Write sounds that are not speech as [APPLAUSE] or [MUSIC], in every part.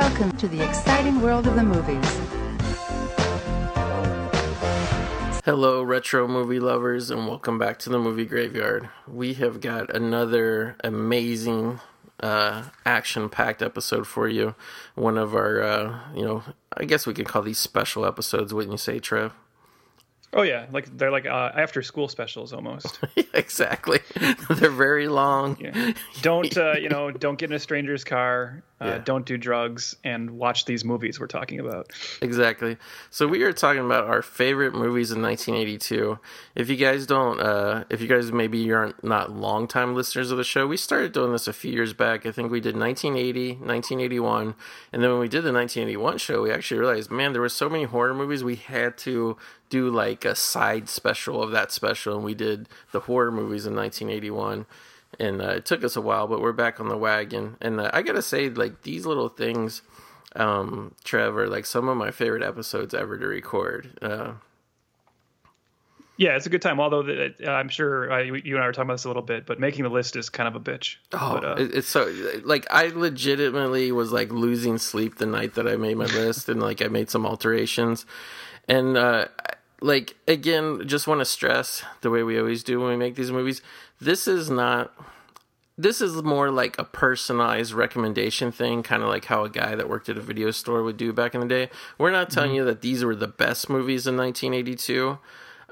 Welcome to the exciting world of the movies. Hello, retro movie lovers, and welcome back to the movie graveyard. We have got another amazing, uh, action-packed episode for you. One of our, uh, you know, I guess we could call these special episodes. Wouldn't you say, Trev? Oh yeah, like they're like uh, after school specials almost. [LAUGHS] exactly. [LAUGHS] they're very long. Yeah. Don't uh, you [LAUGHS] know? Don't get in a stranger's car. Uh, yeah. Don't do drugs and watch these movies we're talking about. Exactly. So we are talking about our favorite movies in 1982. If you guys don't, uh, if you guys maybe you aren't not longtime listeners of the show, we started doing this a few years back. I think we did 1980, 1981, and then when we did the 1981 show, we actually realized, man, there were so many horror movies we had to do like a side special of that special, and we did the horror movies in 1981 and uh, it took us a while, but we're back on the wagon. And uh, I gotta say, like these little things, um, Trevor, like some of my favorite episodes ever to record. Uh, yeah, it's a good time. Although uh, I'm sure uh, you and I were talking about this a little bit, but making the list is kind of a bitch. Oh, but, uh, it's so like I legitimately was like losing sleep the night that I made my list, and like I made some alterations, and uh, like again, just want to stress the way we always do when we make these movies this is not this is more like a personalized recommendation thing, kind of like how a guy that worked at a video store would do back in the day. We're not telling mm-hmm. you that these were the best movies in 1982.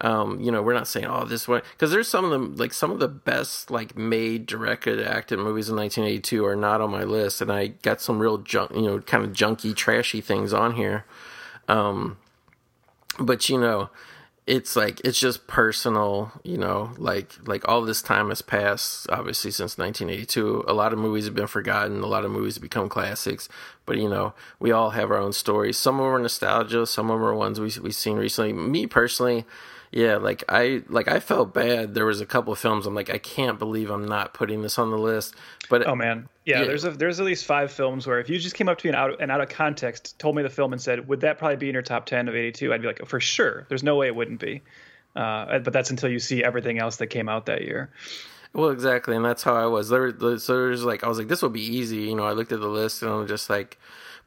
Um, you know, we're not saying, oh, this one, because there's some of them, like some of the best, like made, directed, acted movies in 1982 are not on my list, and I got some real junk, you know, kind of junky, trashy things on here. Um, but you know, it's like it's just personal you know like like all this time has passed obviously since 1982 a lot of movies have been forgotten. A lot of movies have become classics. But you know we all have our own stories. Some of them are nostalgia. Some of them are ones we, we've seen recently. Me personally yeah, like I like I felt bad. There was a couple of films I'm like I can't believe I'm not putting this on the list. But oh man, yeah, yeah. there's a, there's at least five films where if you just came up to me and out and out of context told me the film and said would that probably be in your top ten of '82, I'd be like for sure. There's no way it wouldn't be. Uh, but that's until you see everything else that came out that year. Well, exactly, and that's how I was. There, so there's like I was like, this will be easy. You know, I looked at the list and I'm just like,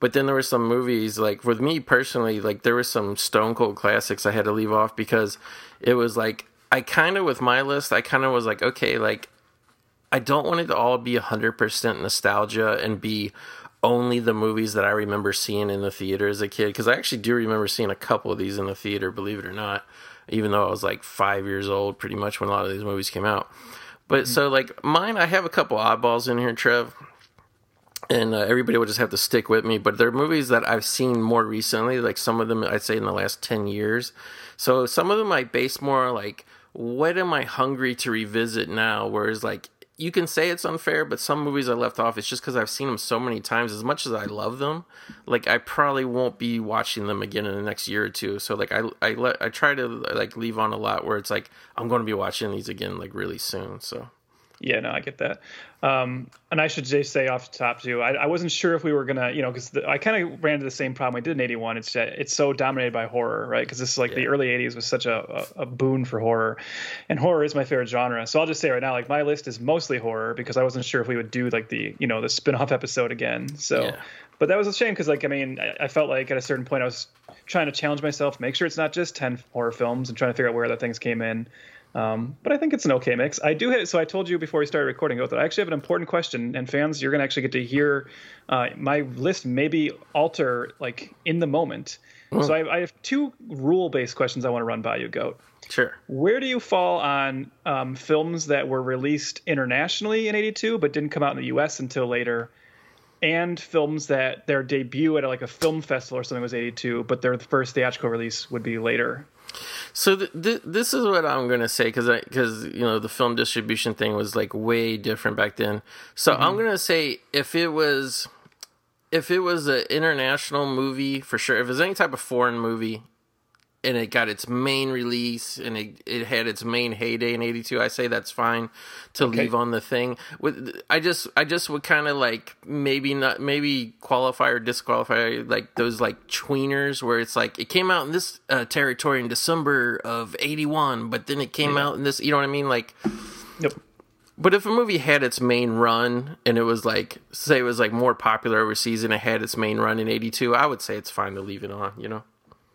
but then there were some movies like with me personally, like there were some Stone Cold classics I had to leave off because it was like I kind of with my list, I kind of was like, okay, like I don't want it to all be hundred percent nostalgia and be only the movies that I remember seeing in the theater as a kid because I actually do remember seeing a couple of these in the theater, believe it or not, even though I was like five years old pretty much when a lot of these movies came out. But mm-hmm. so like mine, I have a couple oddballs in here, Trev and uh, everybody will just have to stick with me. But they're movies that I've seen more recently, like some of them I'd say in the last 10 years. So some of them I base more like, what am I hungry to revisit now? Whereas, like, you can say it's unfair, but some movies I left off, it's just because I've seen them so many times. As much as I love them, like, I probably won't be watching them again in the next year or two. So, like, I, I, let, I try to, like, leave on a lot where it's like, I'm going to be watching these again, like, really soon. So. Yeah, no, I get that. Um, and I should just say off the top too, I, I wasn't sure if we were gonna, you know, because I kind of ran into the same problem I did in '81. It's it's so dominated by horror, right? Because this is like yeah. the early '80s was such a, a, a, boon for horror, and horror is my favorite genre. So I'll just say right now, like my list is mostly horror because I wasn't sure if we would do like the, you know, the spin-off episode again. So, yeah. but that was a shame because like I mean, I, I felt like at a certain point I was trying to challenge myself, make sure it's not just ten horror films, and trying to figure out where other things came in. Um, but I think it's an okay mix. I do hit. So I told you before we started recording that I actually have an important question, and fans, you're going to actually get to hear uh, my list maybe alter like in the moment. Mm. So I, I, have two rule-based questions I want to run by you, Goat. Sure. Where do you fall on um, films that were released internationally in '82 but didn't come out in the U.S. until later? And films that their debut at like a film festival or something was '82, but their first theatrical release would be later. So th- th- this is what I'm gonna say because because you know the film distribution thing was like way different back then. So mm-hmm. I'm gonna say if it was if it was an international movie for sure, if it was any type of foreign movie, and it got its main release and it, it had its main heyday in 82 i say that's fine to okay. leave on the thing with i just i just would kind of like maybe not maybe qualify or disqualify like those like tweeners where it's like it came out in this uh, territory in december of 81 but then it came yeah. out in this you know what i mean like yep but if a movie had its main run and it was like, say, it was like more popular overseas and it had its main run in '82, I would say it's fine to leave it on. You know.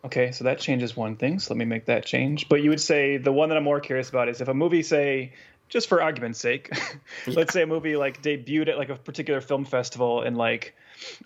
Okay, so that changes one thing. So let me make that change. But you would say the one that I'm more curious about is if a movie, say, just for argument's sake, [LAUGHS] let's say a movie like debuted at like a particular film festival in like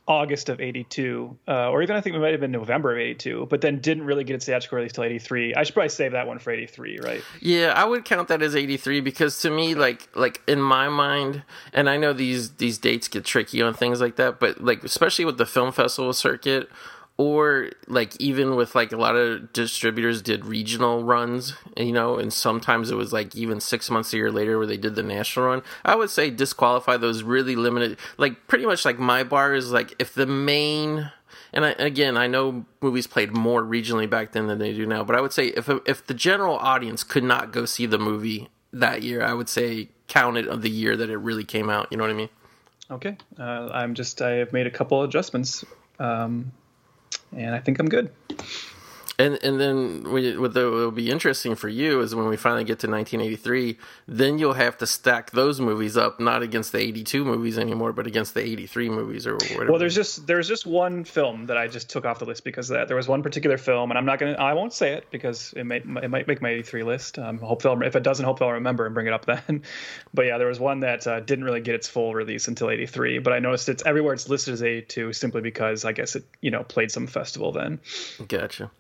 August of 82, uh, or even I think it might have been November of 82, but then didn't really get its theatrical release till 83. I should probably save that one for 83, right? Yeah, I would count that as 83 because to me, like, like in my mind, and I know these these dates get tricky on things like that, but like especially with the film festival circuit or like even with like a lot of distributors did regional runs you know and sometimes it was like even six months a year later where they did the national run. I would say disqualify those really limited like pretty much like my bar is like if the main and I, again i know movies played more regionally back then than they do now but i would say if if the general audience could not go see the movie that year i would say count it of the year that it really came out. You know what i mean? Okay. Uh, i'm just i have made a couple adjustments. Um, and I think I'm good. And and then what will be interesting for you is when we finally get to 1983, then you'll have to stack those movies up not against the 82 movies anymore, but against the 83 movies or whatever. Well, there's just there's just one film that I just took off the list because of that. There was one particular film, and I'm not gonna I won't say it because it might it might make my 83 list. Um, hope they'll if it doesn't, hope they'll remember and bring it up then. [LAUGHS] but yeah, there was one that uh, didn't really get its full release until 83, but I noticed it's everywhere it's listed as 82 simply because I guess it you know played some festival then. Gotcha.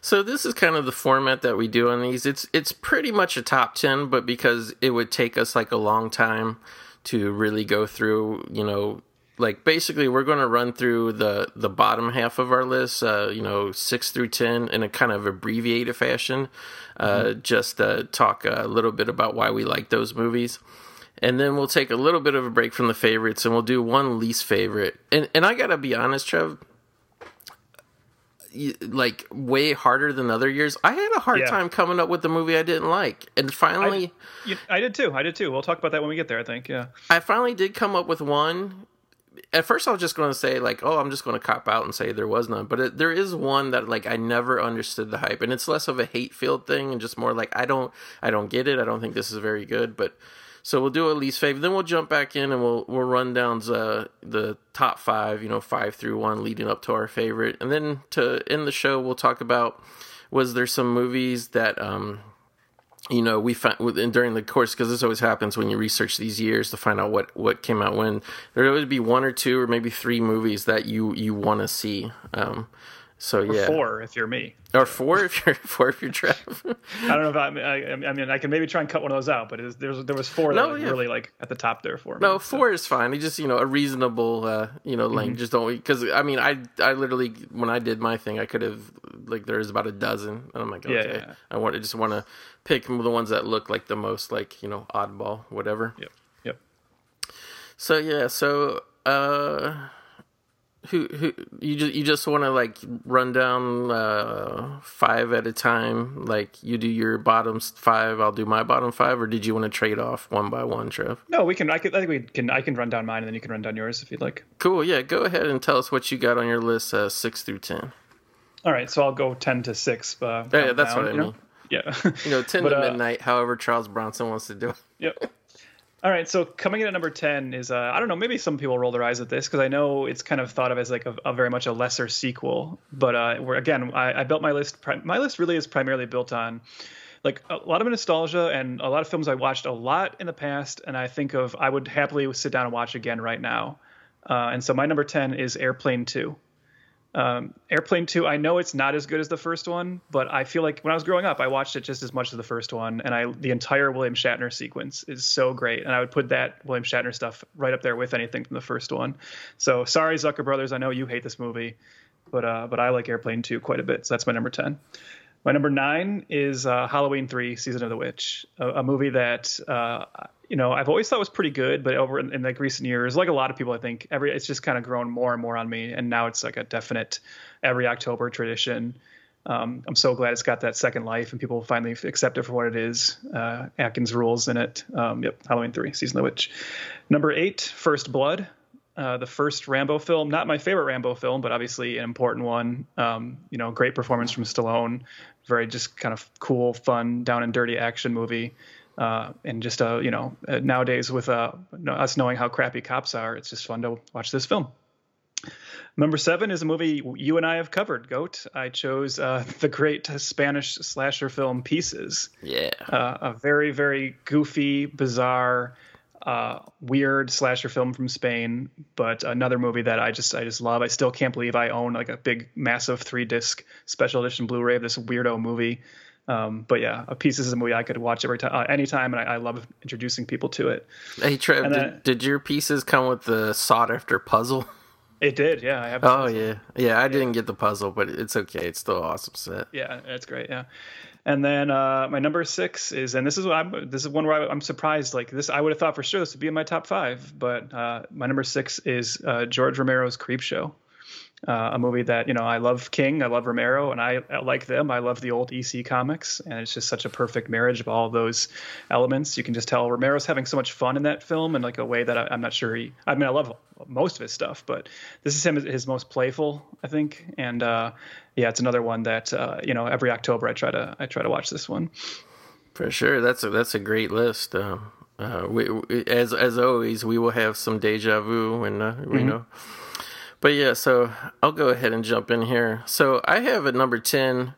So this is kind of the format that we do on these. It's it's pretty much a top 10, but because it would take us like a long time to really go through, you know, like basically we're going to run through the the bottom half of our list, uh, you know, 6 through 10 in a kind of abbreviated fashion. Uh, mm-hmm. just uh, talk a little bit about why we like those movies and then we'll take a little bit of a break from the favorites and we'll do one least favorite. And and I gotta be honest, Trev, like way harder than other years. I had a hard yeah. time coming up with the movie I didn't like, and finally, I, I, did too. I did too. We'll talk about that when we get there. I think. Yeah. I finally did come up with one. At first, I was just going to say like, "Oh, I'm just going to cop out and say there was none," but it, there is one that like I never understood the hype, and it's less of a hate field thing and just more like I don't, I don't get it. I don't think this is very good, but so we'll do a least favorite. Then we'll jump back in and we'll we'll run down uh, the top five, you know, five through one, leading up to our favorite. And then to end the show, we'll talk about was there some movies that um, you know we found during the course because this always happens when you research these years to find out what what came out when there would be one or two or maybe three movies that you you want to see. Um, so or yeah, four if you're me, or four if you're [LAUGHS] four if you're Trev. [LAUGHS] I don't know if I, I, I. mean, I can maybe try and cut one of those out, but was, there was there was four no, that yeah. really like at the top there for me. No, four so. is fine. It's just you know a reasonable uh, you know length. Mm-hmm. Just don't because I mean I I literally when I did my thing I could have like there's about a dozen and I'm like okay yeah, yeah. I want to just want to pick the ones that look like the most like you know oddball whatever. Yep. Yep. So yeah so. uh who who you just you just want to like run down uh, five at a time like you do your bottom five i'll do my bottom five or did you want to trade off one by one trev? No we can i can i think we can i can run down mine and then you can run down yours if you'd like. Cool yeah go ahead and tell us what you got on your list uh, six through ten. All right so i'll go 10 to 6 uh, yeah, yeah that's down, what i mean know? yeah. You know [LAUGHS] 10 but, to uh, midnight however charles bronson wants to do it. Yep all right, so coming in at number ten is uh, I don't know maybe some people roll their eyes at this because I know it's kind of thought of as like a, a very much a lesser sequel, but uh, again I, I, built my list. My list really is primarily built on like a lot of nostalgia and a lot of films I watched a lot in the past, and I think of I would happily sit down and watch again right now. Uh, and so my number ten is Airplane Two. Um, Airplane 2, I know it's not as good as the first one, but I feel like when I was growing up, I watched it just as much as the first one, and I the entire William Shatner sequence is so great, and I would put that William Shatner stuff right up there with anything from the first one. So sorry, Zucker Brothers, I know you hate this movie, but uh, but I like Airplane 2 quite a bit, so that's my number 10. My number nine is uh, Halloween 3: Season of the Witch, a, a movie that uh, you know, I've always thought was pretty good, but over in, in, like recent years, like a lot of people, I think every it's just kind of grown more and more on me, and now it's like a definite every October tradition. Um, I'm so glad it's got that second life, and people finally accept it for what it is. Uh, Atkins rules in it. Um, yep, Halloween three, season of the witch. Number eight, First Blood, uh, the first Rambo film. Not my favorite Rambo film, but obviously an important one. Um, you know, great performance from Stallone. Very just kind of cool, fun, down and dirty action movie. Uh, and just uh, you know, uh, nowadays with uh, us knowing how crappy cops are, it's just fun to watch this film. Number seven is a movie you and I have covered. Goat. I chose uh, [LAUGHS] the great Spanish slasher film Pieces. Yeah. Uh, a very very goofy, bizarre, uh, weird slasher film from Spain, but another movie that I just I just love. I still can't believe I own like a big massive three disc special edition Blu-ray of this weirdo movie. Um, but yeah, a Pieces is a movie I could watch every time, uh, anytime, and I, I, love introducing people to it. Hey Trev, did, did, your pieces come with the sought after puzzle? [LAUGHS] It did, yeah. I have oh yeah, yeah. I didn't get the puzzle, but it's okay. It's still awesome set. Yeah, it's great. Yeah, and then uh, my number six is, and this is what I'm, this is one where I, am surprised. Like this, I would have thought for sure this would be in my top five, but uh, my number six is uh, George Romero's Creepshow uh, a movie that you know I love King, I love Romero, and I, I, like them. I love the old EC comics, and it's just such a perfect marriage of all of those elements. You can just tell Romero's having so much fun in that film in like a way that I, am not sure he. I mean, I love most of his stuff, but this is him his most playful, I think. And uh, yeah, it's another one that uh, you know every October I try to I try to watch this one. For sure, that's a that's a great list. Um, uh, we, as as always, we will have some deja vu, and uh, we mm-hmm. know but yeah, so I'll go ahead and jump in here. So I have at number 10,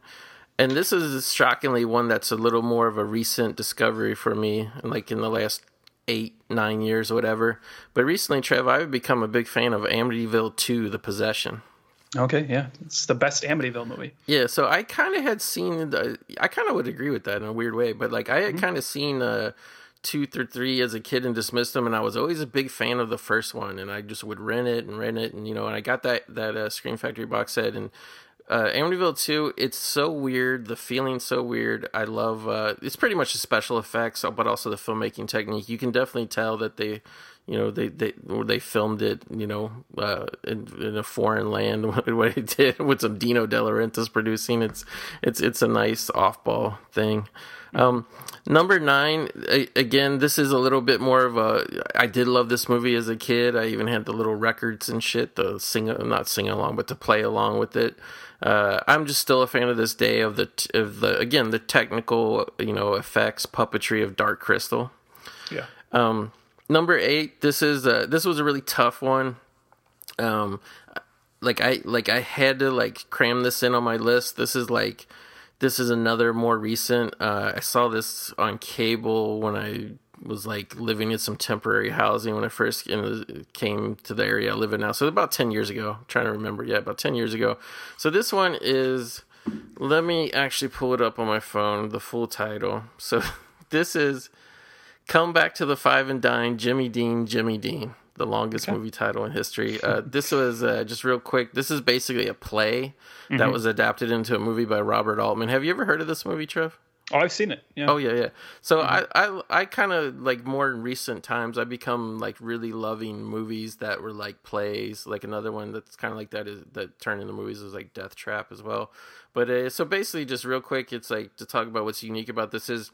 and this is shockingly one that's a little more of a recent discovery for me, like in the last eight, nine years or whatever. But recently, Trev, I've become a big fan of Amityville 2 The Possession. Okay, yeah, it's the best Amityville movie. Yeah, so I kind of had seen, the, I kind of would agree with that in a weird way, but like I had mm-hmm. kind of seen uh, two through three as a kid and dismissed them and i was always a big fan of the first one and i just would rent it and rent it and you know and i got that that uh, scream factory box set and uh, Amityville 2, it's so weird. The feeling's so weird. I love. Uh, it's pretty much the special effects, but also the filmmaking technique. You can definitely tell that they, you know, they they they filmed it, you know, uh, in, in, a foreign land. [LAUGHS] What they did with some Dino De Laurentiis producing. It's it's it's a nice off ball thing. Um, number nine, again, this is a little bit more of a. I did love this movie as a kid. I even had the little records and shit to sing, not sing along, but to play along with it. Uh, I'm just still a fan of this day of the of the again the technical you know effects puppetry of Dark Crystal. Yeah. Um, number eight. This is a, this was a really tough one. Um, like I like I had to like cram this in on my list. This is like this is another more recent. Uh, I saw this on cable when I was like living in some temporary housing when I first came to the area I live in now. So about 10 years ago. I'm trying to remember. Yeah, about 10 years ago. So this one is, let me actually pull it up on my phone, the full title. So [LAUGHS] this is Come Back to the Five and Dime, Jimmy Dean, Jimmy Dean the longest okay. movie title in history. [LAUGHS] Uh, this was uh, just real quick. This is basically a play mm-hmm. that was adapted into a movie by Robert Altman. Have you ever heard of this movie, Trev? Oh, I've seen it. Yeah. Oh yeah, yeah. So mm-hmm. I, I, I kind of like more in recent times. I become like really loving movies that were like plays. Like another one that's kind of like that is that turned into movies is like Death Trap as well. But uh, so basically, just real quick, it's like to talk about what's unique about this is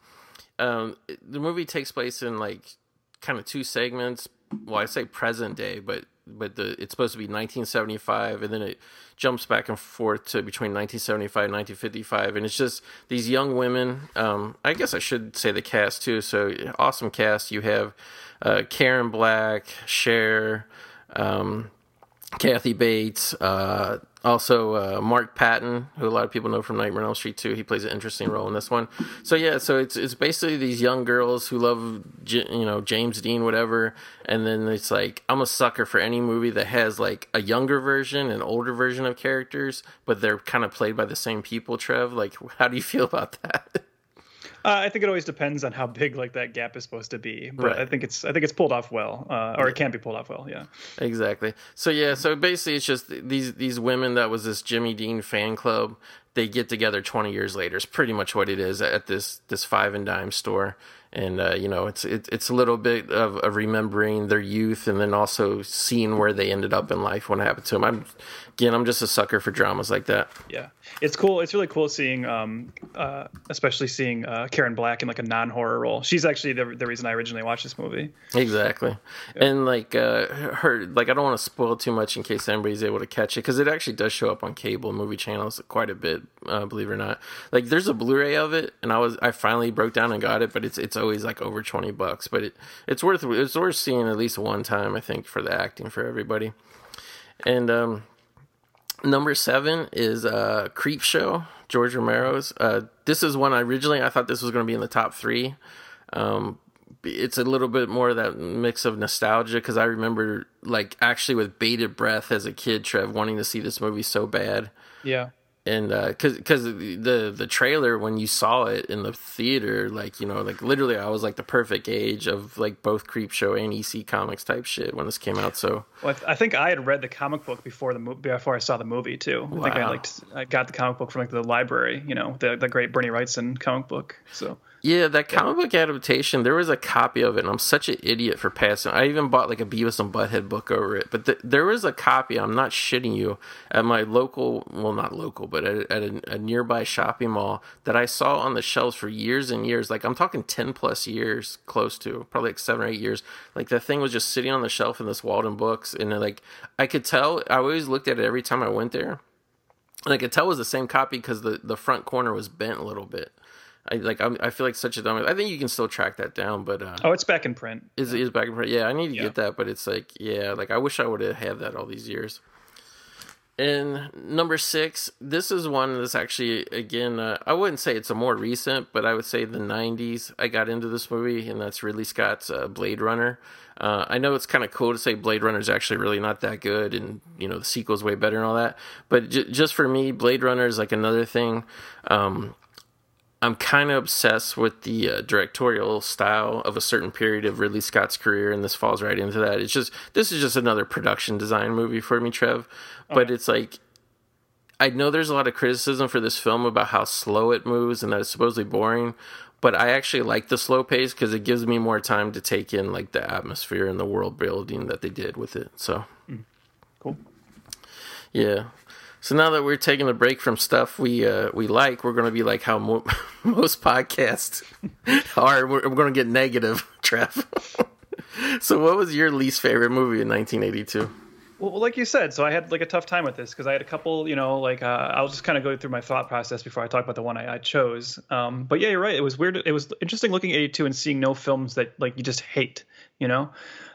um, the movie takes place in like kind of two segments. Well, I say present day, but but the it's supposed to be 1975, and then it jumps back and forth to between 1975 and 1955, and it's just these young women. Um, I guess I should say the cast too. So awesome cast. You have uh, Karen Black, Cher, um, Kathy Bates. Uh, also, uh, Mark Patton, who a lot of people know from Nightmare on Elm Street too, he plays an interesting role in this one. So yeah, so it's it's basically these young girls who love you know James Dean, whatever, and then it's like I'm a sucker for any movie that has like a younger version, an older version of characters, but they're kind of played by the same people. Trev, like, how do you feel about that? [LAUGHS] Uh, I think it always depends on how big like that gap is supposed to be, but right. I think it's I think it's pulled off well, uh, or it can be pulled off well. Yeah, exactly. So yeah, so basically it's just these these women that was this Jimmy Dean fan club. They get together 20 years later. It's pretty much what it is at this this five and dime store, and uh, you know it's it, it's a little bit of, of remembering their youth, and then also seeing where they ended up in life, what happened to them. I'm again, I'm just a sucker for dramas like that. Yeah, it's cool. It's really cool seeing, um, uh, especially seeing uh, Karen Black in like a non-horror role. She's actually the the reason I originally watched this movie. Exactly, yeah. and like uh, her, like I don't want to spoil too much in case anybody's able to catch it because it actually does show up on cable movie channels quite a bit, uh, believe it or not. Like there's a Blu-ray of it, and I was I finally broke down and got it, but it's it's always like over twenty bucks, but it it's worth it's worth seeing at least one time. I think for the acting for everybody. And um, number seven is uh, Creep Show, George Romero's. Uh, this is one I originally I thought this was going to be in the top three. Um, it's a little bit more of that mix of nostalgia because I remember like actually with bated breath as a kid, Trev, wanting to see this movie so bad. Yeah and because uh, because the the trailer when you saw it in the theater like you know like literally i was like the perfect age of like both creep show and ec comics type shit when this came out so. Well, i think i had read the comic book before the movie before i saw the movie too. Wow. i think i like i got the comic book from like the library you know the the great bernie wrightson comic book so yeah, that comic book adaptation, there was a copy of it, and I'm such an idiot for passing. I even bought like a Beavis and Butthead book over it, but th- there was a copy. I'm not shitting you at my local, well, not local, but at, at a, a, nearby shopping mall that I saw on the shelves for years and years. Like I'm talking ten plus years, close to probably like seven or eight years. Like that thing was just sitting on the shelf in this Walden Books, and uh, like I could tell. I always looked at it every time I went there, and I could tell it was the same copy because the the front corner was bent a little bit. I like I'm, i feel like such a dumb. I think you can still track that down, but uh, oh, it's back in print. Is it is back in print? Yeah, I need to yeah. get that, but it's like yeah, like I wish I would have had that all these years. And number six, this is one that's actually again uh, I wouldn't say it's a more recent, but I would say the '90s. I got into this movie, and that's Ridley Scott's uh, Blade Runner. Uh, I know it's kind of cool to say Blade Runner is actually really not that good, and you know the sequel's way better and all that. But j- just for me, Blade Runner is like another thing. Um, I'm kind of obsessed with the uh, directorial style of a certain period of Ridley Scott's career, and this falls right into that. It's just this is just another production design movie for me, Trev. But it's like I know there's a lot of criticism for this film about how slow it moves and that it's supposedly boring, but I actually like the slow pace because it gives me more time to take in like the atmosphere and the world building that they did with it. So, mm. cool. Yeah. So now that we're taking a break from stuff we uh, we like, we're going to be like how mo- [LAUGHS] most podcasts are. We're, we're going to get negative, [LAUGHS] Trev. so, what was your least favorite movie in 1982? Well, like you said, so I had like a tough time with this because I had a couple, you know, like uh, I'll just kind of go through my thought process before I talk about the one I, I chose. Um, but yeah, you're right. It was weird. It was interesting looking at 82 and seeing no films that like you just hate, you know.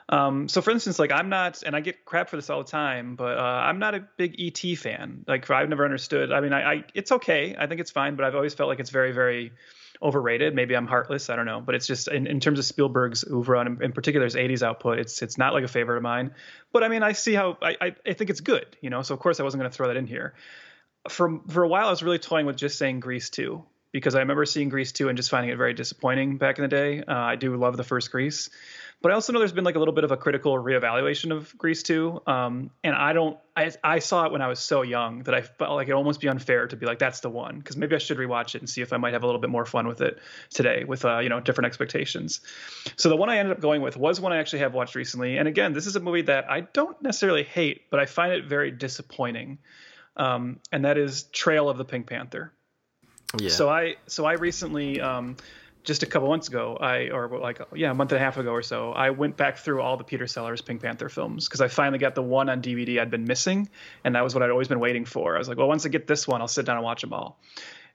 Um, so for instance, like I'm not, and I get crap for this all the time, but uh, I'm not a big ET fan. Like I've never understood. I mean, I, I, it's okay. I think it's fine, but I've always felt like it's very, very overrated. Maybe I'm heartless. I don't know. But it's just in, in terms of Spielberg's oeuvre and in particular his 80s output, it's it's not like a favorite of mine. But I mean, I see how I, I, I think it's good. You know, so of course I wasn't going to throw that in here. For for a while, I was really toying with just saying Grease 2 because I remember seeing Grease 2 and just finding it very disappointing back in the day. Uh, I do love the first Grease. But I also know there's been like a little bit of a critical reevaluation of Grease 2. Um, and I don't, I, I saw it when I was so young that I felt like it almost be unfair to be like, that's the one. Cause maybe I should rewatch it and see if I might have a little bit more fun with it today with, uh, you know, different expectations. So the one I ended up going with was one I actually have watched recently. And again, this is a movie that I don't necessarily hate, but I find it very disappointing. Um, and that is Trail of the Pink Panther. Yeah. So I, so I recently, um, just a couple months ago, I or like yeah, a month and a half ago or so, I went back through all the Peter Sellers Pink Panther films because I finally got the one on DVD I'd been missing, and that was what I'd always been waiting for. I was like, well, once I get this one, I'll sit down and watch them all.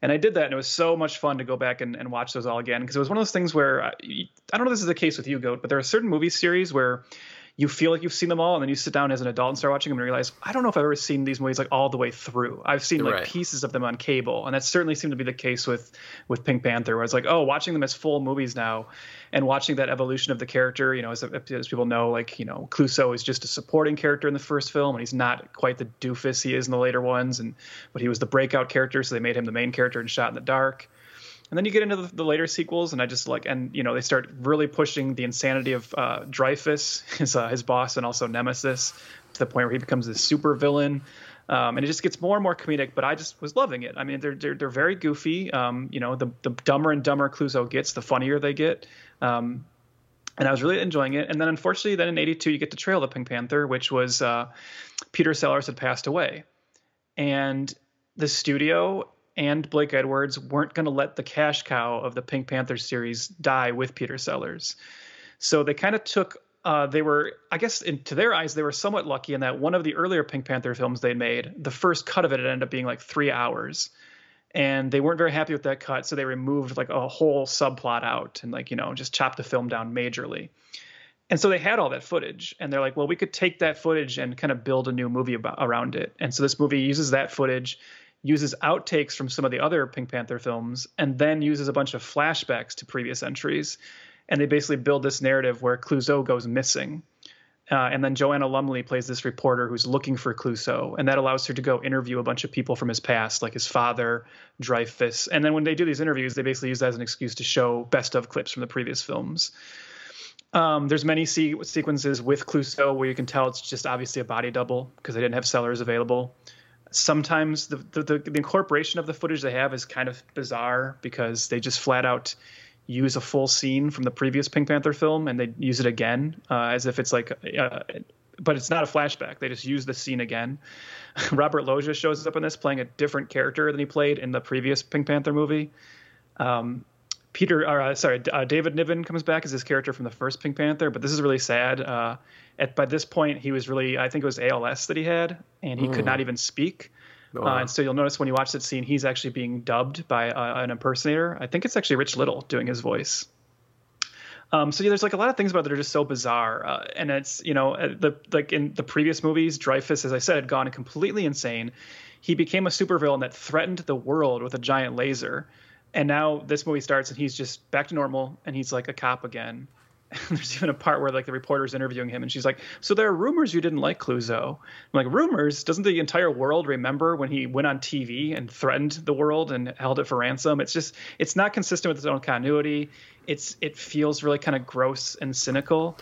And I did that, and it was so much fun to go back and, and watch those all again because it was one of those things where uh, I, I don't know if this is the case with you, Goat, but there are certain movie series where you feel like you've seen them all, and then you sit down as an adult and start watching them and realize, I don't know if I've ever seen these movies like all the way through. I've seen like right. pieces of them on cable, and that certainly seemed to be the case with with Pink Panther, where it's like, oh, watching them as full movies now, and watching that evolution of the character. You know, as, as people know, like you know, Clouseau is just a supporting character in the first film, and he's not quite the doofus he is in the later ones, and but he was the breakout character, so they made him the main character in Shot in the Dark. And then you get into the, the, later sequels, and I just like, and you know, they start really pushing the insanity of uh, Dreyfus, [LAUGHS] his uh, his boss, and also Nemesis, to the point where he becomes this super villain. Um, and it just gets more and more comedic. But I just was loving it. I mean, they're they're, they're very goofy. Um, you know, the the dumber and dumber Clouseau gets, the funnier they get. Um, and I was really enjoying it. And then unfortunately, then in '82, you get to Trail the Pink Panther, which was uh, Peter Sellers had passed away, and the studio and Blake Edwards weren't going to let the cash cow of the Pink Panther series die with Peter Sellers. So they kind of took uh, they were, I guess, in, to their eyes, they were somewhat lucky in that one of the earlier Pink Panther films they made, the first cut of it, it ended up being like three hours. and they weren't very happy with that cut, so they removed like a whole subplot out and like you know just chopped the film down majorly. And so they had all that footage, and they're like, well, we could take that footage and kind of build a new movie about, around it. And so this movie uses that footage, uses outtakes from some of the other Pink Panther films, and then uses a bunch of flashbacks to previous entries. And they basically build this narrative where Clouseau goes missing. Uh, and then Joanna Lumley plays this reporter who's looking for Clouseau, and that allows her to go interview a bunch of people from his past, like his father, Dreyfus. And then when they do these interviews, they basically use that as an excuse to show best of clips from the previous films. Um, there's many se- sequences with Clouseau where you can tell it's just obviously a body double because they didn't have Sellers available. Sometimes the, the, the, the incorporation of the footage they have is kind of bizarre because they just flat out use a full scene from the previous Pink Panther film and they use it again uh, as if it's like, uh, but it's not a flashback. They just use the scene again. [LAUGHS] Robert Loggia shows up in this playing a different character than he played in the previous Pink Panther movie. Um, Peter, uh, sorry, uh, David Niven comes back as his character from the first Pink Panther, but this is really sad. Uh, at by this point, he was really, I think it was ALS that he had, and he mm. could not even speak. Oh, uh, and so you'll notice when you watch that scene, he's actually being dubbed by uh, an impersonator. I think it's actually Rich Little doing his voice. Um, so yeah, there's like a lot of things about it that are just so bizarre, uh, and it's you know uh, the like in the previous movies, Dreyfus, as I said, had gone completely insane. He became a supervillain that threatened the world with a giant laser, and now this movie starts and he's just back to normal, and he's like a cop again. [LAUGHS] there's even a part where like the reporter's interviewing him and she's like, "So there are rumors you didn't like Clouseau." I'm like, "Rumors? Doesn't the entire world remember when he went on TV and threatened the world and held it for ransom?" It's just it's not consistent with its own continuity. It's it feels really kind of gross and cynical.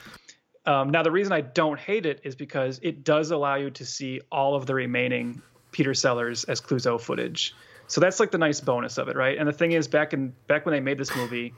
Um, now the reason I don't hate it is because it does allow you to see all of the remaining Peter Sellers as Clouseau footage. So that's like the nice bonus of it, right? And the thing is, back in back when they made this movie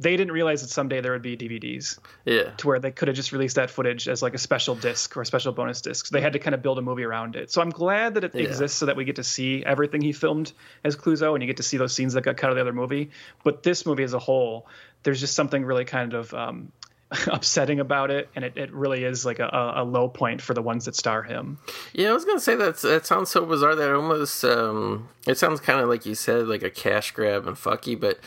they didn't realize that someday there would be DVDs. Yeah. To where they could have just released that footage as like a special disc or a special bonus disc. So they had to kind of build a movie around it. So I'm glad that it yeah. exists so that we get to see everything he filmed as Clouseau and you get to see those scenes that got cut out of the other movie. But this movie as a whole, there's just something really kind of um, [LAUGHS] upsetting about it, and it, it really is like a, a, low point for the ones that star him. Yeah, I was gonna say that that sounds so bizarre that almost um, it sounds kind of like you said, like a cash grab and fucky, but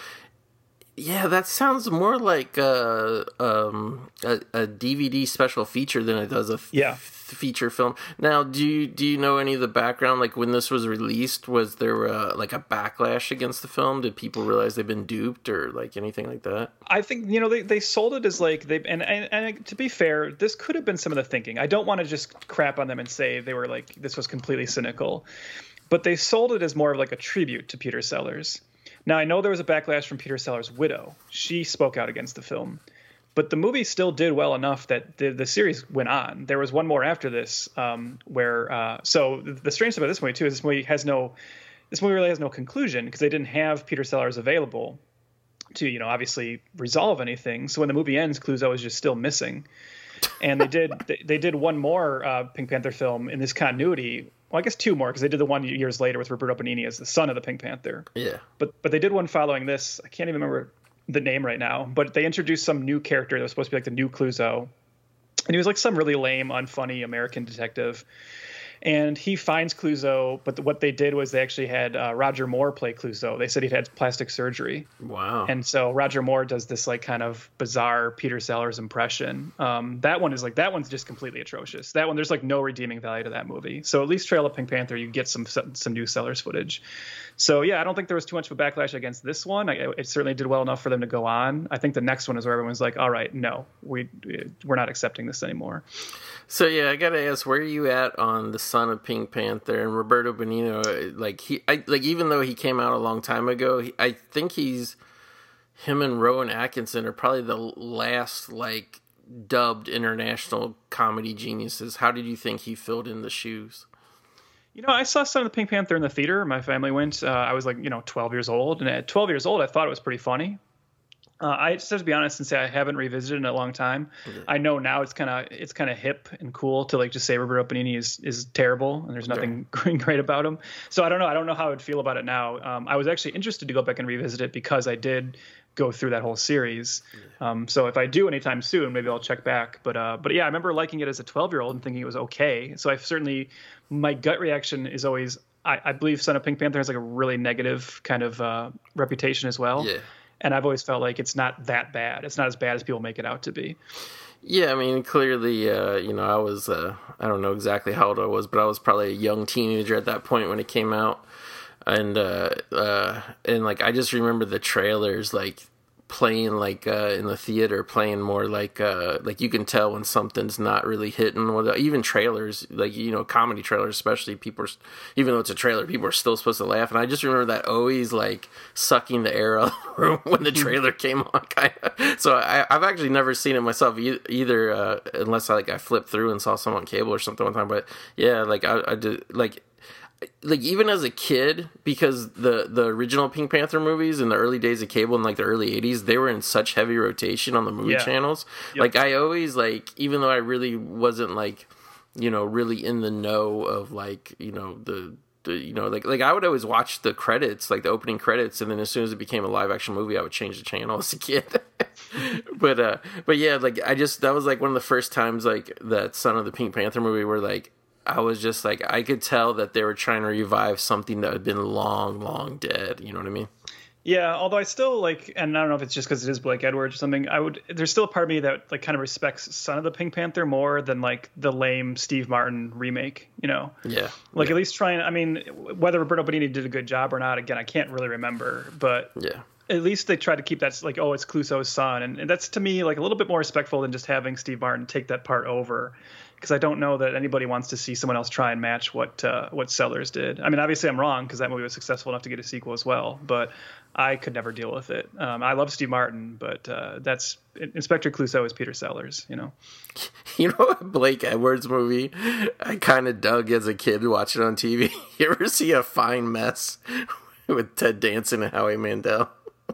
yeah, that sounds more like a, um, a, a DVD special feature than it does a f- yeah. Feature film. Now, do you do you know any of the background? Like when this was released, was there a, like a backlash against the film? Did people realize they've been duped or like anything like that? I think you know they, they sold it as like they and, and and to be fair, this could have been some of the thinking. I don't want to just crap on them and say they were like this was completely cynical, but they sold it as more of like a tribute to Peter Sellers now, I know there was a backlash from Peter Sellers' widow. She spoke out against the film. But the movie still did well enough that the, the series went on. There was one more after this, um, where uh, so the, the strange thing about this movie too is this movie has no, this movie really has no conclusion because they didn't have Peter Sellers available to you know obviously resolve anything. So when the movie ends, Clouseau is just still missing. And they did they, they did one more uh, Pink Panther film in this continuity well, I guess two more because they did the one years later with Roberto Benigni as the son of the Pink Panther. Yeah. But but they did one following this. I can't even remember the name right now, but they introduced some new character that was supposed to be like the new Clouseau, and he was like some really lame, unfunny American detective and he finds Clouseau. But what they did was they actually had uh, Roger Moore play Clouseau. They said he'd had plastic surgery. Wow. And so Roger Moore does this like kind of bizarre Peter Sellers impression. Um, that one is like that one's just completely atrocious. That one there's like no redeeming value to that movie. So at least Trail of Pink Panther, you get some some new Sellers footage. So yeah, I don't think there was too much of a backlash against this one. I, it certainly did well enough for them to go on. I think the next one is where everyone's like, all right, no, we we're not accepting this anymore. So yeah, I gotta ask, where are you at on the son of Pink Panther and Roberto Benigni? Like he, I, like even though he came out a long time ago, he, I think he's him and Rowan Atkinson are probably the last like dubbed international comedy geniuses. How did you think he filled in the shoes? You know, I saw Son of the Pink Panther in the theater. My family went. Uh, I was like, you know, 12 years old, and at 12 years old, I thought it was pretty funny. Uh, I just have to be honest and say I haven't revisited in a long time. I know now it's kind of it's kind of hip and cool to like just say Roberto Benigni is is terrible and there's nothing [LAUGHS] okay. great about him. So I don't know. I don't know how I would feel about it now. Um, I was actually interested to go back and revisit it because I did go through that whole series. Um, so if I do anytime soon, maybe I'll check back. But uh, but yeah, I remember liking it as a 12 year old and thinking it was okay. So I've certainly my gut reaction is always I, I believe Son of Pink Panther has like a really negative kind of uh, reputation as well. Yeah. And I've always felt like it's not that bad. It's not as bad as people make it out to be. Yeah, I mean, clearly, uh, you know, I was, uh, I don't know exactly how old I was, but I was probably a young teenager at that point when it came out. And, uh, uh, and like, I just remember the trailers, like, playing like uh, in the theater, playing more like uh, like you can tell when something's not really hitting. Even trailers, like you know, comedy trailers, especially people, are, even though it's a trailer, people are still supposed to laugh. And I just remember that always like sucking the air [LAUGHS] out of the room when the trailer came on, kind of. So I, have actually never seen it myself e- either, uh, unless I like I flipped through and saw some on cable or something one time. But yeah, like I, I did like like even as a kid because the the original Pink Panther movies in the early days of cable in like the early 80s they were in such heavy rotation on the movie Yeah. channels Yep. like I always like even though I really wasn't like you know really in the know of like you know the the, you know, like like I would always watch the credits, like the opening credits, and then as soon as it became a live action movie, I would change the channel as a kid. [LAUGHS] but uh, but yeah, like I just that was like one of the first times like that Son of the Pink Panther movie where like I was just like I could tell that they were trying to revive something that had been long, long dead. You know what I mean? Yeah, although I still like, and I don't know if it's just because it is Blake Edwards or something. I would. There's still a part of me that like kind of respects Son of the Pink Panther more than like the lame Steve Martin remake. You know, Yeah, like yeah. at least trying. I mean, whether Roberto Benigni did a good job or not, again, I can't really remember. But yeah. at least they tried to keep that like, oh, it's Clouseau's son, and, and that's to me like a little bit more respectful than just having Steve Martin take that part over. Because I don't know that anybody wants to see someone else try and match what uh, what Sellers did. I mean, obviously I'm wrong because that movie was successful enough to get a sequel as well, but I could never deal with it. Um, I love Steve Martin, but uh, that's Inspector Clouseau is Peter Sellers. You know. [LAUGHS] You know what Blake Edwards movie I kind of dug as a kid watching on TV? [LAUGHS] You ever see a fine mess [LAUGHS] with Ted Danson and Howie Mandel?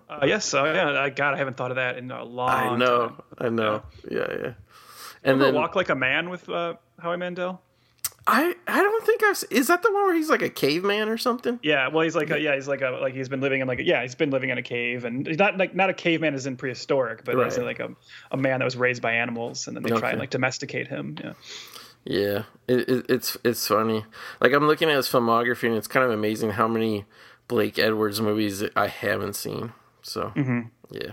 Uh, yes. Oh yeah. I, God, I haven't thought of that in a long. I know, Time. I know, yeah, yeah. And then Walk Like a Man with uh, Howie Mandel. I I don't think I've is that the one where he's like a caveman or something? Yeah, well, he's like, a, yeah, he's like a, like he's been living in like, a, yeah, he's been living in a cave, and he's not like not a caveman as in prehistoric, but as in Right. like a, a man that was raised by animals, and then they try and like domesticate him. Yeah, Yeah, it, it, it's it's funny. Like I'm looking at his filmography, and it's kind of amazing how many Blake Edwards movies I haven't seen. So yeah,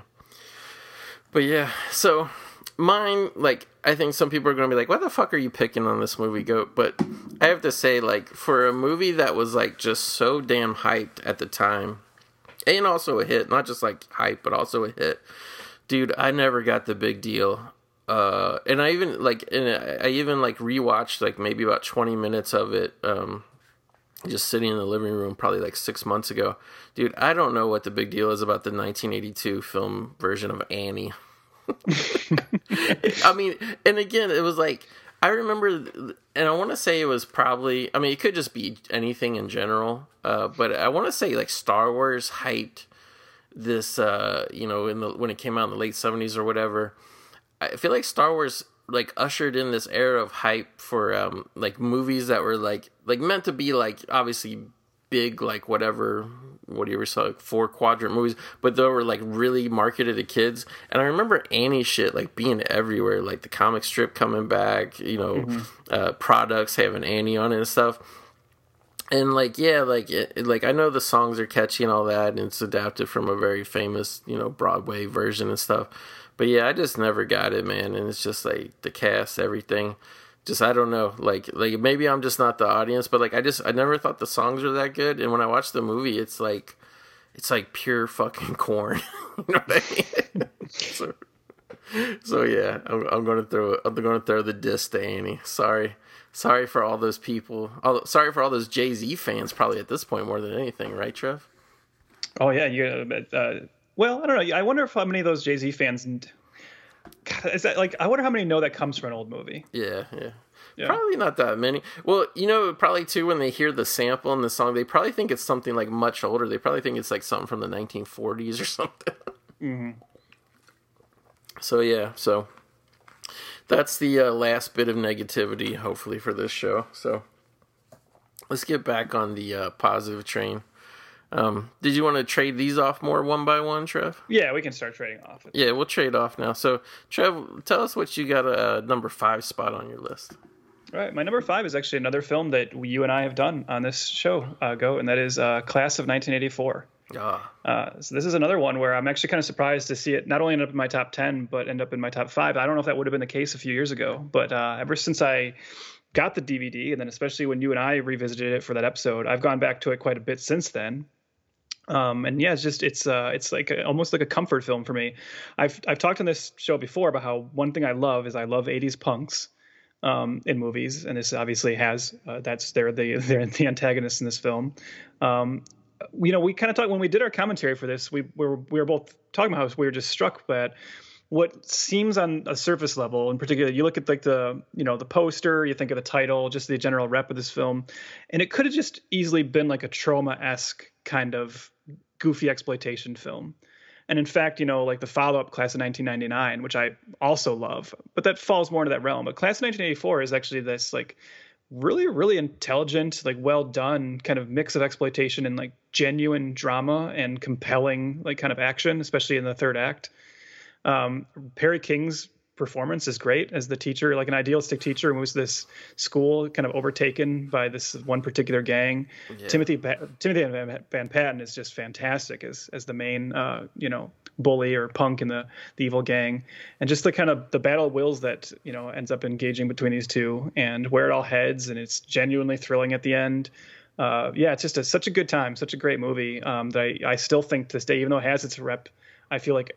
but yeah, so mine like I think some people are going to be like, "What the fuck are you picking on this movie, goat?" But I have to say, like for a movie that was like just so damn hyped at the time, and also a hit, not just like hype, but also a hit. Dude, I never got the big deal. Uh, and I even like, and I I even like rewatched like maybe about twenty minutes of it. Um, just sitting in the living room probably like six months ago. Dude, I don't know what the big deal is about the 1982 film version of Annie. I mean, and again, it was like I remember, and I want to say it was probably. I mean, it could just be anything in general, uh, but I want to say like Star Wars hyped this. Uh, you know, in the when it came out in the late 70s or whatever. I feel like Star Wars like ushered in this era of hype for um like movies that were like like meant to be like obviously big like whatever what do you ever saw like four quadrant movies but they were like really marketed to kids. And i remember annie shit like being everywhere like the comic strip coming back you know uh products having annie on it and stuff. And like yeah like it, like i know the songs are catchy and all that and it's adapted from a very famous you know broadway version and stuff. But yeah i just never got it man and it's just like the cast everything just i don't know like like maybe i'm just not the audience but like i just i never thought the songs were that good and when i watch the movie it's like it's like pure fucking corn [LAUGHS] you know what i mean [LAUGHS] so, so yeah I'm, I'm gonna throw i'm gonna throw the diss to annie sorry sorry for all those people all, sorry for all those jay-z fans probably at this point more than anything right trev Oh yeah, you. Uh, well, I don't know. I wonder if how many of those Jay Z fans. God, is that like? I wonder how many know that comes from an old movie. yeah yeah Yeah. Probably not that many. Well, you know, probably too when they hear the sample in the song, they probably think it's something like much older. They probably think it's like something from the 1940s or [LAUGHS] something. Mm-hmm. So yeah, so that's the uh, last bit of negativity, hopefully for this show. So let's get back on the uh, positive train. Um, did you want to trade these off more one by one, Trev? Yeah, we can start trading off. Yeah, we'll trade off now. So, Trev, tell us what you got a uh, number five spot on your list. All right, my number five is actually another film that you and I have done on this show, uh, Go, and that is uh, Class of 1984. Ah, Uh, so this is another one where I'm actually kind of surprised to see it not only end up in my top 10, but end up in my top five. I don't know if that would have been the case a few years ago, but uh, ever since I got the DVD, and then especially when you and I revisited it for that episode, I've gone back to it quite a bit since then. Um, and yeah, it's just it's uh, it's like a, almost like a comfort film for me. I've I've talked on this show before about how one thing I love is I love 80s punks um, in movies, and this obviously has uh, that's they're the [LAUGHS] they're the antagonists in this film. Um, you know, we kind of talked when we did our commentary for this. We, we were we were both talking about how we were just struck by what seems on a surface level. In particular, you look at like the you know the poster, you think of the title, just the general rep of this film, and it could have just easily been like a Troma esque kind of goofy exploitation film. And in fact, you know, like the follow up Class of 1999, which I also love, but that falls more into that realm. But Class of 1984 is actually this like really, really intelligent, like well done kind of mix of exploitation and like genuine drama and compelling like kind of action, especially in the third act. Um, Perry King's performance is great as the teacher, like an idealistic teacher who moves to this school kind of overtaken by this one particular gang. Yeah. Timothy ba- Timothy Van, Van Patten is just fantastic as as the main uh, you know bully or punk in the the evil gang, and just the kind of the battle of wills that you know ends up engaging between these two and where it all heads, and it's genuinely thrilling at the end. Uh, yeah, it's just a, such a good time, such a great movie um, that I, I still think to this day, even though it has its rep, I feel like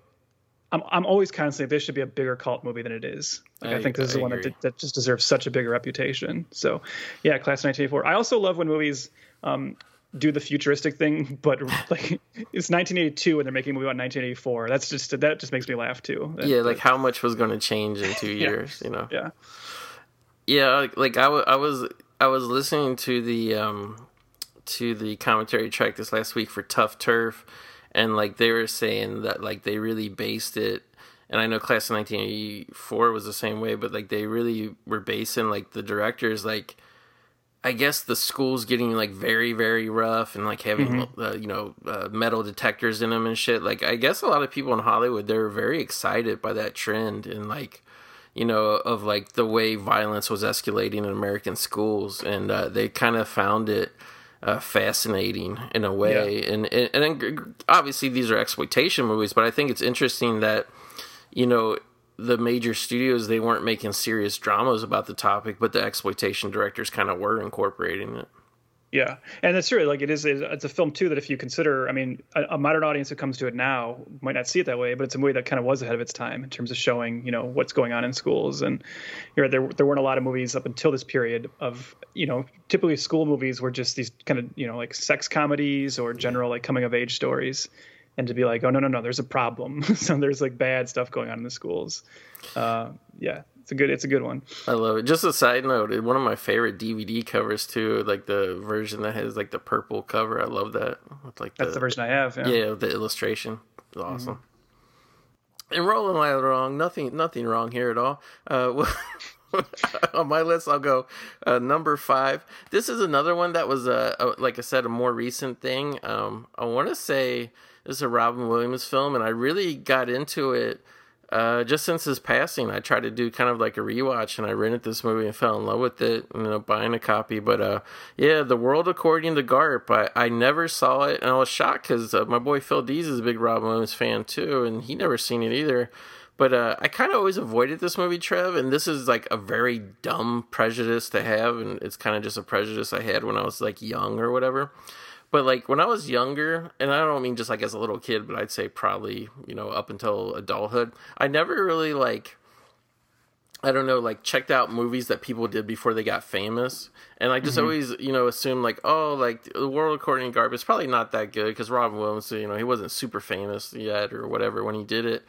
I'm I'm always constantly this should be a bigger cult movie than it is. Like, I, I- think this is I the one that, that just deserves such a bigger reputation. So, yeah, Class of 1984. I also love when movies um, do the futuristic thing, [LAUGHS] but like it's 1982 and they're making a movie about 1984. That's just that just makes me laugh too. That- yeah, like how much was going to change in two [LAUGHS] years? You know. yeah, Yeah, like, like I wa- I was I was listening to the um to the commentary track this last week for Tough Turf, and like they were saying that like they really based it. And I know Class of 1984 was the same way, but like they really were basing like the directors like. I guess the school's getting like very, very rough and like having uh, you know uh, metal detectors in them and shit. Like I guess a lot of people in Hollywood they're very excited by that trend and like you know, of like the way violence was escalating in American schools, and uh, they kind of found it uh, fascinating in a way. And, and and obviously these are exploitation movies, but I think it's interesting that you know the major studios they weren't making serious dramas about the topic, but the exploitation directors kind of were incorporating it. Yeah, and that's true. Like it is, it's a film too that if you consider, I mean, a, a modern audience who comes to it now might not see it that way, but it's a movie that kind of was ahead of its time in terms of showing, you know, what's going on in schools. And you know, there there weren't a lot of movies up until this period of, you know, typically school movies were just these kind of, you know, like sex comedies or general like coming of age stories. And to be like, oh no no no, there's a problem. [LAUGHS] so there's like bad stuff going on in the schools. Uh, yeah, it's a good it's a good one. I love it. Just a side note, one of my favorite DVD covers too, like the version that has like the purple cover. I love that. With like That's the version I have. Yeah. yeah, the illustration is awesome. And rolling right along, nothing, nothing wrong here at all. Uh, [LAUGHS] on my list, I'll go uh, number five. This is another one that was, uh, uh, like I said, a more recent thing. Um, I want to say this is a Robin Williams film, and I really got into it uh, just since his passing, I tried to do kind of like a rewatch, and I rented this movie and fell in love with it. You know, buying a copy. But uh, yeah, The World According to Garp. I, I never saw it, and I was shocked because uh, my boy Phil Dees is a big Robin Williams fan too, and he never seen it either. But uh, I kind of always avoided this movie, Trev, and this is like a very dumb prejudice to have, and it's kind of just a prejudice I had when I was like young or whatever. But like when I was younger, and I don't mean just like as a little kid, but I'd say probably you know up until adulthood, I never really like I don't know, like checked out movies that people did before they got famous, and I just mm-hmm. always, you know, assumed like, oh, like the World According to Garp is probably not that good because Robin Williams, you know, he wasn't super famous yet or whatever when he did it,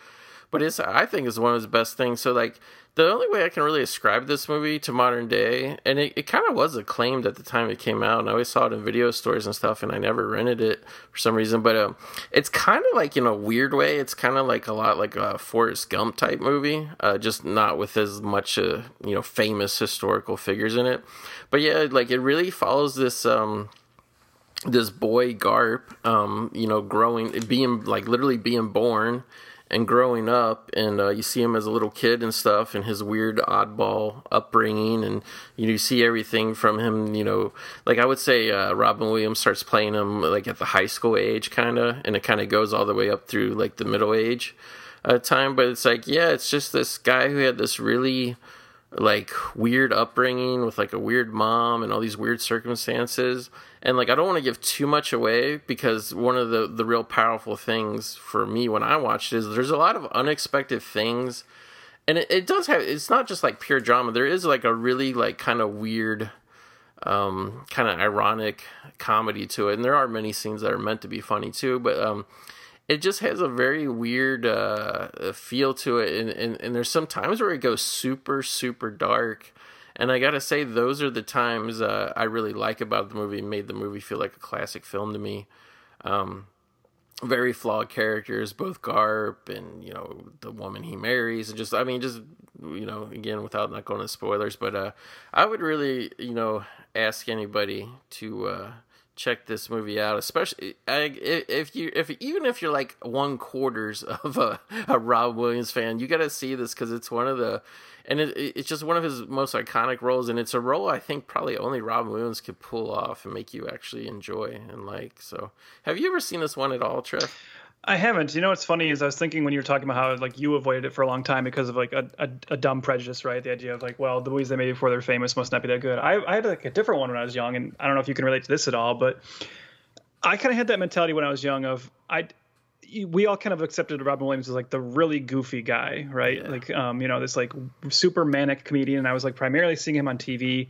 but it's I think is one of his best things. So like the only way I can really ascribe this movie to modern day, and it, it kind of was acclaimed at the time it came out, and I always saw it in video stores and stuff, and I never rented it for some reason. But um, it's kind of like in a weird way, it's kind of like a lot like a Forrest Gump type movie, uh, just not with as much uh, you know famous historical figures in it. But yeah, like it really follows this um this boy Garp, um, you know, growing, being like literally being born and growing up, and uh, you see him as a little kid and stuff, and his weird oddball upbringing, and you, know, you see everything from him. You know, like I would say, uh, Robin Williams starts playing him like at the high school age, kind of, and it kind of goes all the way up through like the middle age uh, time. But it's like, yeah, it's just this guy who had this really like weird upbringing with like a weird mom and all these weird circumstances. And like i don't want to give too much away because one of the the real powerful things for me when i watched is there's a lot of unexpected things. And it, it does have it's not just like pure drama. There is like a really like kind of weird um kind of ironic comedy to it. And there are many scenes that are meant to be funny too but um it just has a very weird uh, feel to it, and, and and there's some times where it goes super super dark, and I gotta say those are the times uh, I really like about the movie. Made the movie feel like a classic film to me. Um, very flawed characters, both Garp and you know the woman he marries, and just I mean just you know again without not going to spoilers, but uh, I would really you know ask anybody to uh, check this movie out, especially if you if even if you're like one quarters [LAUGHS] of a, a Rob Williams fan, you got to see this because it's one of the and it, it's just one of his most iconic roles, and it's a role I think probably only Rob Williams could pull off and make you actually enjoy and like. So, have you ever seen this one at all, Trev? I haven't. You know what's funny is I was thinking when you were talking about how like you avoided it for a long time because of like a, a, a dumb prejudice, right? The idea of like, well, the movies they made before they're famous must not be that good. I, I had like a different one when I was young, and I don't know if you can relate to this at all, but I kind of had that mentality when I was young of I we all kind of accepted Robin Williams as like the really goofy guy, right? Yeah. Like, um, you know, this like super manic comedian. And I was like primarily seeing him on TV.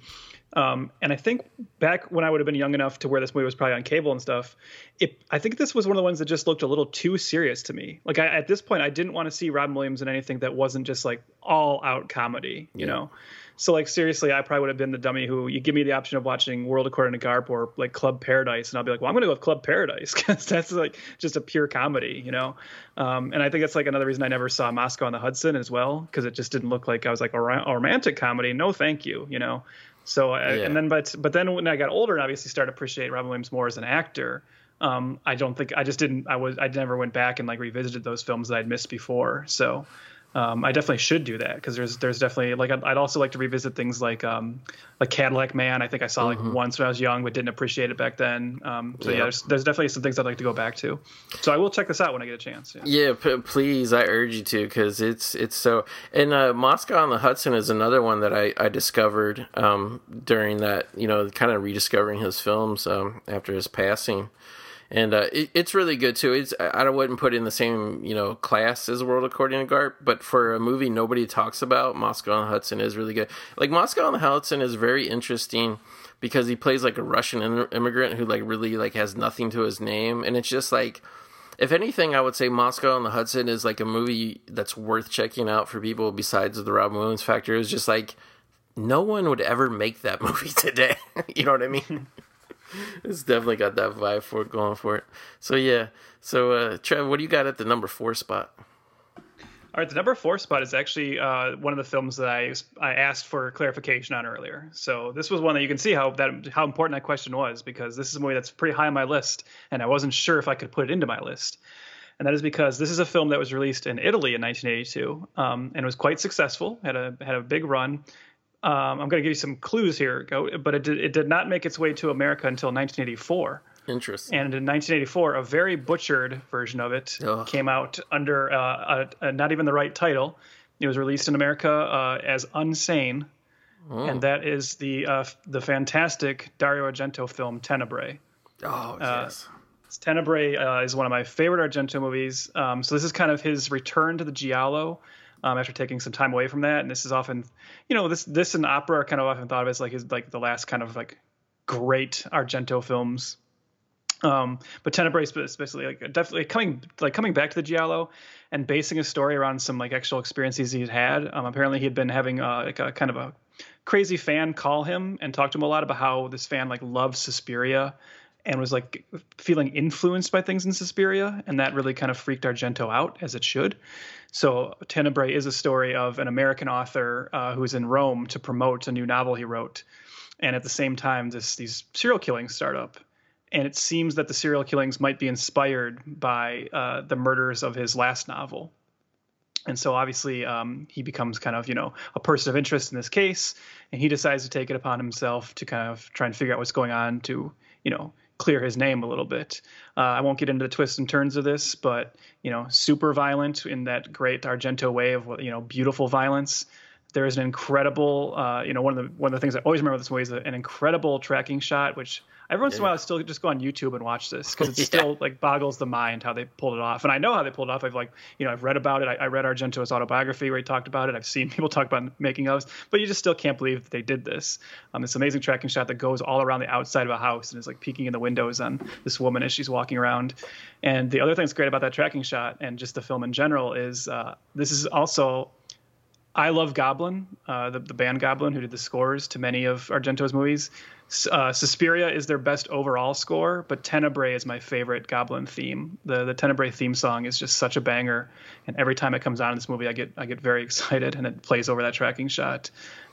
Um, and I think back when I would have been young enough to where this movie was probably on cable and stuff, it, I think this was one of the ones that just looked a little too serious to me. Like I, at this point, I didn't want to see Robin Williams in anything that wasn't just like all out comedy, you yeah. know? So like seriously, I probably would have been the dummy who you give me the option of watching World According to Garp or like Club Paradise, and I'll be like, well, I'm gonna go with Club Paradise [LAUGHS] because that's like just a pure comedy, you know. Um, and I think that's like another reason I never saw Moscow on the Hudson as well because it just didn't look like I was like a, a romantic comedy. No, thank you, you know. So I, yeah. and then but but then when I got older and obviously started to appreciate Robin Williams more as an actor, um, I don't think I just didn't I was I never went back and like revisited those films that I'd missed before. So um, I definitely should do that because there's there's definitely like I'd, I'd, also like to revisit things like um, like Cadillac Man. I think I saw like mm-hmm. once when I was young, but didn't appreciate it back then. Um, so yeah, yeah there's, there's, definitely some things I'd like to go back to. So I will check this out when I get a chance. Yeah, yeah p- please, I urge you to because it's it's so. And uh, Moscow on the Hudson is another one that I I discovered um, during that you know kind of rediscovering his films um, after his passing and uh, it, it's really good too. It's I wouldn't put in the same you know class as World According to Garp, but for a movie nobody talks about, Moscow on the Hudson is really good. Like Moscow on the Hudson is very interesting because he plays like a Russian immigrant who like really like has nothing to his name, and it's just like. If anything, I would say Moscow on the Hudson is like a movie that's worth checking out for people besides the Robin Williams factor. It's just like no one would ever make that [LAUGHS] movie today. [LAUGHS] you know what I mean? [LAUGHS] it's definitely got that vibe for it going for it. So yeah. So uh Trev, what do you got at the number four spot? All right, the number four spot is actually uh, one of the films that I I asked for clarification on earlier. So this was one that you can see how that how important that question was because this is a movie that's pretty high on my list, and I wasn't sure if I could put it into my list. And that is because this is a film that was released in Italy in 1982, um, and was quite successful. had a had a big run, um, I'm going to give you some clues here, but it did, it did not make its way to America until 1984. Interesting. And in 1984, a very butchered version of it Ugh. came out under uh, a, a, not even the right title. It was released in America uh, as Unsane, oh. and that is the uh, the fantastic Dario Argento film Tenebrae. Oh uh, yes. Tenebrae uh, is one of my favorite Argento movies. Um, so this is kind of his return to the giallo um, after taking some time away from that. And this is often, you know, this this and opera are kind of often thought of as like his like the last kind of like great Argento films. Um, but Tenebrae especially like definitely coming like coming back to the Giallo and basing a story around some like actual experiences he'd had. Um, apparently he had been having uh, like a kind of a crazy fan call him and talk to him a lot about how this fan like loved Suspiria and was like feeling influenced by things in Suspiria, and that really kind of freaked Argento out, as it should. So Tenebrae is a story of an American author uh, who's in Rome to promote a new novel he wrote, and at the same time, this these serial killings start up, and it seems that the serial killings might be inspired by uh, the murders of his last novel. And so obviously um, he becomes kind of you know a person of interest in this case, and he decides to take it upon himself to kind of try and figure out what's going on to you know clear his name a little bit. Uh, I won't get into the twists and turns of this, but you know, super violent in that great Argento way of you know beautiful violence. There is an incredible, uh, you know, one of the one of the things I always remember this movie is an incredible tracking shot, which every once in a while I still just go on YouTube and watch this because it [LAUGHS] yeah. still like boggles the mind how they pulled it off. And I know how they pulled it off. I've like, you know, I've read about it. I, I read Argento's autobiography where he talked about it. I've seen [LAUGHS] people talk about making ofs, but you just still can't believe that they did this. Um, this amazing tracking shot that goes all around the outside of a house and is like peeking in the windows on this woman as she's walking around. And the other thing that's great about that tracking shot and just the film in general is uh, this is also I love Goblin, uh, the, the band Goblin, who did the scores to many of Argento's movies. Uh, Suspiria is their best overall score, but Tenebrae is my favorite Goblin theme. The the Tenebrae theme song is just such a banger, and every time it comes on in this movie, I get I get very [LAUGHS] excited, and it plays over that tracking shot.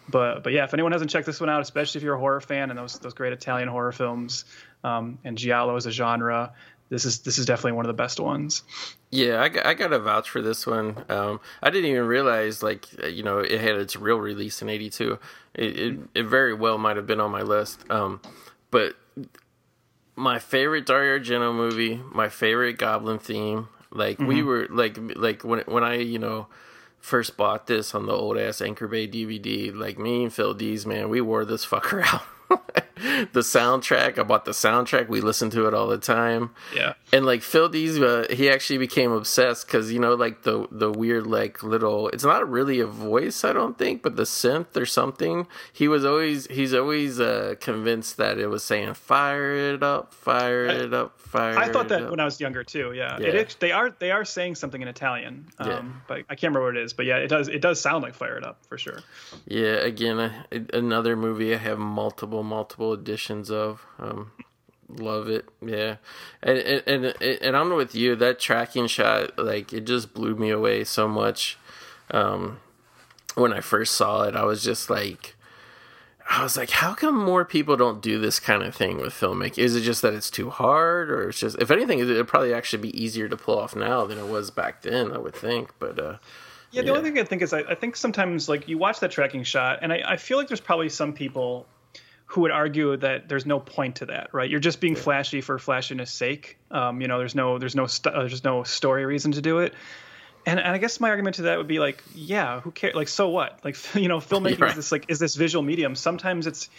But but yeah, if anyone hasn't checked this one out, especially if you're a horror fan and those those great Italian horror films, um, and giallo as a genre, this is this is definitely one of the best ones. Yeah, I, I got to vouch for this one. Um, I didn't even realize like uh, you know it had its real release in '82. It, it, it very well might have been on my list. Um, but my favorite Dario Argento movie, my favorite Goblin theme. Like mm-hmm. we were like like when when I you know first bought this on the old ass Anchor Bay DVD. Like me and Phil D's man, we wore this fucker [LAUGHS] out. [LAUGHS] the soundtrack. I bought the soundtrack. We listened to it all the time. Yeah. And like Phil D's, uh, he actually became obsessed because you know, like the the weird like little. It's not really a voice, I don't think, but the synth or something. He was always he's always uh, convinced that it was saying "fire it up, fire I, it up, fire." I thought that up. when I was younger too. Yeah. yeah. It, they are they are saying something in Italian. Um, yeah. But I can't remember what it is. But yeah, it does it does sound like "fire it up" for sure. Yeah. Again, uh, another movie I have multiple multiple editions of. Um, love it, yeah, and, and and and I'm with you. That tracking shot, like, it just blew me away so much. Um, when I first saw it, I was just like, I was like, how come more people don't do this kind of thing with filmmaking? Is it just that it's too hard, or it's just, if anything, it'd probably actually be easier to pull off now than it was back then, I would think. But uh, yeah, the yeah. only thing I think is I, I, think sometimes like you watch that tracking shot, and I, I feel like there's probably some people who would argue that there's no point to that, right? You're just being flashy for flashiness sake. Um, you know, there's no there's no st- there's no story reason to do it. And, and I guess my argument to that would be like, yeah, who cares? Like, so what? Like, [LAUGHS] you know, filmmaking right. is this like is this visual medium. Sometimes it's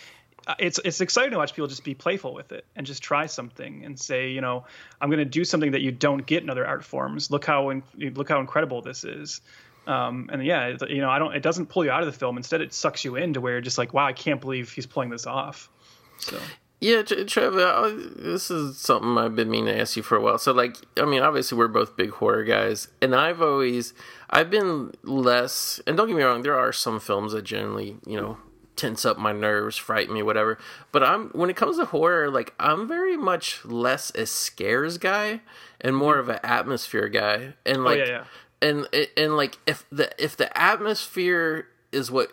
it's it's exciting to watch people just be playful with it and just try something and say, you know, I'm going to do something that you don't get in other art forms. Look how in, look how incredible this is. Um, and yeah, you know, I don't. It doesn't pull you out of the film. Instead, it sucks you in to where you're just like, wow, I can't believe he's pulling this off. So. Yeah, Trevor, this is something I've been meaning to ask you for a while. So, like, I mean, obviously, we're both big horror guys, and I've always, I've been less, and don't get me wrong, there are some films that generally, you know, tense up my nerves, frighten me, whatever. But I'm, when it comes to horror, like, I'm very much less a scares guy and more of an atmosphere guy. And, like, oh, yeah, yeah and and like if the if the atmosphere is what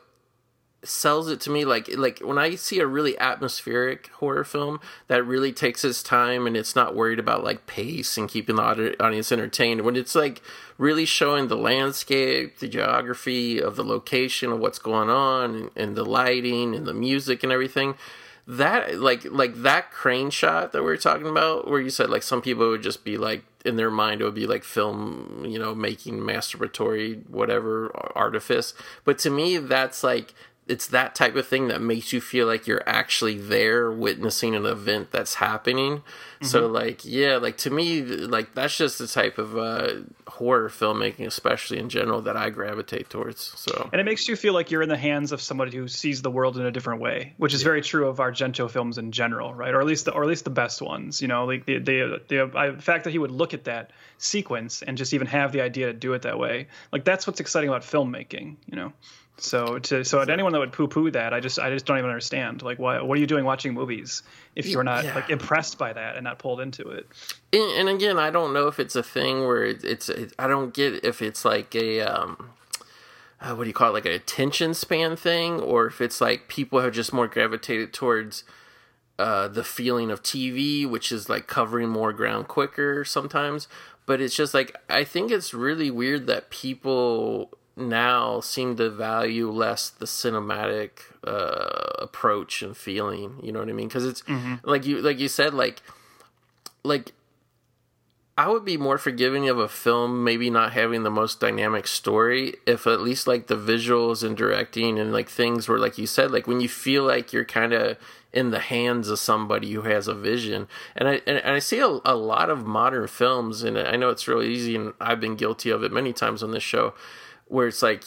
sells it to me like like when i see a really atmospheric horror film that really takes its time and it's not worried about like pace and keeping the audience entertained when it's like really showing the landscape the geography of the location of what's going on and, and the lighting and the music and everything that like like that crane shot that we are talking about where you said like some people would just be like in their mind it would be like film you know making masturbatory whatever artifice. But to me that's like it's that type of thing that makes you feel like you're actually there witnessing an event that's happening. Mm-hmm. so like yeah like to me like that's just the type of uh, horror filmmaking especially in general that i gravitate towards so. And it makes you feel like you're in the hands of somebody who sees the world in a different way which is yeah. very true of argento films in general right? Or at least the or at least the best ones you know? Like the the, the, the fact that he would look at that sequence and just even have the idea to do it that way like that's what's exciting about filmmaking you know so to so at anyone that would poo poo that, I just I just don't even understand. Like what what are you doing watching movies if you're not yeah. like impressed by that and not pulled into it? And, and again, I don't know if it's a thing where it's, it's I don't get if it's like a um uh, what do you call it like an attention span thing or if it's like people have just more gravitated towards uh, the feeling of TV, which is like covering more ground quicker sometimes. but it's just like I think it's really weird that people now seem to value less the cinematic uh, approach and feeling. You know what I mean? Because it's mm-hmm. like you like you said like like I would be more forgiving of a film maybe not having the most dynamic story if at least like the visuals and directing and like things were like you said like when you feel like you're kind of in the hands of somebody who has a vision and I and, I see a, a lot of modern films and I know it's really easy and I've been guilty of it many times on this show where it's like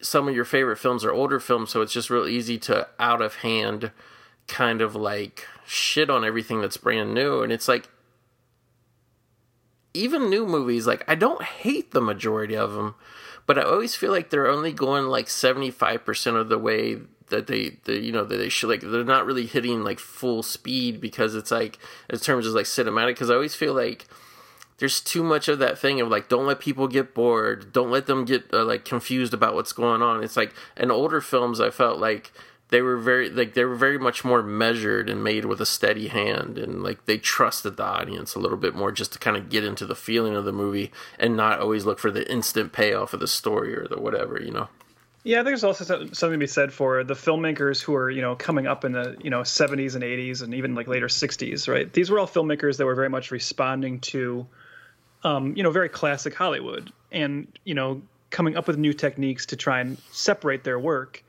some of your favorite films are older films so it's just real easy to out of hand kind of like shit on everything that's brand new and it's like even new movies, like I don't hate the majority of them, but I always feel like they're only going like seventy five percent of the way that they, they you know that they should like they're not really hitting like full speed because it's like in terms of like cinematic because I always feel like there's too much of that thing of like don't let people get bored. Don't let them get uh, like confused about what's going on. It's like in older films i felt like they were very like they were very much more measured and made with a steady hand and like they trusted the audience a little bit more just to kind of get into the feeling of the movie and not always look for the instant payoff of the story or the whatever you know? Yeah, there's also something to be said for the filmmakers who are, you know, coming up in the, you know, 70s and 80s and even like later 60s, right? These were all filmmakers that were very much responding to, um, you know, very classic Hollywood and, you know, coming up with new techniques to try and separate their work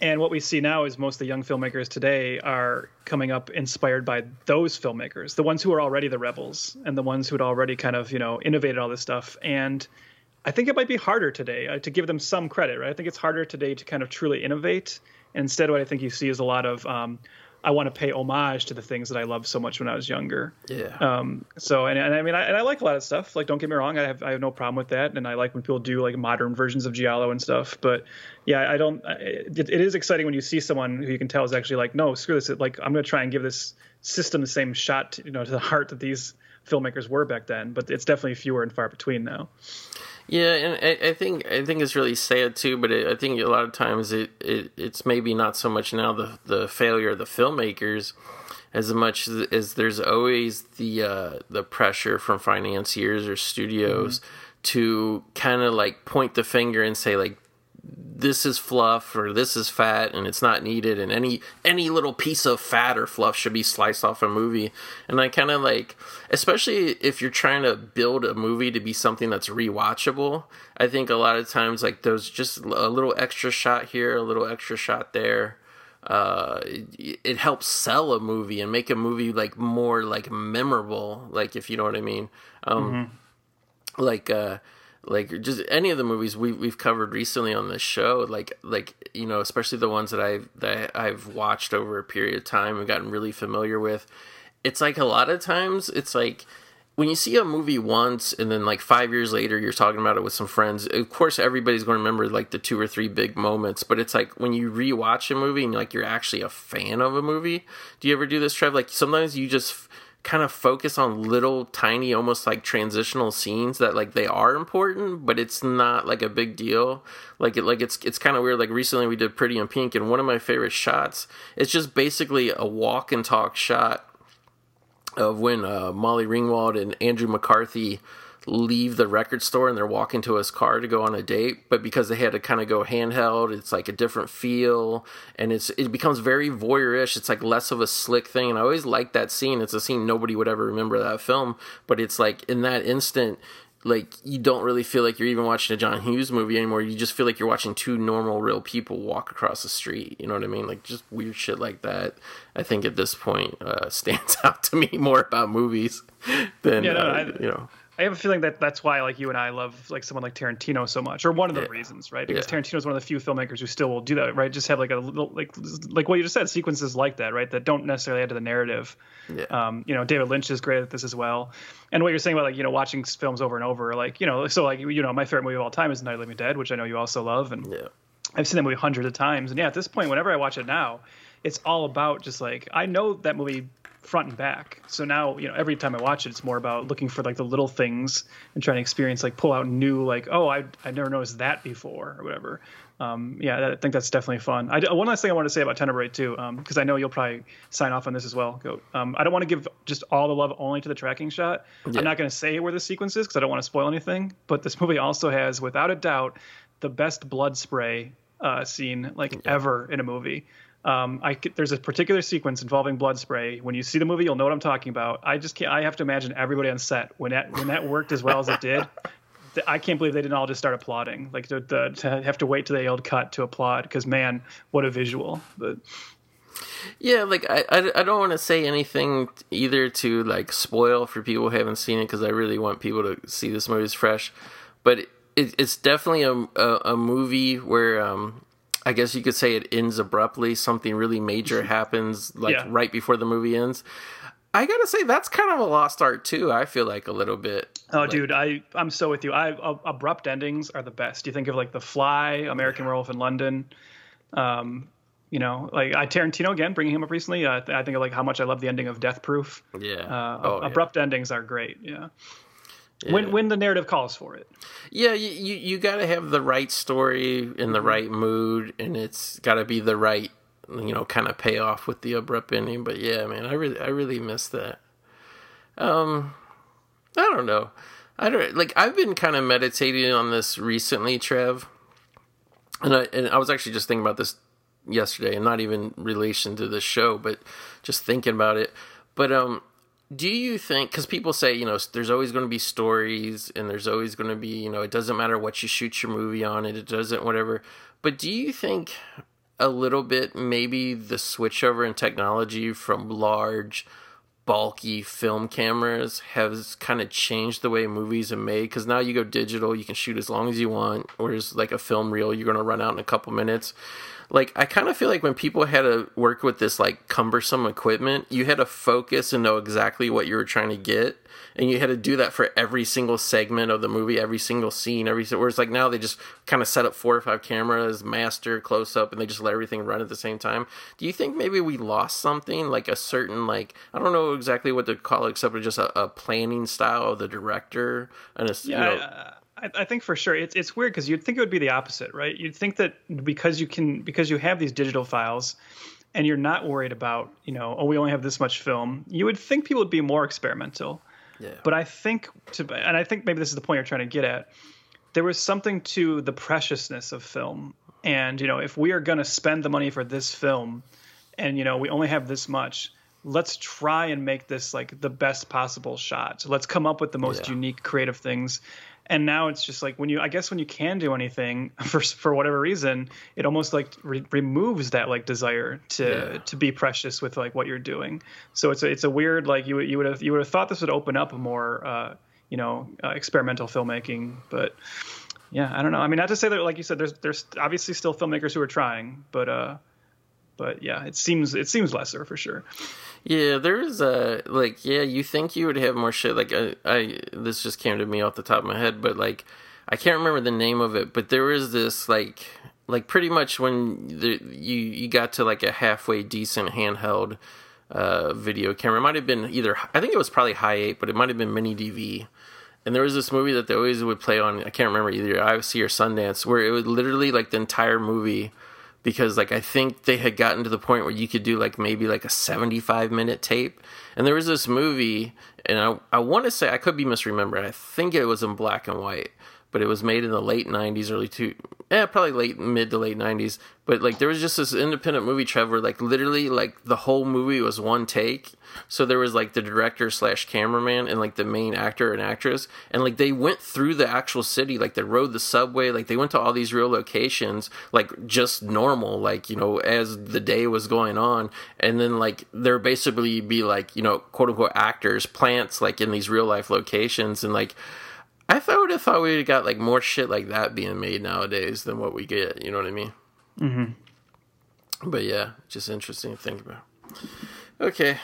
and what we see now is most of the young filmmakers today are coming up inspired by those filmmakers, the ones who are already the rebels and the ones who had already kind of, you know, innovated all this stuff. And I think it might be harder today uh, to give them some credit, right? I think it's harder today to kind of truly innovate. And instead, what I think you see is a lot of um, I want to pay homage to the things that I loved so much when I was younger. Yeah. Um. So and, and I mean I, and I like a lot of stuff. Like don't get me wrong, I have I have no problem with that, and I like when people do like modern versions of Giallo and stuff. But yeah, I don't. It, it is exciting when you see someone who you can tell is actually like, no, screw this. Like I'm going to try and give this system the same shot, to, you know, to the heart that these filmmakers were back then. But it's definitely fewer and far between now. Yeah, and I, I, think I think it's really sad too. But it, I think a lot of times it, it it's maybe not so much now the the failure of the filmmakers as much as, as there's always the uh, the pressure from financiers or studios mm-hmm. to kind of like point the finger and say like this is fluff or this is fat and it's not needed and any any little piece of fat or fluff should be sliced off a movie. And i kind of like especially if you're trying to build a movie to be something that's rewatchable i think a lot of times like there's just a little extra shot here a little extra shot there. Uh it, it helps sell a movie and make a movie like more like memorable like if you know what i mean. Um mm-hmm. like uh like just any of the movies we we've covered recently on this show like like you know especially the ones that I've that I've watched over a period of time and gotten really familiar with it's like a lot of times it's like when you see a movie once and then like 5 years later you're talking about it with some friends of course everybody's going to remember like the two or three big moments but it's like when you rewatch a movie and like you're actually a fan of a movie do you ever do this Trev? Like sometimes you just kind of focus on little tiny almost like transitional scenes that like they are important but it's not like a big deal. Like it like it's it's kind of weird. Like recently we did pretty in pink and one of my favorite shots it's just basically a walk and talk shot of when uh, molly ringwald and andrew mccarthy leave the record store and they're walking to his car to go on a date but because they had to kind of go handheld it's like a different feel and it's it becomes very voyeurish it's like less of a slick thing and i always like that scene it's a scene nobody would ever remember that film but it's like in that instant like you don't really feel like you're even watching a John Hughes movie anymore. You just feel like you're watching two normal, real people walk across the street. You know what I mean? Like just weird shit like that. I think at this point uh, [LAUGHS] stands out to me more about movies than yeah, no, uh, I, you know. I have a feeling that that's why like you and I love like someone like Tarantino so much, or one of the yeah. reasons, right? Because yeah. Tarantino is one of the few filmmakers who still will do that, right? Just have like a little like like what you just said, sequences like that, right? That don't necessarily add to the narrative. Yeah. Um, you know, David Lynch is great at this as well. And what you're saying about like you know watching films over and over, like you know, so like you know, my favorite movie of all time is Night of the Living Dead, which I know you also love, and yeah. I've seen that movie hundreds of times. And yeah, at this point, whenever I watch it now, it's all about just like I know that movie front and back. So now, you know, every time I watch it, it's more about looking for like the little things and trying to experience, like pull out new, like, oh, I I never noticed that before or whatever. Um, yeah, I think that's definitely fun. I, one last thing I want to say about Tenebrae too, because um, I know you'll probably sign off on this as well. Go. Um, I don't want to give just all the love only to the tracking shot. Yeah. I'm not going to say where the sequence is because I don't want to spoil anything. But this movie also has, without a doubt, the best blood spray uh, scene like yeah. ever in a movie. Um, I there's a particular sequence involving blood spray. When you see the movie, you'll know what I'm talking about. I just can't. I have to imagine everybody on set when that when that worked as well as it did. [LAUGHS] I can't believe they didn't all just start applauding. Like the, the to have to wait till they yelled cut to applaud because man, what a visual! But yeah, like I I, I don't want to say anything either to like spoil for people who haven't seen it because I really want people to see this movie as fresh. But it, it's definitely a, a, a movie where um I guess you could say it ends abruptly. Something really major [LAUGHS] happens like yeah. right before the movie ends. I gotta say that's kind of a lost art too. I feel like a little bit. Oh, like, dude, I I'm so with you. I uh, abrupt endings are the best. You think of like The Fly, American Werewolf in London. Um, you know, like I Tarantino again, bringing him up recently. Uh, I think of like how much I love the ending of Death Proof. Yeah. Uh, oh, abrupt yeah. endings are great. Yeah. Yeah. When when the narrative calls for it. Yeah, you you, you got to have the right story in the mm-hmm. right mood, and it's got to be the right you know kind of payoff with the abrupt ending. But yeah, man, I really I really miss that. Um, I don't know. I don't like. I've been kind of meditating on this recently, Trev, and I and I was actually just thinking about this yesterday, and not even relation to the show, but just thinking about it. But um, do you think because people say you know there's always going to be stories and there's always going to be you know it doesn't matter what you shoot your movie on it it doesn't whatever. But do you think a little bit maybe the switch over in technology from large bulky film cameras has kind of changed the way movies are made? Because now you go digital you can shoot as long as you want whereas like a film reel you're going to run out in a couple minutes like I kind of feel like when people had to work with this like cumbersome equipment, you had to focus and know exactly what you were trying to get, and you had to do that for every single segment of the movie, every single scene, every. Whereas like now they just kind of set up four or five cameras, master, close up, and they just let everything run at the same time. Do you think maybe we lost something like a certain like I don't know exactly what to call it, except for just a, a planning style of the director and a yeah. You know, I, I think for sure it's it's weird because you'd think it would be the opposite, right? You'd think that because you can because you have these digital files and you're not worried about you know oh we only have this much film, you would think people would be more experimental. Yeah. But I think to and I think maybe this is the point you're trying to get at. There was something to the preciousness of film, and you know if we are going to spend the money for this film, and you know we only have this much let's try and make this like the best possible shot. So let's come up with the most yeah. unique creative things and now it's just like when you i guess when you can do anything [LAUGHS] for for whatever reason it almost like re- removes that like desire to yeah. to be precious with like what you're doing. So it's a, it's a weird like you you would have you would have thought this would open up a more uh, you know uh, experimental filmmaking but yeah i don't know. I mean not to say that like you said there's there's obviously still filmmakers who are trying but uh but yeah it seems it seems lesser for sure yeah, there's a like yeah, you think you would have more shit like I, I this just came to me off the top of my head, but like I can't remember the name of it, but there is this like like pretty much when the, you you got to like a halfway decent handheld uh, video camera. It might have been either I think it was probably Hi8, but it might have been mini DV. And there was this movie that they always would play on. I can't remember either IFC or Sundance, where it would literally like the entire movie because like I think they had gotten to the point where you could do like maybe like a 75 minute tape. And there was this movie and I I want to say I could be misremembering. I think it was in black and white but it was made in the late 90s early two yeah probably late mid to late 90s but like there was just this independent movie trevor like literally like the whole movie was one take so there was like the director slash cameraman and like the main actor and actress and like they went through the actual city like they rode the subway like they went to all these real locations like just normal like you know as the day was going on and then like there basically be like you know quote unquote actors plants like in these real life locations and like I thought would have thought we got like more shit like that being made nowadays than what we get. You know what I mean? Mm-hmm. But yeah, just interesting to think about. Okay,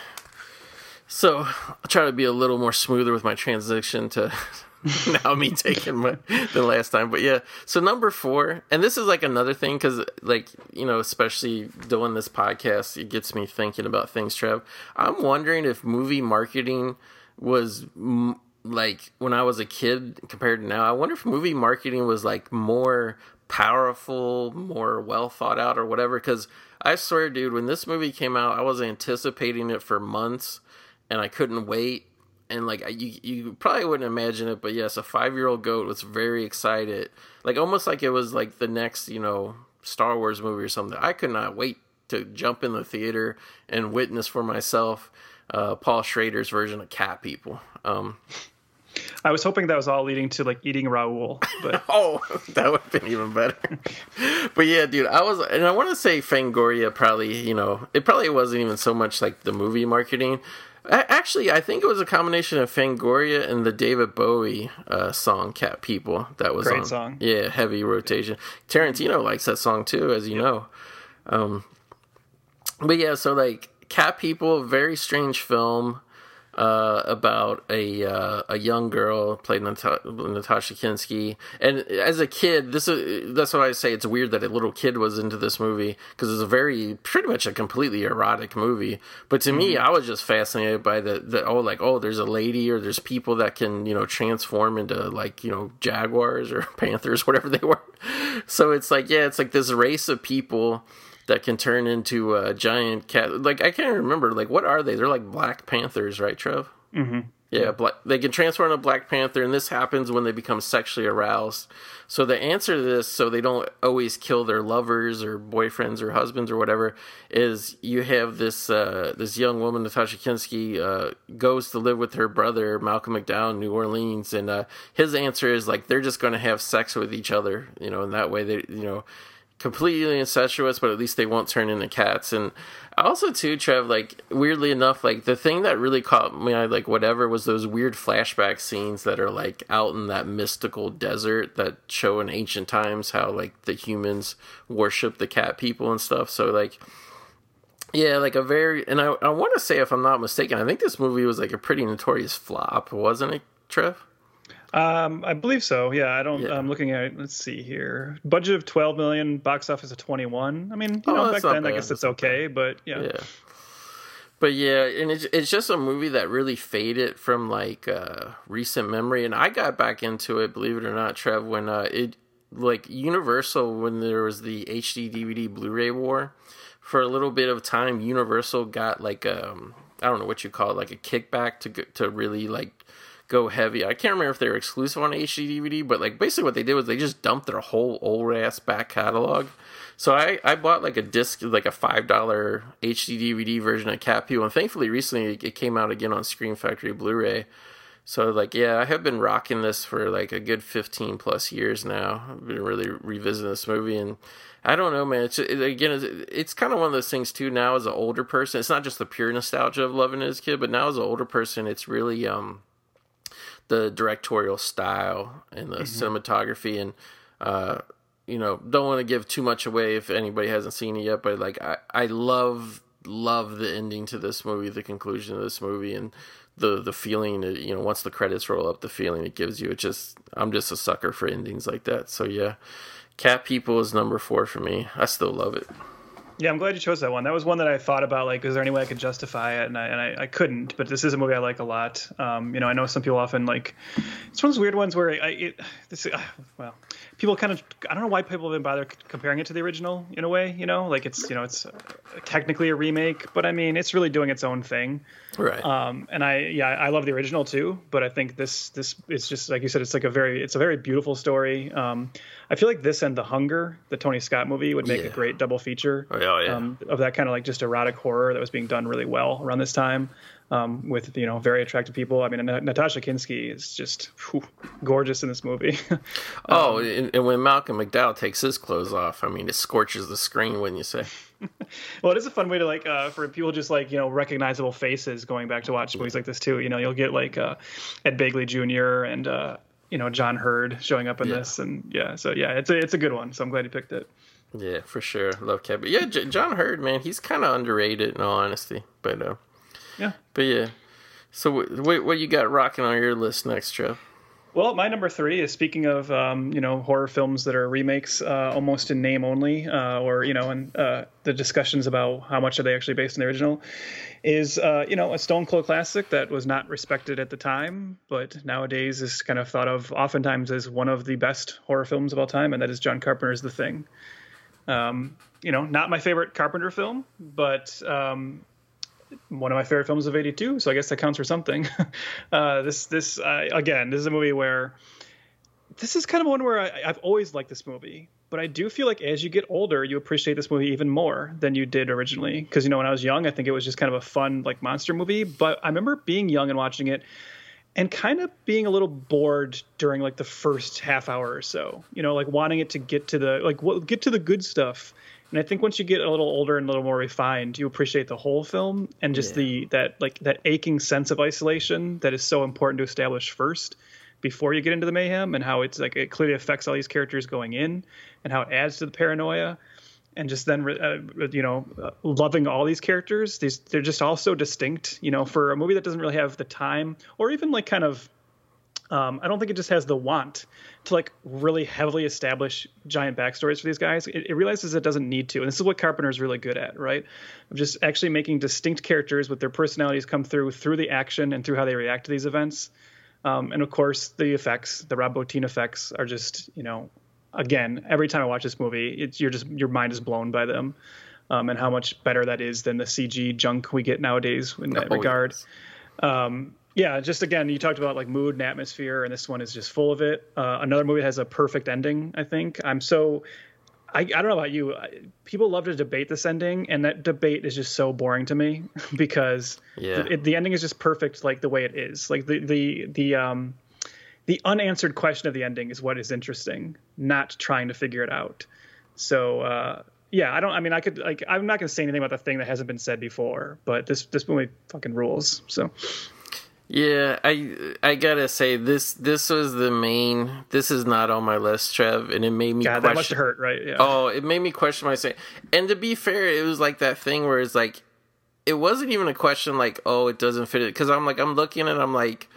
so I'll try to be a little more smoother with my transition to [LAUGHS] now me [LAUGHS] taking my the last time, but yeah. So number four, and this is like another thing because, like you know, especially doing this podcast, it gets me thinking about things. Trev, I'm wondering if movie marketing was m- like when I was a kid compared to now. I wonder if movie marketing was like more powerful, more well thought out, or whatever. Because I swear, dude, when this movie came out, I was anticipating it for months, and I couldn't wait. And like you, you probably wouldn't imagine it, but yes, a five-year-old goat was very excited, like almost like it was like the next, you know, Star Wars movie or something. I could not wait to jump in the theater and witness for myself uh, Paul Schrader's version of Cat People. Um, I was hoping that was all leading to like eating Raoul, but [LAUGHS] oh, that would have been even better. but yeah, dude, I was, and I want to say Fangoria probably, you know, it probably wasn't even so much like the movie marketing. Actually, I think it was a combination of Fangoria and the David Bowie uh, song "Cat People" that was Great on. song. Yeah, heavy rotation. Tarantino likes that song too, as you know. Um, but yeah, so like Cat People, very strange film uh, about a uh, a young girl played Nat- Natasha Kinski, and as a kid, this is that's why I say it's weird that a little kid was into this movie because it's a very pretty much a completely erotic movie. But to mm-hmm. me, I was just fascinated by the the oh like oh there's a lady or there's people that can you know transform into like you know jaguars or [LAUGHS] panthers whatever they were. So it's like yeah, it's like this race of people that can turn into a giant cat. Like I can't remember. Like what are they? They're like Black Panthers, right, Trev? Mm-hmm. Yeah, black, they can transform into Black Panther, and this happens when they become sexually aroused. So the answer to this, so they don't always kill their lovers or boyfriends or husbands or whatever, is you have this uh, this young woman, Natasha Kinski, uh, goes to live with her brother Malcolm McDowell in New Orleans, and uh, his answer is like they're just going to have sex with each other, you know, and that way they, you know completely incestuous, but at least they won't turn into cats. And also too, Trev, like weirdly enough, like the thing that really caught me, I like whatever was those weird flashback scenes that are like out in that mystical desert that show in ancient times how like the humans worship the cat people and stuff. So like. Yeah, like a very, and I, I want to say, if I'm not mistaken, I think this movie was like a pretty notorious flop, wasn't it, Trev? Um, I believe so. Yeah, I don't. Yeah. I'm looking at. Let's see here. Budget of 12 million, box office of 21. I mean, you oh, know, back then bad. I guess it's okay, but yeah. Yeah. But yeah, and it's it's just a movie that really faded from like uh, recent memory, and I got back into it, believe it or not, Trev, when uh, it like Universal when there was the HD DVD Blu-ray war for a little bit of time. Universal got like um I don't know what you call it, like a kickback to to really like go heavy. I can't remember if they were exclusive on HD DVD, but like basically what they did was they just dumped their whole old ass back catalog. So I, I bought like a disc, like a five dollar HD DVD version of Cat People, and thankfully recently it came out again on Scream Factory Blu-ray. So like yeah, I have been rocking this for like a good fifteen plus years now. I've been really revisiting this movie and. I don't know, man. It's it, again, it's, it's, kind of one of those things too. Now, as an older person, it's not just the pure nostalgia of loving as a kid, but now as an older person, it's really um, the directorial style and the mm-hmm. cinematography and uh, you know don't want to give too much away if anybody hasn't seen it yet but like I, I love love the ending to this movie the conclusion of this movie and the the feeling you know once the credits roll up the feeling it gives you. It just i'm just a sucker for endings like that. So yeah cat people is number four for me. I still love it yeah, I'm glad you chose that one. That was one that I thought about. Like, is there any way I could justify it? And I and I, I couldn't. But this is a movie I like a lot. Um, you know, I know some people often like. It's one of those weird ones where I it, this uh, well, people kind of I don't know why people have been bothered comparing it to the original in a way. You know, like it's you know it's technically a remake, but I mean it's really doing its own thing. Right. Um, and I yeah I love the original too, but I think this this is just like you said it's like a very it's a very beautiful story. Um, I feel like this and The Hunger, the Tony Scott movie, would make yeah. a great double feature. Oh, yeah, yeah. Um, of that kind of like just erotic horror that was being done really well around this time um, with you know very attractive people. I mean, Natasha Kinski is just whew, gorgeous in this movie. [LAUGHS] oh, um, and, and, when Malcolm McDowell takes his clothes off, I mean, it scorches the screen. wouldn't you say, [LAUGHS] well, it is a fun way to like uh, for people just like you know recognizable faces going back to watch movies like this too. You know, you'll get like uh, Ed Begley Jr. and uh, you know John Heard showing up in yeah. this, and yeah, so yeah, it's a it's a good one. So I'm glad you picked it. Yeah, for sure. Love Kevin. Yeah, J- John Heard, man, he's kind of underrated in all honesty. But uh, yeah. But yeah. So what what you got rocking on your list next, Trev? Well, my number three is speaking of um, you know horror films that are remakes, uh, almost in name only, uh, or you know, and uh, the discussions about how much are they actually based on the original, is uh, you know a Stone Cold classic that was not respected at the time, but nowadays is kind of thought of oftentimes as one of the best horror films of all time, and that is John Carpenter's The Thing. Um, you know, not my favorite Carpenter film, but um, one of my favorite films of '82, so I guess that counts for something. [LAUGHS] uh, this, this uh, again, this is a movie where this is kind of one where I, I've always liked this movie, but I do feel like as you get older, you appreciate this movie even more than you did originally. Because you know, when I was young, I think it was just kind of a fun like monster movie. But I remember being young and watching it, and kind of being a little bored during like the first half hour or so. You know, like wanting it to get to the like what, get to the good stuff and I think once you get a little older and a little more refined, you appreciate the whole film and just yeah. the that like that aching sense of isolation that is so important to establish first before you get into the mayhem and how it's like it clearly affects all these characters going in and how it adds to the paranoia and just then uh, you know uh, loving all these characters these they're just all so distinct you know for a movie that doesn't really have the time or even like kind of um, I don't think it just has the want to like really heavily establish giant backstories for these guys. It, it, realizes it doesn't need to, and this is what Carpenter is really good at, right? Of just actually making distinct characters with their personalities come through through the action and through how they react to these events. Um, and of course, the effects, the Rob Bottin effects, are just you know, again, every time I watch this movie, it's you're just your mind is blown by them, um, and how much better that is than the CG junk we get nowadays in that oh, regard. Yes. Um, yeah, just again, you talked about like mood and atmosphere, and this one is just full of it. Uh, another movie has a perfect ending. I think I'm so. I, I don't know about you. People love to debate this ending, and that debate is just so boring to me [LAUGHS] because yeah. the, the ending is just perfect, like the way it is. Like the the the um the unanswered question of the ending is what is interesting, not trying to figure it out. So uh, yeah, I don't. I mean, I could like. I'm not going to say anything about the thing that hasn't been said before, but this this movie fucking rules. So yeah, I I gotta say this this was the main. This is not on my list, Trev, and it made me. God, question, that must hurt, right? Yeah. Oh, it made me question myself. And to be fair, it was like that thing where it's like, it wasn't even a question like, oh, it doesn't fit it, because I'm like, I'm looking and I'm like,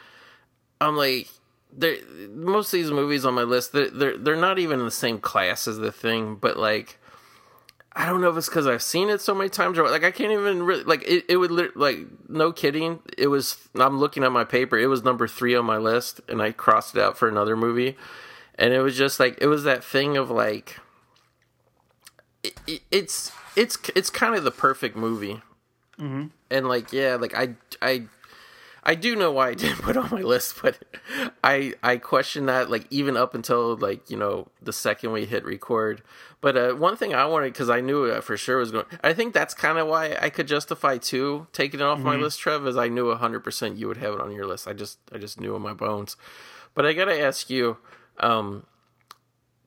I'm like, they most of these movies on my list, they're, they're they're not even in the same class as the thing, but like I don't know if it's because I've seen it so many times or like I can't even really like it. It would like no kidding. It was I'm looking at my paper. It was number three on my list, and I crossed it out for another movie, and it was just like it was that thing of like it, it, it's it's it's kind of the perfect movie, mm-hmm. and like yeah, like I I I do know why I [LAUGHS] didn't put on my list, but I I question that like even up until like you know the second we hit record. But uh, one thing I wanted because I knew for sure was going. I think that's kind of why I could justify too taking it off mm-hmm. my list, Trev, is I knew hundred percent you would have it on your list. I just I just knew in my bones. But I gotta ask you, um,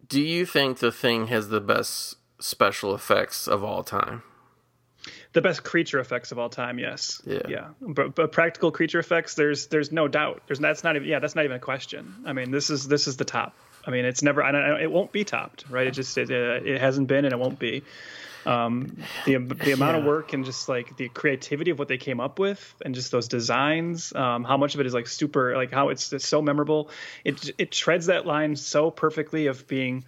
do you think the thing has the best special effects of all time? The best creature effects of all time. Yes. Yeah. Yeah. But, but practical creature effects, there's there's no doubt. There's that's not even yeah that's not even a question. I mean this is this is the top. I mean it's never I don't, it won't be topped right. It just it, it hasn't been and it won't be. Um, the the amount yeah. of work and just like the creativity of what they came up with and just those designs, um, how much of it is like super like how it's, it's so memorable. It it treads that line so perfectly of being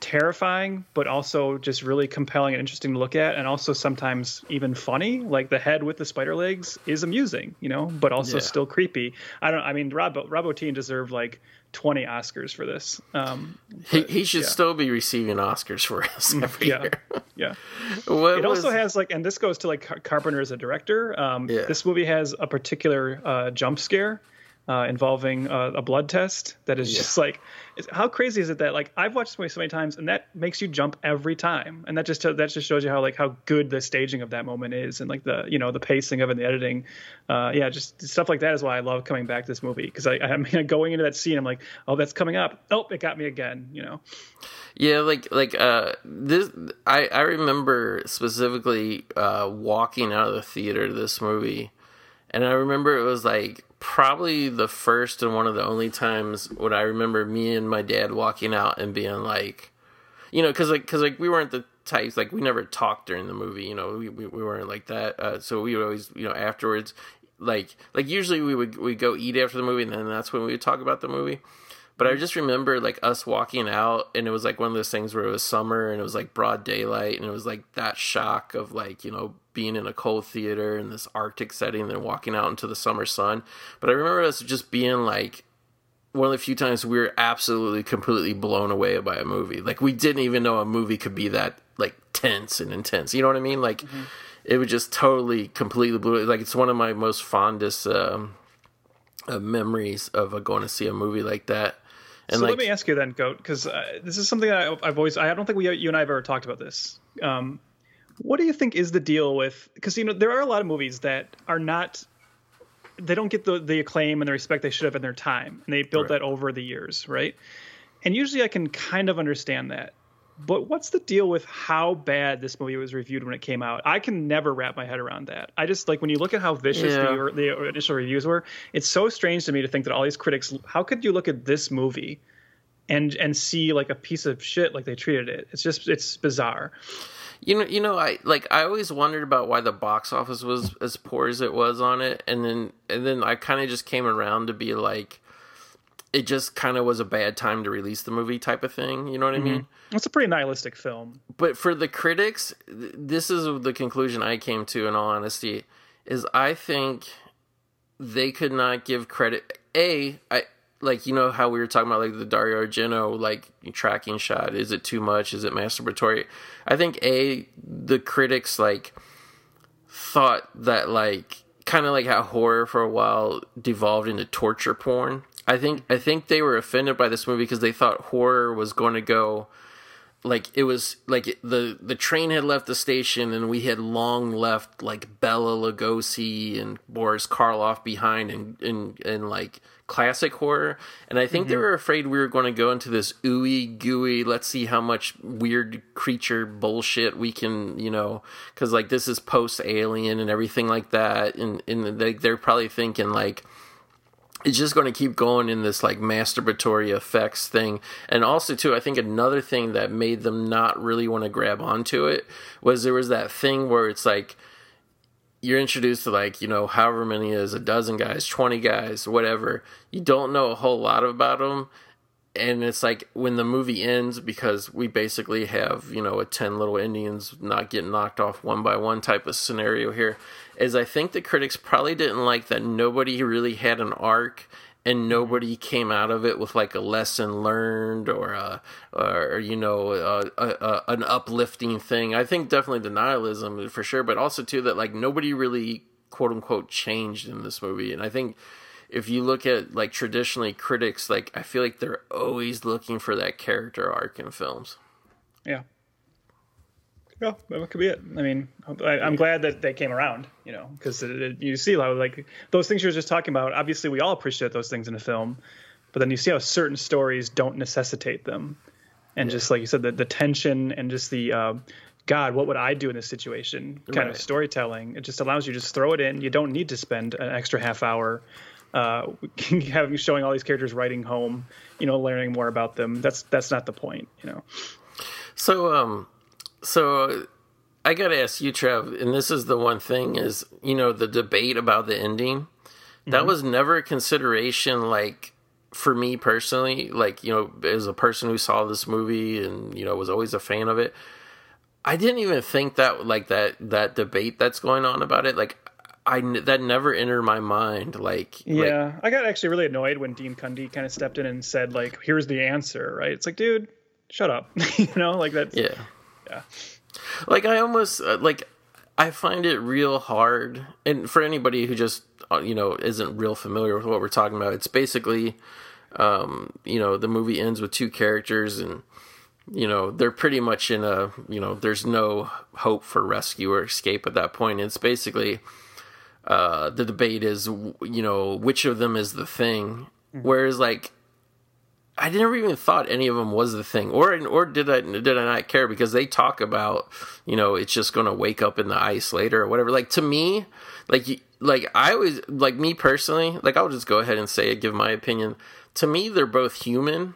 terrifying, but also just really compelling and interesting to look at, and also sometimes even funny. Like the head with the spider legs is amusing, you know, but also yeah. still creepy. I don't. I mean, Rob Rob Bottin deserved like 20 Oscars for this. Um, but, he, he should yeah. still be receiving Oscars for us mm, every yeah. year. [LAUGHS] yeah. [LAUGHS] What it was... also has like, and this goes to like Carpenter as a director. Um, yeah. This movie has a particular uh, jump scare uh, involving uh, a blood test that is yeah. just like how crazy is it that like I've watched this movie so many times and that makes you jump every time. And that just that just shows you how like how good the staging of that moment is and like the you know the pacing of it and the editing. Uh, yeah just stuff like that is why I love coming back to this movie because I I mean going into that scene I'm like oh that's coming up. Oh it got me again you know? Yeah like like uh this I I remember specifically uh walking out of the theater to this movie and I remember it was like probably the first and one of the only times when I remember me and my dad walking out and being like, you know, because like because like we weren't the types like we never talked during the movie, you know, we we, we weren't like that. Uh, so we would always you know afterwards, like like usually we would we go eat after the movie and then that's when we would talk about the movie. But I just remember like us walking out, and it was like one of those things where it was summer and it was like broad daylight, and it was like that shock of like you know being in a cold theater in this Arctic setting, and then walking out into the summer sun. But I remember us just being like one of the few times we were absolutely completely blown away by a movie. Like we didn't even know a movie could be that like tense and intense. You know what I mean? Like mm-hmm. it was just totally completely blew. Like it's one of my most fondest um, uh, memories of uh, going to see a movie like that. And so like, let me ask you then, Goat, because uh, this is something I, have always. I don't think we, you and I have ever talked about this. Um, what do you think is the deal with? Because you know there are a lot of movies that are not. They don't get the the acclaim and the respect they should have in their time, and they built right. that over the years, right? And usually, I can kind of understand that. But what's the deal with how bad this movie was reviewed when it came out? I can never wrap my head around that. I just like when you look at how vicious yeah. the, the initial reviews were. It's so strange to me to think that all these critics. How could you look at this movie and and see like a piece of shit like they treated it? It's just it's bizarre. You know, you know, I like I always wondered about why the box office was as poor as it was on it, and then and then I kind of just came around to be like, it just kind of was a bad time to release the movie type of thing. You know what mm-hmm. I mean? It's a pretty nihilistic film. But for the critics, this is the conclusion I came to. In all honesty, is I think they could not give credit. A, I like you know how we were talking about like the Dario Argento like tracking shot. Is it too much? Is it masturbatory? I think a the critics like thought that like kind of like how horror for a while devolved into torture porn I think I think they were offended by this movie because they thought horror was going to go like it was like the the train had left the station and we had long left like Bela Lugosi and Boris Karloff behind and in in like classic horror and I think mm-hmm. they were afraid we were going to go into this ooey gooey let's see how much weird creature bullshit we can you know cuz like this is post alien and everything like that and and they, they're probably thinking like it's just going to keep going in this like masturbatory effects thing. And also too i think another thing that made them not really want to grab onto it was there was that thing where it's like you're introduced to like you know however many is a dozen guys 20 guys whatever. You don't know a whole lot about them and it's like when the movie ends because we basically have you know a 10 little indians not getting knocked off one by one type of scenario here is i think the critics probably didn't like that nobody really had an arc and mm-hmm. nobody came out of it with like a lesson learned or uh, a, or you know a, a, an uplifting thing i think definitely the nihilism for sure but also too that like nobody really quote unquote changed in this movie and i think if you look at like traditionally critics, like I feel like they're always looking for that character arc in films. Yeah. Well, that could be it. I mean, I, am glad that they came around, you know, because you see how like those things you were just talking about. Obviously, we all appreciate those things in a film, but then you see how certain stories don't necessitate them, and yeah. just like you said, the, the tension and just the uh, God, what would I do in this situation? Kind right. of storytelling. It just allows you to just throw it in. You don't need to spend an extra half hour uh, [LAUGHS] having showing all these characters writing home, you know, learning more about them. That's that's not the point, you know. So um, so I got to ask you, Trev, and this is the one thing is you know the debate about the ending. That mm-hmm. was never a consideration, like for me personally. Like you know, as a person who saw this movie and you know was always a fan of it. I didn't even think that like that that debate that's going on about it. Like I that never entered my mind. Like, yeah, like, I got actually really annoyed when Dean Cundey kind of stepped in and said, like, "Here's the answer." Right? It's like, dude, shut up. [LAUGHS] you know, like that. Yeah, yeah. Like I almost uh, like I find it real hard, and for anybody who just uh, you know isn't real familiar with what we're talking about, it's basically, um, you know, the movie ends with two characters and you know they're pretty much in a you know there's no hope for rescue or escape at that point it's basically uh, the debate is, you know, which of them is the thing. Mm-hmm. Whereas, like, I never even thought any of them was the thing, or or did I did I not care because they talk about, you know, it's just going to wake up in the ice later or whatever. Like to me, like like I always like me personally, like I'll just go ahead and say it, give my opinion. To me, they're both human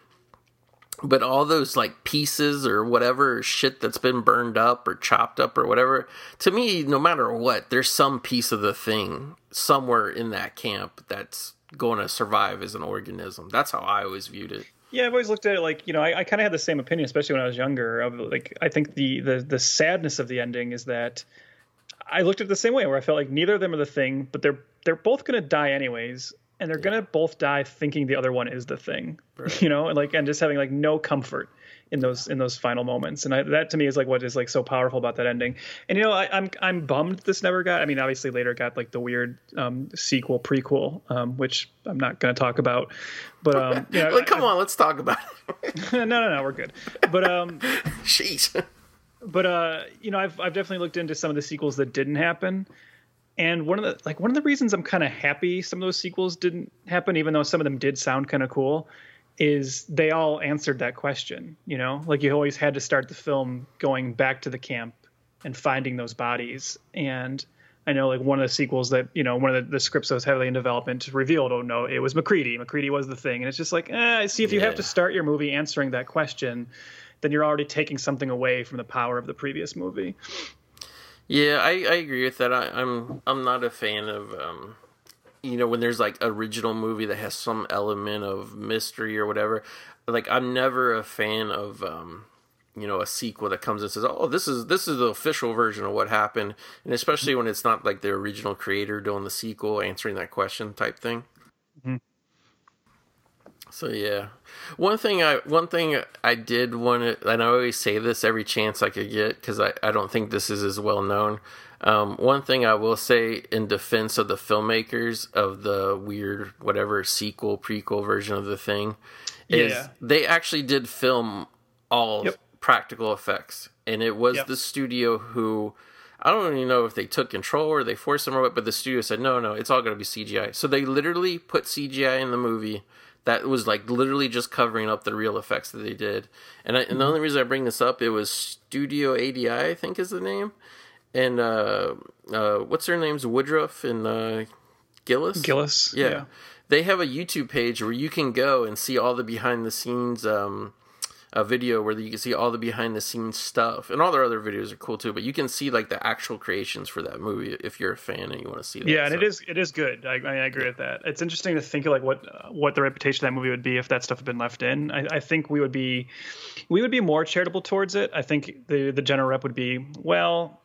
but all those like pieces or whatever shit that's been burned up or chopped up or whatever to me no matter what there's some piece of the thing somewhere in that camp that's going to survive as an organism. That's how I always viewed it. Yeah, I've always looked at it like you know I, I kind of had the same opinion, especially when I was younger. Of like I think the the the sadness of the ending is that I looked at it the same way, where I felt like neither of them are the thing, but they're they're both gonna die anyways, and they're gonna both die thinking the other one is the thing, right. [LAUGHS] you know, and like and just having like no comfort in those in those final moments. And I, that to me is like what is like so powerful about that ending. And you know I, am I'm, I'm bummed this never got. I mean obviously later got like the weird um, sequel prequel um, which i'm not going to talk about. But um [LAUGHS] you know, like, come I, on let's talk about it. [LAUGHS] No no no we're good. But um [LAUGHS] jeez but uh you know i've i've definitely looked into some of the sequels that didn't happen. And one of the like one of the reasons i'm kind of happy some of those sequels didn't happen even though some of them did sound kind of cool is they all answered that question you know? Like you always had to start the film going back to the camp and finding those bodies. And i know like one of the sequels that you know one of the, the scripts that was heavily in development revealed oh no it was MacReady. MacReady was the thing. And it's just like eh, see if you yeah. have to start your movie answering that question then you're already taking something away from the power of the previous movie. Yeah i, I agree with that. I, i'm i'm not a fan of um you know when there's like original movie that has some element of mystery or whatever like i'm never a fan of um you know a sequel that comes and says oh this is this is the official version of what happened and especially when it's not like the original creator doing the sequel answering that question type thing mm-hmm. So yeah one thing i one thing i did want to and i always say this every chance i could get because I, I don't think this is as well known um, one thing I will say in defense of the filmmakers of the weird whatever sequel prequel version of the thing is yeah. they actually did film all yep. practical effects, and it was yep. the studio who. I don't even know if they took control or they forced them or what, but the studio said, no, no, it's all going to be CGI. So they literally put CGI in the movie that was like literally just covering up the real effects that they did. And, I, and the mm-hmm. only reason I bring this up, it was Studio ADI, I think is the name and uh, uh, what's their names? Woodruff and uh, Gillis. Gillis. Yeah. yeah. They have a YouTube page where you can go and see all the behind the scenes um, a video where you can see all the behind the scenes stuff, and all their other videos are cool too. But you can see like the actual creations for that movie if you're a fan and you want to see that. Yeah, and it is it is good. I, I agree yeah. with that. It's interesting to think of like what what the reputation of that movie would be if that stuff had been left in. I, I think we would be we would be more charitable towards it. I think the the general rep would be well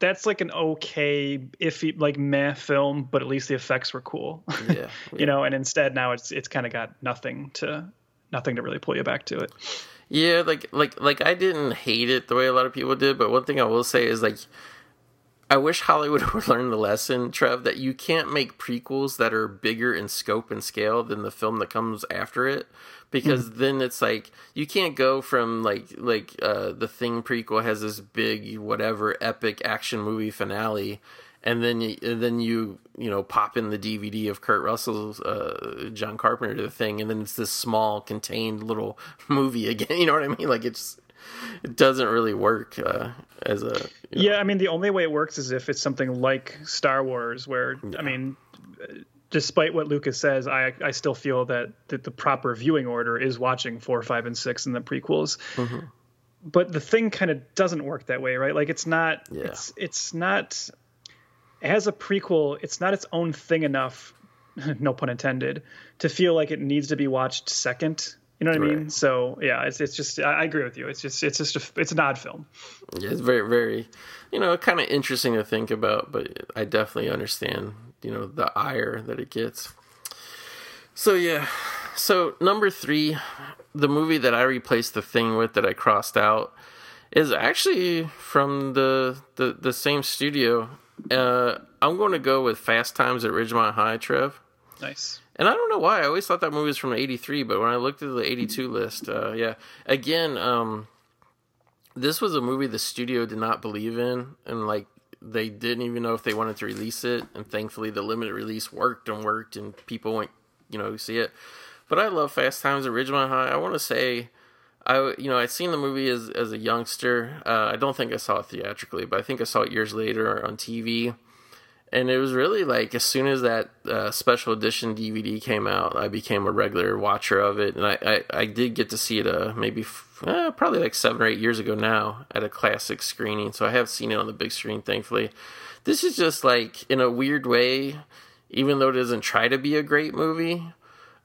that's like an okay iffy like meh film, but at least the effects were cool. Yeah, [LAUGHS] yeah. you know, and instead now it's it's kind of got nothing to nothing to really pull you back to it. Yeah, like like like I didn't hate it the way a lot of people did, but one thing I will say is like I wish Hollywood [LAUGHS] would learn the lesson, Trev, that you can't make prequels that are bigger in scope and scale than the film that comes after it because mm. then it's like you can't go from like like uh, the Thing prequel has this big whatever epic action movie finale, and then you, and then you you know pop in the DVD of Kurt Russell's uh, John Carpenter the Thing, and then it's this small contained little [LAUGHS] movie again. [LAUGHS] You know what I mean? Like it's it doesn't really work uh, as a you know. yeah. I mean, the only way it works is if it's something like Star Wars, where yeah. I mean despite what Lucas says, I I still feel that, that the proper viewing order is watching four, five, and six in the prequels. Mm-hmm. But the thing kind of doesn't work that way, right? Like it's not yeah. it's it's not as a prequel, it's not its own thing enough, [LAUGHS] no pun intended, to feel like it needs to be watched second. You know what right. I mean? So yeah, it's it's just I, I agree with you. It's just it's just a, it's an odd film. Yeah, it's very very, you know, kind of interesting to think about, but I definitely understand you know the ire that it gets. So yeah, so number three, the movie that I replaced the thing with that I crossed out is actually from the the, the same studio. Uh, I'm going to go with Fast Times at Ridgemont High, Trev. Nice. And I don't know why. I always thought that movie was from '83, but when I looked at the '82 list, uh, yeah, again, um, this was a movie the studio did not believe in, and like they didn't even know if they wanted to release it, and thankfully the limited release worked and worked, and people went, you know, see it. But I love Fast Times at Ridgemont High. I want to say, I you know I'd seen the movie as as a youngster. Uh, I don't think I saw it theatrically, but I think I saw it years later on TV. And it was really like as soon as that uh, special edition DVD came out, I became a regular watcher of it, and I I, I did get to see it uh, maybe uh, probably like seven or eight years ago now at a classic screening. So I have seen it on the big screen, thankfully. This is just like, in a weird way, even though it doesn't try to be a great movie,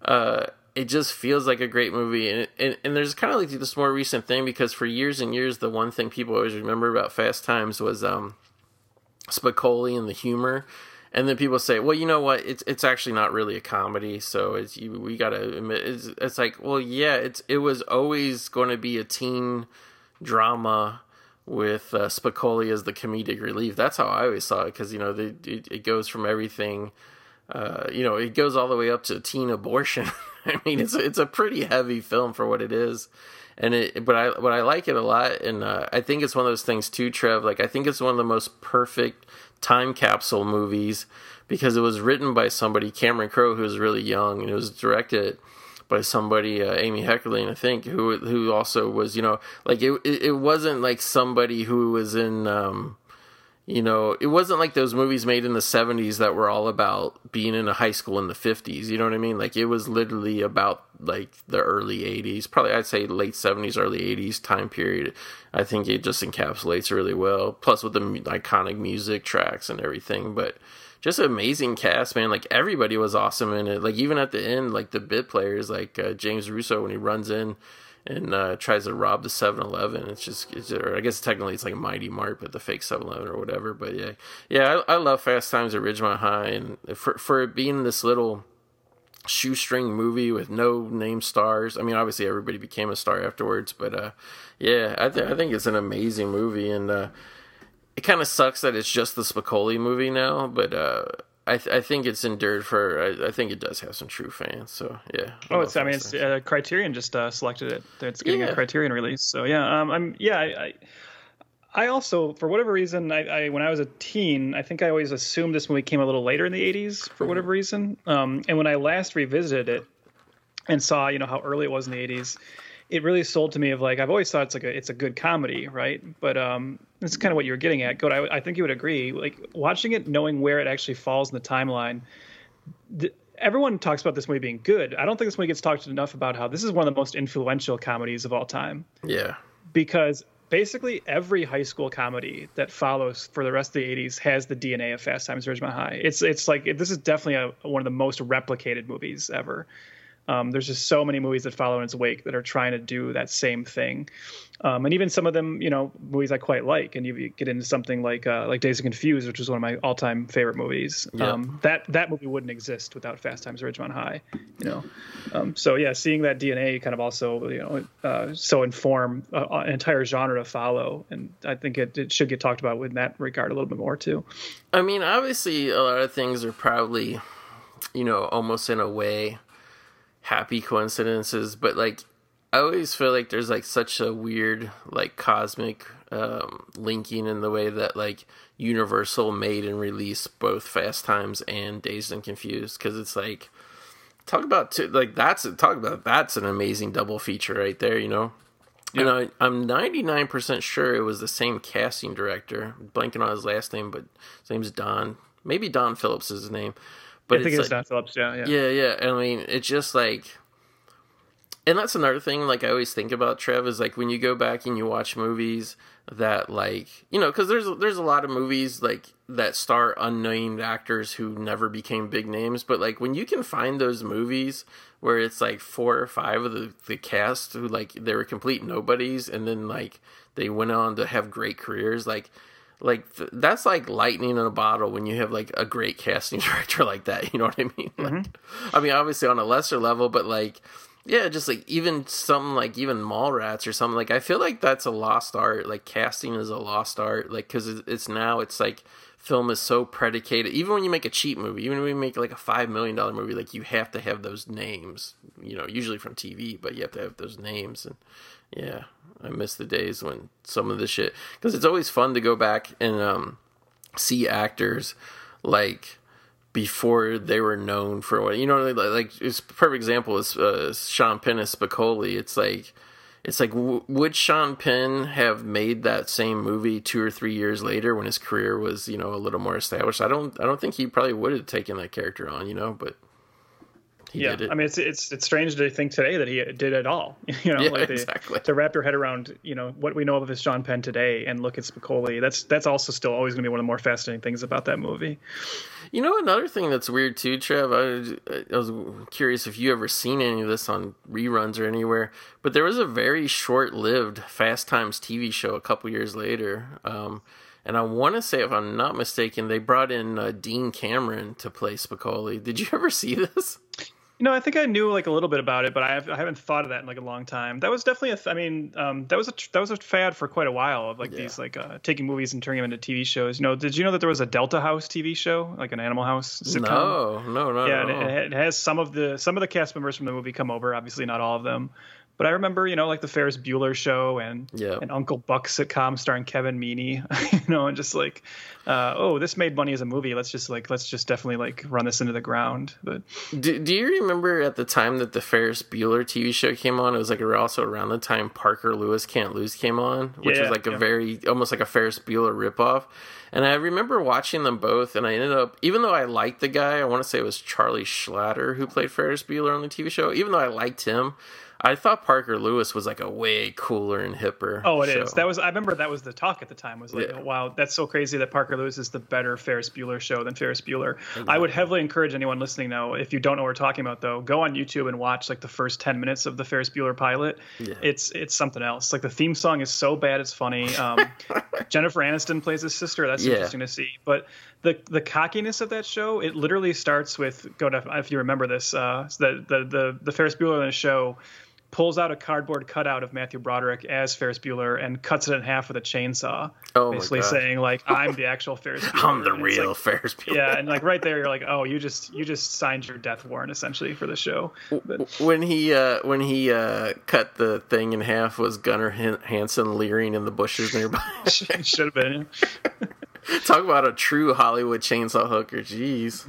uh, it just feels like a great movie. And, and, and there's kind of like this more recent thing because for years and years, the one thing people always remember about Fast Times was um, Spicoli and the humor. And then people say, well, you know what? It's it's actually not really a comedy, so it's you, we gotta admit it's, it's like, well, yeah, it's it was always going to be a teen drama with uh, Spicoli as the comedic relief. That's how I always saw it because you know they, it, it, goes from everything, uh, you know, it goes all the way up to teen abortion. [LAUGHS] [LAUGHS] I mean, it's it's a pretty heavy film for what it is, and it. But I but I like it a lot, and uh, I think it's one of those things too, Trev. Like I think it's one of the most perfect time capsule movies because it was written by somebody, Cameron Crowe, who was really young, and it was directed by somebody, uh, Amy Heckerling, I think, who who also was, you know, like it it wasn't like somebody who was in, um, you know, it wasn't like those movies made in the '70s that were all about being in a high school in the '50s. You know what I mean? Like it was literally about like the early '80s, probably I'd say late '70s, early '80s time period. I think it just encapsulates really well. Plus with the iconic music tracks and everything, but just amazing cast, man. Like everybody was awesome in it. Like even at the end, like the bit players, like uh, James Russo when he runs in and uh, tries to rob the 7-Eleven. It's just, it's, or I guess technically it's like Mighty Mart, but the fake 7-Eleven or whatever. But yeah, yeah, I, I love Fast Times at Ridgemont High, and for for it being this little shoestring movie with no name stars. I mean, obviously everybody became a star afterwards, but uh, yeah, I, th- I think it's an amazing movie, and uh, it kind of sucks that it's just the Spicoli movie now, but uh, I th- I think it's endured for. I, I, think it does have some true fans. So yeah. Oh, it's. I mean, it's uh, Criterion just uh, selected it. It's getting yeah. a Criterion release. So yeah. Um. I'm. Yeah. I, I, also, for whatever reason, I, I, when I was a teen, I think I always assumed this movie came a little later in the '80s for whatever reason. Um. And when I last revisited it and saw, you know, how early it was in the '80s, it really sold to me of like I've always thought it's like a it's a good comedy, right? But um, this is kind of what you were getting at. Good, I, I think you would agree. Like watching it, knowing where it actually falls in the timeline. Everyone talks about this movie being good. I don't think this movie gets talked enough about how this is one of the most influential comedies of all time. Yeah, because basically every high school comedy that follows for the rest of the 80s has the DNA of Fast Times at Ridgemont High. It's it's like this is definitely a, one of the most replicated movies ever. Um, there's just so many movies that follow in its wake that are trying to do that same thing, um, and even some of them, you know, movies I quite like. And you, get into something like uh, like Dazed and Confused, which is one of my all-time favorite movies. Um, that that movie wouldn't exist without Fast Times at Ridgemont High, you know. Um, so yeah, seeing that DNA kind of also, you know, uh, so inform uh, an entire genre to follow, and I think it, it should get talked about in that regard a little bit more too. I mean, obviously, a lot of things are probably, you know, almost in a way happy coincidences, but like I always feel like there's like such a weird like cosmic um, linking in the way that like Universal made and released both Fast Times and Dazed and Confused because it's like talk about two, like that's talk about that's an amazing double feature right there, you know. and I I'm 99% sure it was the same casting director. blanking on his last name, but his name's Don. Maybe Don Phillips is his name. But I think it's, it's like, Phillips. Yeah, yeah, yeah, yeah. I mean, it's just like, and that's another thing. Like I always think about Trev is like when you go back and you watch movies that like you know because there's there's a lot of movies like that star unnamed actors who never became big names but like when you can find those movies where it's like four or five of the, the cast who like they were complete nobodies and then like they went on to have great careers like like th- that's like lightning in a bottle when you have like a great casting [LAUGHS] director like that you know what i mean mm-hmm. like i mean obviously on a lesser level but like yeah just like even something like even mallrats or something like i feel like that's a lost art like casting is a lost art like because it's now it's like film is so predicated even when you make a cheap movie even when you make like a five million dollar movie like you have to have those names you know usually from tv but you have to have those names and yeah I miss the days when some of the shit because it's always fun to go back and um, see actors like before they were known for what you know like, it's perfect example is uh, Sean Penn as Spicoli. It's like it's like w- would Sean Penn have made that same movie two or three years later when his career was you know a little more established? I don't I don't think he probably would have taken that character on you know, but he yeah. I mean, it's it's it's strange to think today that he did it all. [LAUGHS] You know, Yeah, like the- exactly. to wrap your head around, you know, what we know of his John Penn today, and look at Spicoli. That's that's also still always going to be one of the more fascinating things about that movie. You know, another thing that's weird too, Trev. I, I was curious if you ever seen any of this on reruns or anywhere, but there was a very short-lived Fast Times TV show a couple years later, um, and I want to say, if I'm not mistaken, they brought in uh, Dean Cameron to play Spicoli. Did you [LAUGHS] ever see this? You know, I think I knew like a little bit about it, but I, have, I haven't thought of that in like a long time. That was definitely a. Th- I mean, um, that was a tr- that was a fad for quite a while of like Yeah. these like uh, taking movies and turning them into TV shows. You know, did you know that there was a Delta House TV show, like an Animal House sitcom? No, no, no, yeah, no. it, it has some of the some of the cast members from the movie come over. Obviously, not all of them, but I remember you know like the Ferris Bueller show and Yeah. an Uncle Buck sitcom starring Kevin Meaney. [LAUGHS] you know, and just like, uh, oh, this made money as a movie. Let's just like let's just definitely like run this into the ground. But Do, do you remember at the time that the Ferris Bueller TV show came on? It was like also around the time Parker Lewis Can't Lose came on, which Yeah, was like a yeah. very almost like a Ferris Bueller ripoff. And I remember watching them both, and I ended up, even though I liked the guy, I want to say it was Charlie Schlatter who played Ferris Bueller on the TV show. Even though I liked him, I thought Parker Lewis was like a way cooler and hipper. Oh, it is. show. That was. I remember that was the talk at the time. Was like, Yeah. wow, that's so crazy that Parker Lewis is the better Ferris Bueller show than Ferris Bueller. I would heavily encourage anyone listening now, if you don't know what we're talking about, though, go on YouTube and watch like the first ten minutes of the Ferris Bueller pilot. Yeah. It's it's something else. Like the theme song is so bad it's funny. Um, [LAUGHS] Jennifer Aniston plays his sister. That's Yeah. interesting to see. But the the cockiness of that show, it literally starts with go to if you remember this, uh, the the the the Ferris Bueller in the show pulls out a cardboard cutout of Matthew Broderick as Ferris Bueller and cuts it in half with a chainsaw, Oh basically saying like [LAUGHS] I'm the actual Ferris Bueller. I'm the real like- Ferris Bueller. yeah, and like right there, you're like, oh, you just you just signed your death warrant essentially for the show. But when he uh, when he uh, cut the thing in half was Gunnar Hansen leering in the bushes nearby. [LAUGHS] should have been. [LAUGHS] [LAUGHS] Talk about a true Hollywood chainsaw hooker. Jeez.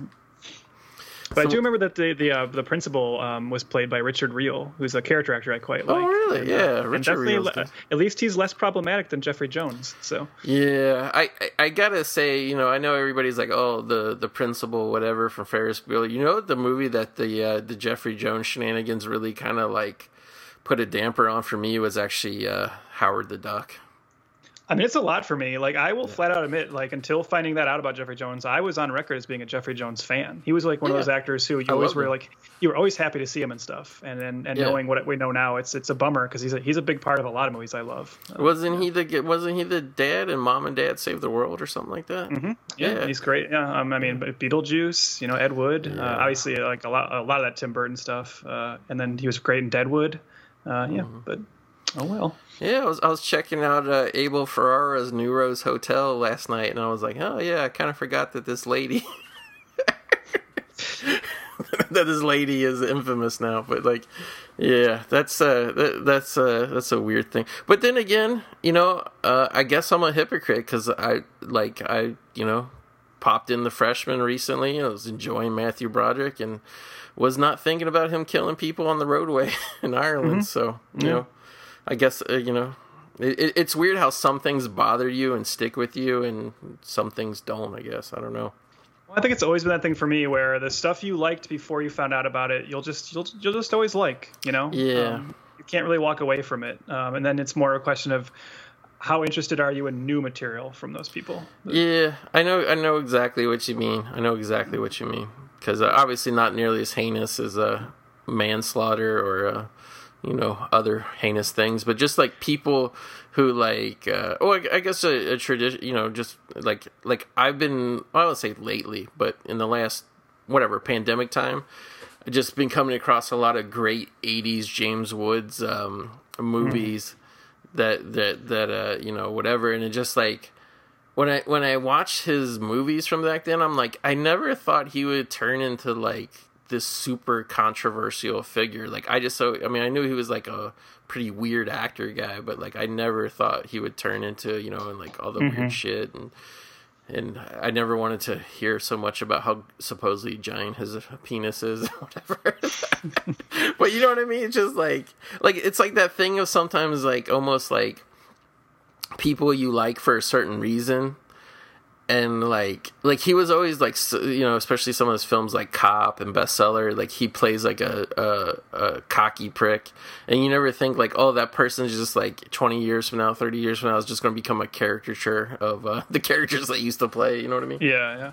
But I do remember that the the uh, the principal um, was played by Richard Riehle, who's a character actor I quite like. Oh, really? And, uh, Yeah, and Richard le- At least he's less problematic than Jeffrey Jones. So Yeah, I, I I gotta say, you know, I know everybody's like, oh, the the principal, whatever, from Ferris Bueller. You know, the movie that the uh, the Jeffrey Jones shenanigans really kind of like put a damper on for me was actually uh, Howard the Duck. I mean, it's a lot for me. Like, I will flat out admit, like, until finding that out about Jeffrey Jones, I was on record as being a Jeffrey Jones fan. He was like one Yeah. of those actors who you I always were him. like, you were always happy to see him and stuff. And then, and Yeah. knowing what we know now, it's it's a bummer because he's a, he's a big part of a lot of movies I love. Wasn't he the wasn't he the dad and mom and dad saved the world or something like that? Mm-hmm. yeah, yeah. he's great. Yeah, um, I mean, Beetlejuice, you know, Ed Wood, uh, obviously like a lot a lot of that Tim Burton stuff. Uh, and then he was great in Deadwood. Uh, yeah, Mm-hmm. but oh well. Yeah, I was I was checking out uh, Abel Ferrara's New Rose Hotel last night, and I was like, oh yeah, I kind of forgot that this lady, [LAUGHS] that this lady is infamous now. But like, yeah, that's uh that, that's uh that's a weird thing. But then again, you know, uh, I guess I'm a hypocrite because I like I you know popped in the freshman recently. I was enjoying Matthew Broderick and was not thinking about him killing people on the roadway [LAUGHS] in Ireland. So you know. I guess uh, you know it, it, it's weird how some things bother you and stick with you, and some things don't. I guess I don't know. Well, I think it's always been that thing for me where the stuff you liked before you found out about it, you'll just you'll you'll just always like, you know. Yeah. Um, you can't really walk away from it, um, and then it's more a question of how interested are you in new material from those people. Yeah, I know. I know exactly what you mean. I know exactly what you mean because uh, obviously not nearly as heinous as a manslaughter or uh, you know other heinous things, but just like people who like. Uh, oh, I, I guess a, a tradition. You know, just like like I've been. I would say lately, but in the last whatever pandemic time, I've just been coming across a lot of great '80s James Woods um, movies that that that uh you know whatever, and it just like when I when I watch his movies from back then, I'm like, I never thought he would turn into like this super controversial figure. Like I just so I mean I knew he was like a pretty weird actor guy, but like I never thought he would turn into you know and like all the weird mm-hmm. shit and and I never wanted to hear so much about how supposedly giant his penis is, whatever. [LAUGHS] but you know what I mean? It's just like, like it's like that thing of sometimes like almost like people you like for a certain reason, and like like he was always like you know especially some of his films like cop and bestseller like he plays like a, a, a cocky prick. And you never think like oh that person's just like 20 years from now 30 years from now is just going to become a caricature of uh, [LAUGHS] the characters they used to play you know what i mean? Yeah yeah.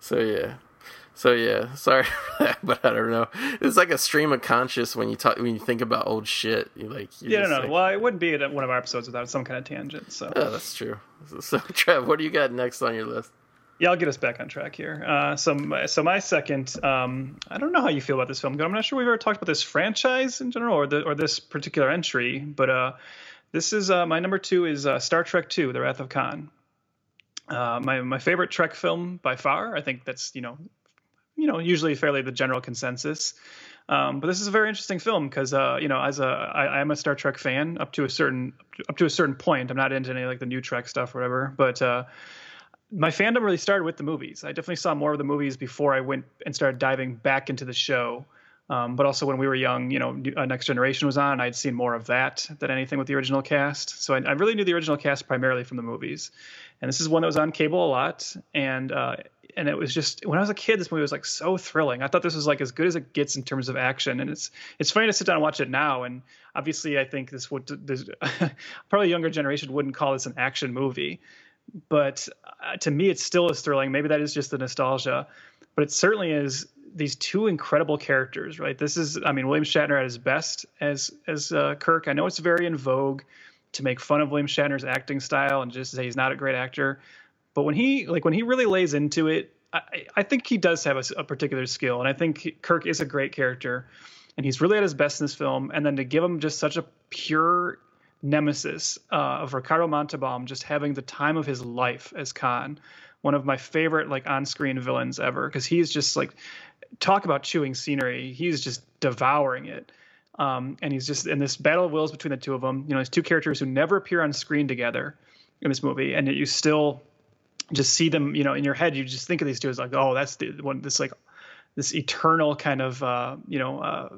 So yeah so yeah, [LAUGHS] sorry, [LAUGHS] but I don't know. It's like a stream of conscious when you talk when you think about old shit. You like yeah, no, no. Like, well, it wouldn't be one of our episodes without some kind of tangent. So yeah, that's true. [LAUGHS] So Trev, what do you got next on your list? Yeah, I'll get us back on track here. Uh, so, my, so my second, um, I don't know how you feel about this film. But I'm not sure we've ever talked about this franchise in general or the, or this particular entry, but uh, this is uh, my number two is uh, Star Trek Two: The Wrath of Khan. Uh, my my favorite Trek film by far. I think that's you know you know usually fairly the general consensus. Um, but this is a very interesting film because uh, you know as a I, I'm a Star Trek fan up to a certain up to a certain point. I'm not into any like the new Trek stuff or whatever, but uh, my fandom really started with the movies. I definitely saw more of the movies before I went and started diving back into the show. Um, but also when we were young, you know, Next Generation was on. I'd seen more of that than anything with the original cast. So I, I, really knew the original cast primarily from the movies. And this is one that was on cable a lot. And uh, and it was just when I was a kid, this movie was like so thrilling. I thought this was like as good as it gets in terms of action, and it's it's funny to sit down and watch it now. And obviously, I think this would this, [LAUGHS] probably younger generation wouldn't call this an action movie, but uh, to me, it still is thrilling. Maybe that is just the nostalgia, but it certainly is these two incredible characters. Right? This is, I mean, William Shatner at his best as as uh, Kirk. I know it's very in vogue to make fun of William Shatner's acting style and just say he's not a great actor. But when he like when he really lays into it, I, I think he does have a, a, particular skill, and I think Kirk is a great character, and he's really at his best in this film. And then to give him just such a pure nemesis uh, of Ricardo Montalban just having the time of his life as Khan, one of my favorite like on-screen villains ever, because he's just like talk about chewing scenery. He's just devouring it. Um, and he's just in this battle of wills between the two of them. You know, these two characters who never appear on screen together in this movie, and yet you still just see them, you know, in your head, you just think of these two as like, oh, that's the one, this like this eternal kind of, uh, you know, uh,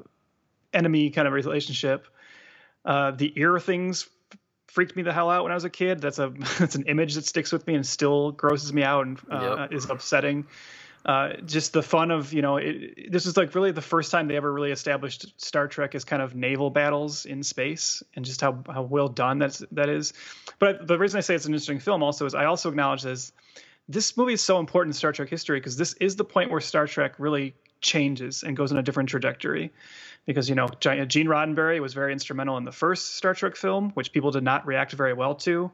enemy kind of relationship. Uh, the ear things freaked me the hell out when I was a kid. That's a [LAUGHS] that's an image that sticks with me and still grosses me out and uh, yep. is upsetting. Uh, just the fun of you know it, this is like really the first time they ever really established Star Trek as kind of naval battles in space and just how, how well done that's that is. But the reason I say it's an interesting film also is I also acknowledge this this movie is so important in Star Trek history because this is the point where Star Trek really changes and goes in a different trajectory. Because you know Gene Roddenberry was very instrumental in the first Star Trek film, which people did not react very well to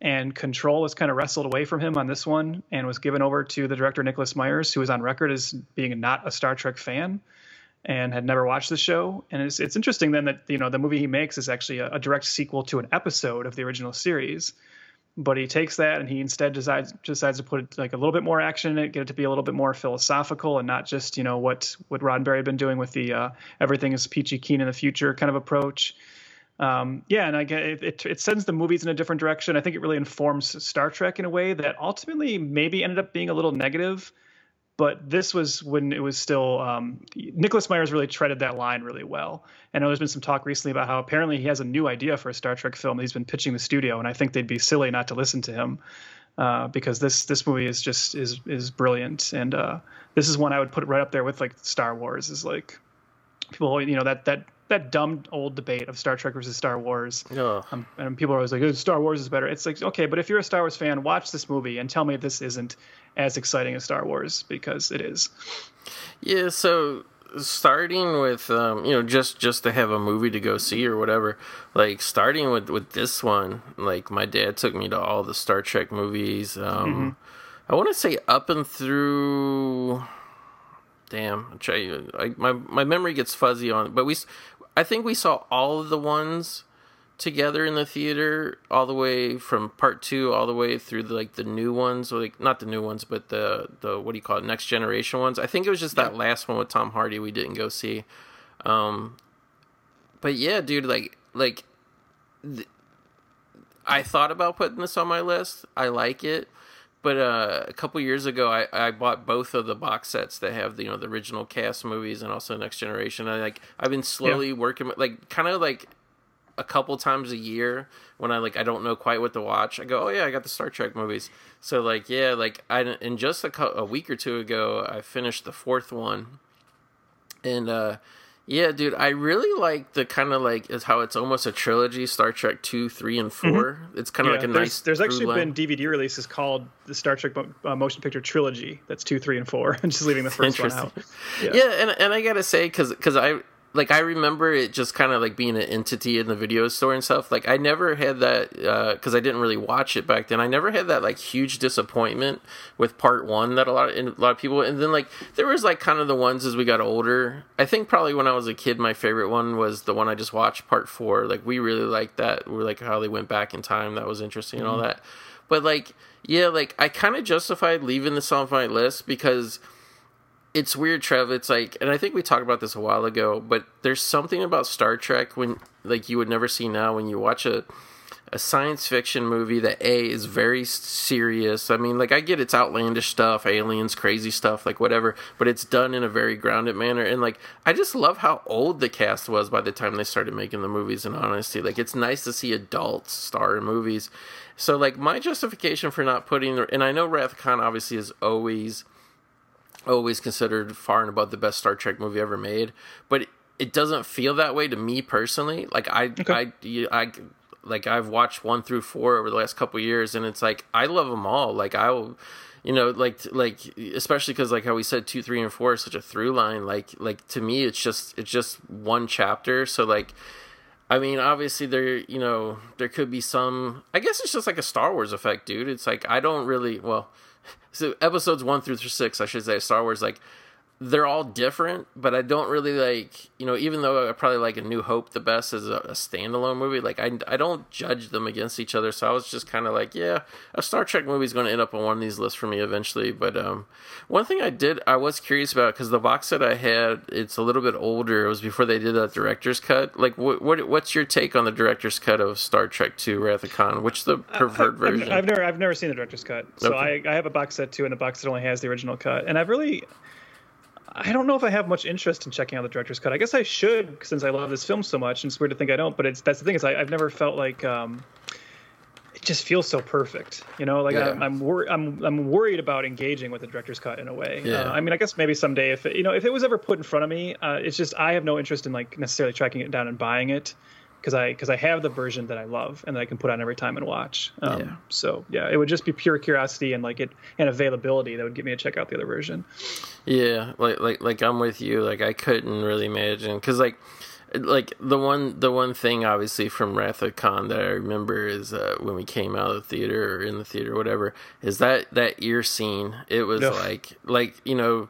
and control was kind of wrestled away from him on this one and was given over to the director Nicholas Myers, who was on record as being not a Star Trek fan and had never watched the show. And it's it's interesting then that you know the movie he makes is actually a, a direct sequel to an episode of the original series. But he takes that and he instead decides decides to put like a little bit more action in it, get it to be a little bit more philosophical and not just you know what what Roddenberry had been doing with the uh, everything is peachy keen in the future kind of approach um, yeah, and I get it, it, it. sends the movies in a different direction. I think it really informs Star Trek in a way that ultimately maybe ended up being a little negative. But this was when it was still um, Nicholas Myers really treaded that line really well. And there's been some talk recently about how apparently he has a new idea for a Star Trek film that he's been pitching the studio, and I think they'd be silly not to listen to him. Uh, because this this movie is just is is brilliant, and uh, this is one I would put right up there with like Star Wars. Is like people you know that that that dumb old debate of Star Trek versus Star Wars. Um, and people are always like, oh, Star Wars is better. It's like, okay, but if you're a Star Wars fan, watch this movie and tell me this isn't as exciting as Star Wars because it is. Yeah, so starting with um, you know just just to have a movie to go see or whatever like starting with with this one like my dad took me to all the star trek movies um mm-hmm. i want to say up and through damn i try I, my my memory gets fuzzy on but we I think we saw all of the ones together in the theater, all the way from part two all the way through the, like the new ones, like not the new ones, but the the what do you call it, next generation ones. I think it was just that last one with Tom Hardy we didn't go see. Um, but yeah, dude, like like. Th- I thought about putting this on my list. I like it but uh, a couple years ago, I, I bought both of the box sets that have the you know the original cast movies and also Next Generation. I like I've been slowly yeah. working like kind of like a couple times a year when I like I don't know quite what to watch. I go, oh yeah, I got the Star Trek movies. So like yeah, like I in just a, a week or two ago, I finished the fourth one, and uh, yeah, dude, I really like the kind of like is how it's almost a trilogy: Star Trek two, three, and 4 mm-hmm. It's kind of yeah, like a there's, nice. There's actually line. been DVD releases called the Star Trek uh, motion picture trilogy. That's two, three, and four. [LAUGHS] and just leaving the first one out. Yeah. yeah, and and I gotta say, because because I like I remember it just kind of like being an entity in the video store and stuff. Like I never had that because uh, I didn't really watch it back then. I never had that like huge disappointment with part one that a lot of a lot of people. And then like there was like kind of the ones as we got older. I think probably when I was a kid, my favorite one was the one I just watched, part four. Like we really liked that. We like how they went back in time. That was interesting mm-hmm. and all mm-hmm. that. But like yeah, like I kind of justified leaving this on my list because it's weird, Trev. It's like, and I think we talked about this a while ago, but there's something about Star Trek when, like, you would never see now when you watch a a science fiction movie that a is very serious. I mean, like, I get it's outlandish stuff, aliens, crazy stuff, like whatever, but it's done in a very grounded manner. And like, I just love how old the cast was by the time they started making the movies. In honesty, like, it's nice to see adults star in movies. So, like, my justification for not putting, and I know Rathcon obviously is always always considered far and above the best Star Trek movie ever made, but it doesn't feel that way to me personally. Like I, okay. I, I, like I've watched one through four over the last couple years, and it's like I love them all. Like I will, you know, like like especially because like how we said two, three, and four is such a through line. Like like to me, it's just it's just one chapter. So like. I mean, obviously there, you know, there could be some. I guess it's just like a Star Wars effect, dude. It's like I don't really. Well, so episodes one through six, I should say, Star Wars, like they're all different, but I don't really like, you know, even though I probably like A New Hope the best as a, a standalone movie, like I, I don't judge them against each other. So I was just kind of like, yeah, a Star Trek movie is going to end up on one of these lists for me eventually. But um, one thing I did, I was curious about because the box set I had, it's a little bit older. It was before they did that director's cut. Like, what, what what's your take on the director's cut of Star Trek Two Wrath of Khan? Which the preferred I, version? I've never I've never seen the director's cut, so okay. I I have a box set too, and the box set only has the original cut, and I've really I don't know if I have much interest in checking out the director's cut. I guess I should since I love this film so much, and it's weird to think I don't. But it's that's the thing is I, have never felt like um, it just feels so perfect. You know, like yeah. I, am wor- I'm I'm worried about engaging with the director's cut in a way. Yeah. Uh, I mean, I guess maybe someday if it, you know if it was ever put in front of me, uh, it's just I have no interest in like necessarily tracking it down and buying it because I because I have the version that I love and that I can put on every time and watch. Um, yeah. So yeah, it would just be pure curiosity and like it and availability that would get me to check out the other version. Yeah, like like like I'm with you. Like I couldn't really imagine because like like the one the one thing obviously from Wrath of Khan that I remember is uh, when we came out of the theater or in the theater or whatever is that that ear scene. It was like like you know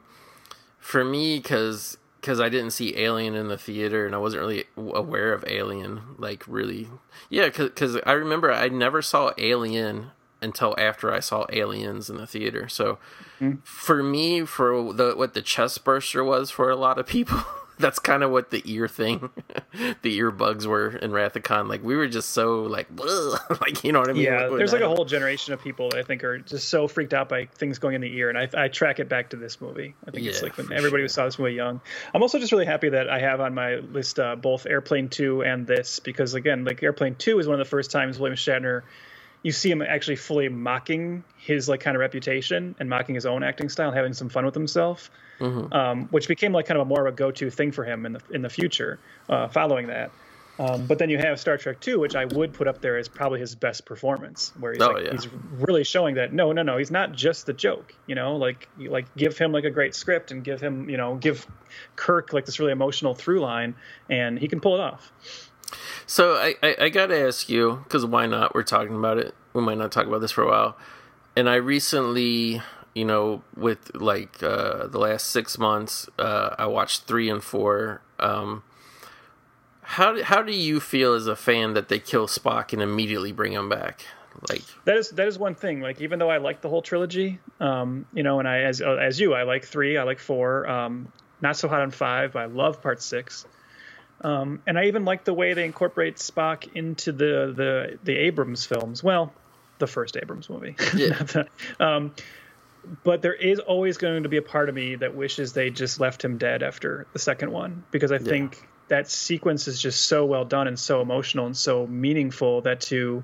for me because because I didn't see Alien in the theater and I wasn't really aware of Alien, like really, yeah. Because I remember I never saw Alien until after I saw Aliens in the theater. So mm-hmm. for me, for the what the chest burster was for a lot of people. [LAUGHS] that's kind of what the ear thing, [LAUGHS] the ear bugs were in Khan. Like we were just so like, [LAUGHS] like you know what I mean? Yeah, there's like a whole generation of people that I think are just so freaked out by things going in the ear, and I, I track it back to this movie. I think yeah, it's like when everybody sure. saw this movie young. I'm also just really happy that I have on my list uh, both Airplane Two and this because again, like Airplane Two is one of the first times William Shatner you see him actually fully mocking his like kind of reputation and mocking his own acting style, having some fun with himself, mm-hmm. um, which became like kind of a more of a go-to thing for him in the in the future. Uh, following that, um, but then you have Star Trek Two, which I would put up there as probably his best performance, where he's, oh, like, yeah. he's really showing that no, no, no, he's not just the joke. You know, like like give him like a great script and give him you know give Kirk like this really emotional through line, and he can pull it off. So I, I, I got to ask you because why not? We're talking about it. We might not talk about this for a while. And I recently, you know, with like uh, the last six months, uh, I watched three and four. Um, how do, how do you feel as a fan that they kill Spock and immediately bring him back? Like that is that is one thing. Like even though I like the whole trilogy, um, you know, and I as as you, I like three, I like four. Um, not so hot on five, but I love part six. Um, and I even like the way they incorporate Spock into the the the Abrams films. Well, the first Abrams movie. Yeah. [LAUGHS] the, um, but there is always going to be a part of me that wishes they just left him dead after the second one because I think that sequence is just so well done and so emotional and so meaningful that to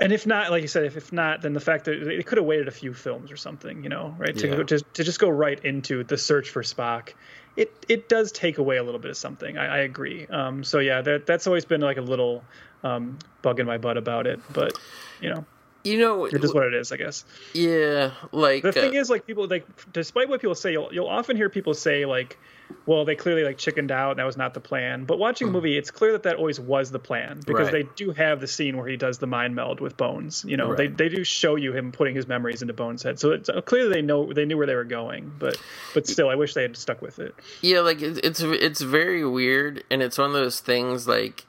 and if not, like you said, if, if not, then the fact that they could have waited a few films or something, you know, right? Yeah. To, to to just go right into the search for Spock, it it does take away a little bit of something. I, I agree. Um, so yeah, that that's always been like a little um, bug in my butt about it, but you know, You know, it is what it is, I guess. yeah, like The thing uh, is, like people like, despite what people say, you'll you'll often hear people say like, well, they clearly like chickened out, and that was not the plan. But watching the movie, it's clear that that always was the plan because. Right. they do have the scene where he does the mind meld with Bones. You know, they Right. they do show you him putting his memories into Bones' head, so it's uh, clearly they know they knew where they were going. But but still, I wish they had stuck with it. Yeah, like it, it's it's very weird, and it's one of those things. Like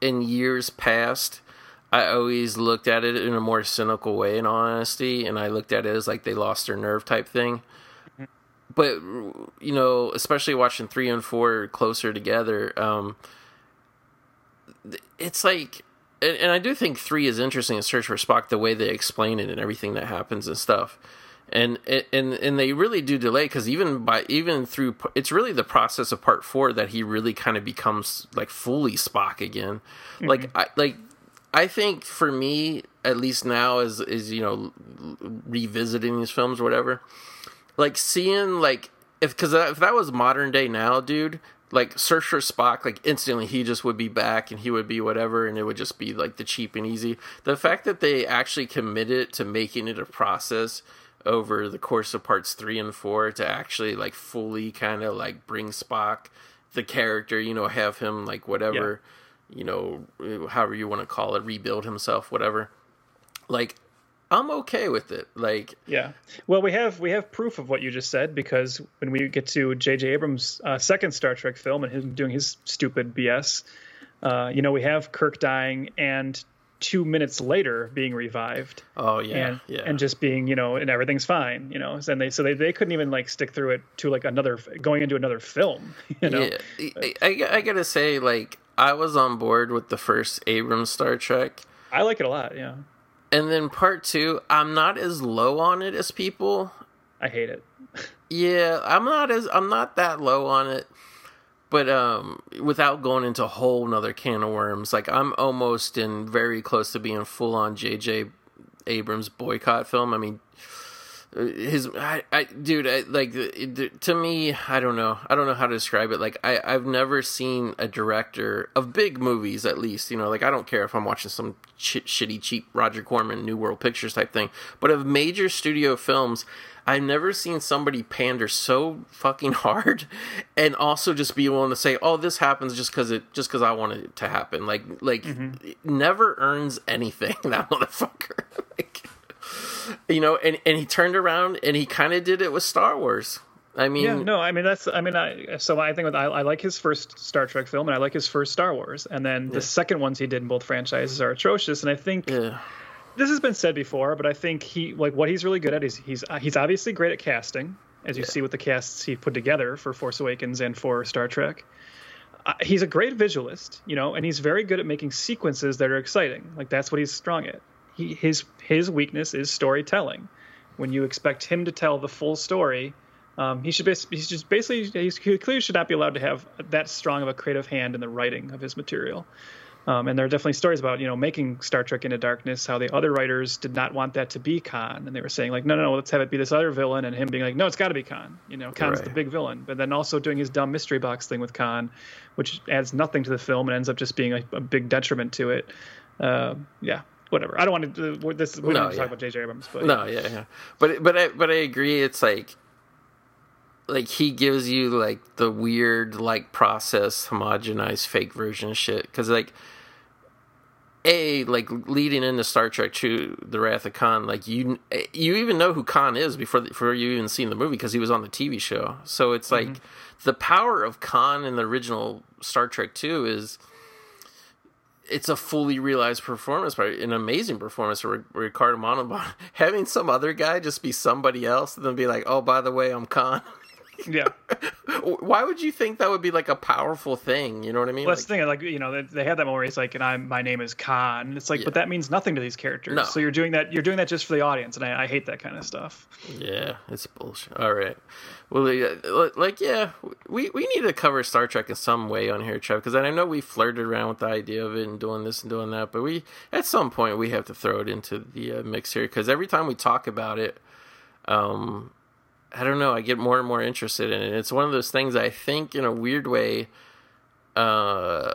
in years past, I always looked at it in a more cynical way, in honesty, and I looked at it as like they lost their nerve type thing. But you know, especially watching three and four closer together, um, it's like, and, and I do think three is interesting in Search for Spock, the way they explain it and everything that happens and stuff and and and they really do delay because even by even through it's really the process of part four that he really kind of becomes like fully Spock again. Like I like I think for me at least now is is you know revisiting these films or whatever, like seeing like if because if that was modern day now, dude. Like search for Spock, like instantly he just would be back and he would be whatever, and it would just be like the cheap and easy. The fact that they actually committed to making it a process over the course of parts three and four to actually like fully kind of like bring Spock, the character, you know, have him like whatever, you know, however you want to call it, rebuild himself, whatever. Like, I'm okay with it. Like, Yeah. Well, we have we have proof of what you just said because when we get to J.J. Abrams' uh, second Star Trek film and him doing his stupid BS, uh, you know, we have Kirk dying and two minutes later being revived oh yeah, and yeah, and just being you know and everything's fine you know and they so they, they couldn't even like stick through it to like another going into another film [LAUGHS] you know yeah. I, I, I gotta say, like, I was on board with the first Abrams Star Trek. I like it a lot yeah And then part two, I'm not as low on it as people. I hate it Yeah, I'm not as I'm not that low on it. But um without going into a whole nother can of worms, like I'm almost in very close to being full on JJ Abrams boycott film. I mean his I, I dude I, like it, to me I don't know. I don't know how to describe it. Like I I've never seen a director of big movies at least you know like I don't care if I'm watching some ch- shitty cheap Roger Corman New World Pictures type thing. But of major studio films I've never seen somebody pander so fucking [LAUGHS] hard and also just be willing to say oh this happens just cuz it just cuz I wanted it to happen. Like like mm-hmm. it never earns anything [LAUGHS] that motherfucker. [LAUGHS] Like you know, and, and he turned around and he kind of did it with Star Wars. I mean, yeah no I mean that's I mean I so I think with, I, I like his first Star Trek film and I like his first Star Wars and then the second ones he did in both franchises are atrocious and I think yeah, this has been said before, but I think he like what he's really good at is he's uh, he's obviously great at casting, as you see with the casts he put together for Force Awakens and for Star Trek. Uh, he's a great visualist, you know, and he's very good at making sequences that are exciting. Like that's what he's strong at. He his his weakness is storytelling. When you expect him to tell the full story, um, he should bas- he's just basically he's, he clearly should not be allowed to have that strong of a creative hand in the writing of his material. Um, and there are definitely stories about you know making Star Trek Into Darkness, how the other writers did not want that to be Khan, and they were saying like, no, no, no, let's have it be this other villain, and him being like, no, it's got to be Khan. You know, Khan's the big villain. But then also doing his dumb mystery box thing with Khan, which adds nothing to the film and ends up just being a, a big detriment to it. Uh, yeah, whatever. I don't want to. do This we don't No, yeah. talk about J.J. Abrams, but no, yeah, yeah. But but I but I agree. It's like like he gives you like the weird like process homogenized fake version shit because like a like leading into Star Trek Two the Wrath of Khan, like you you even know who Khan is before before you even seen the movie because he was on the TV show. So it's like mm-hmm. the power of Khan in the original Star Trek Two is it's a fully realized performance by an amazing performance for Ricardo Montalban. [LAUGHS] Having some other guy just be somebody else and then be like, oh by the way, I'm Khan. [LAUGHS] Yeah. [LAUGHS] Why would you think that would be like a powerful thing? You know what I mean? Well, that's Like- the thing. Like you know, they, they had that moment where it's like, and I'm my name is Khan. It's like, Yeah. but that means nothing to these characters. No. So you're doing that. You're doing that just for the audience, and I, I hate that kind of stuff. Yeah, it's bullshit. All right. Well, yeah, like, yeah, we, we need to cover Star Trek in some way on here, Trev, because I know we flirted around with the idea of it and doing this and doing that, but we, at some point, we have to throw it into the uh, mix here, because every time we talk about it, um, I don't know, I get more and more interested in it. It's one of those things I think, in a weird way, uh,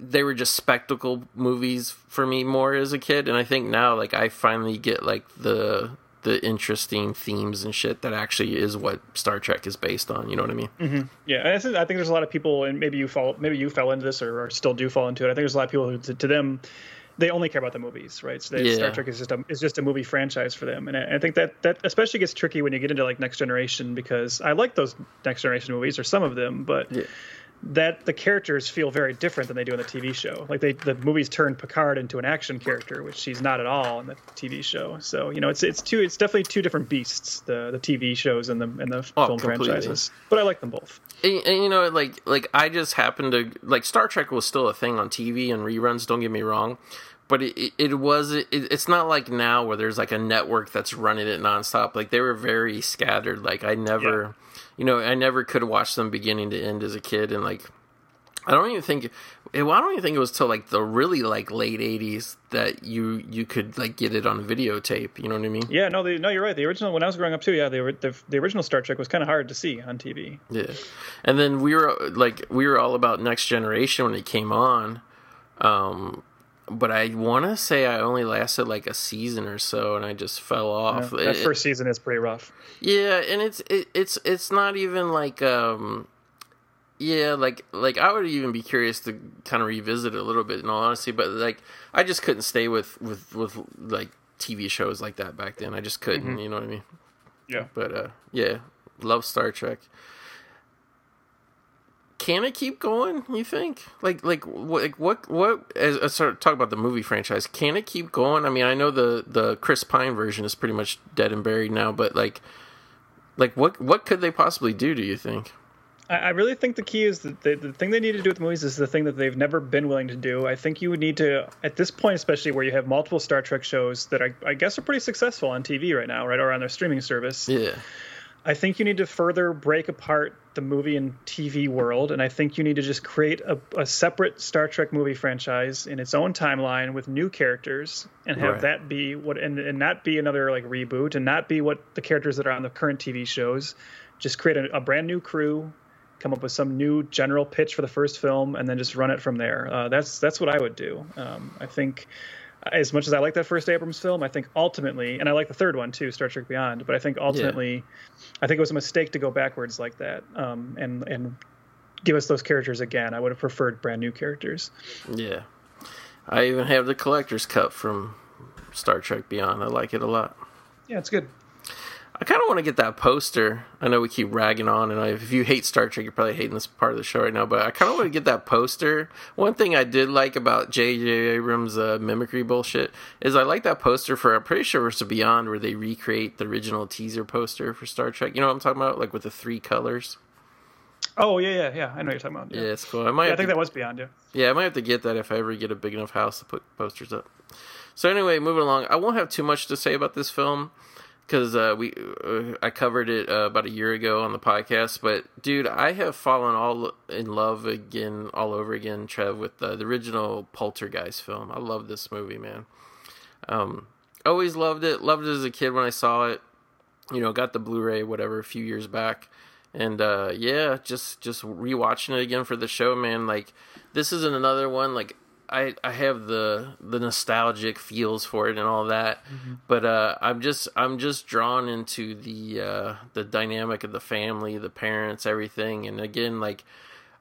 they were just spectacle movies for me more as a kid, and I think now, like, I finally get like the the interesting themes and shit that actually is what Star Trek is based on. You know what I mean? Yeah, I think I think there's a lot of people, and maybe you fall, maybe you fell into this, or, or still do fall into it. I think there's a lot of people who, to, to them, they only care about the movies, right? So they, Yeah. Star Trek is just a is just a movie franchise for them, and I, I think that that especially gets tricky when you get into like Next Generation because I like those Next Generation movies or some of them, but. Yeah. That the characters feel very different than they do in the TV show. Like they, the movies turn Picard into an action character, which he's not at all in the TV show. So you know, it's it's two, it's definitely two different beasts. The the TV shows and the and the Oh, film completely. franchises. But I like them both. And, and you know, like like I just happened to like Star Trek was still a thing on TV and reruns. Don't get me wrong, but it it, it was it, it's not like now where there's like a network that's running it nonstop. Like they were very scattered. Like I never, you know, I never could watch them beginning to end as a kid, and like I don't even think. Well, I don't even think it was till like the really like late '80s that you you could like get it on videotape. You know what I mean? Yeah, no, the, no, you're right. The original, when I was growing up too, yeah, the the, the original Star Trek was kind of hard to see on TV. Yeah, and then we were like we were all about Next Generation when it came on, um, but I want to say I only lasted like a season or so, and I just fell off. that It- first season is pretty rough. yeah, and it's it, it's it's not even like um, yeah, like like I would even be curious to kind of revisit it a little bit in all honesty, but like I just couldn't stay with with with like TV shows like that back then. I just couldn't. You know what I mean? Yeah. But uh, yeah, love Star Trek. Can it keep going? You think? Like, like what? Like what? What? As, uh, as sort of talk about the movie franchise, can it keep going? I mean, I know the the Chris Pine version is pretty much dead and buried now, but like, like what? What could they possibly do? Do you think? I, I really think the key is that the, the thing they need to do with movies is the thing that they've never been willing to do. I think you would need to, at this point, especially where you have multiple Star Trek shows that I, I guess are pretty successful on TV right now, right, or on their streaming service. Yeah. I think you need to further break apart the movie and TV world, and I think you need to just create a, a separate Star Trek movie franchise in its own timeline with new characters, and have Right. that be what, and, and not be another like reboot, and not be what the characters that are on the current TV shows. Just create a, a brand new crew, come up with some new general pitch for the first film, and then just run it from there. Uh, that's that's what I would do. Um, I think as much as I like that first Abrams film, I think ultimately, and I like the third one too, Star Trek Beyond, but I think ultimately, I think it was a mistake to go backwards like that, um, and and give us those characters again. I would have preferred brand new characters. Yeah. I even have the collector's cup from Star Trek Beyond. I like it a lot. Yeah, it's good. I kind of want to get that poster. I know we keep ragging on, and I, if you hate Star Trek, you're probably hating this part of the show right now. But I kind of want to get that poster. One thing I did like about J.J. Abrams' uh, mimicry bullshit is I like that poster for. I'm pretty sure it's Beyond, where they recreate the original teaser poster for Star Trek. You know what I'm talking about, like with the three colors. Oh yeah, yeah, yeah. I know what you're talking about. Yeah, Yeah, it's cool. I might. Yeah, I think to- that was Beyond. Yeah. yeah, I might have to get that if I ever get a big enough house to put posters up. So anyway, moving along, I won't have too much to say about this film because uh, we uh, I covered it uh, about a year ago on the podcast. But dude, I have fallen all in love again, all over again, Trev, with the original Poltergeist film. I love this movie, man. Um, always loved it. Loved it as a kid when I saw it. You know, got the Blu-ray, whatever, a few years back, and uh, yeah, just just rewatching it again for the show, man. Like this isn't another one. Like I I have the the nostalgic feels for it and all that, but uh, I'm just I'm just drawn into the uh, the dynamic of the family, the parents, everything, and again, like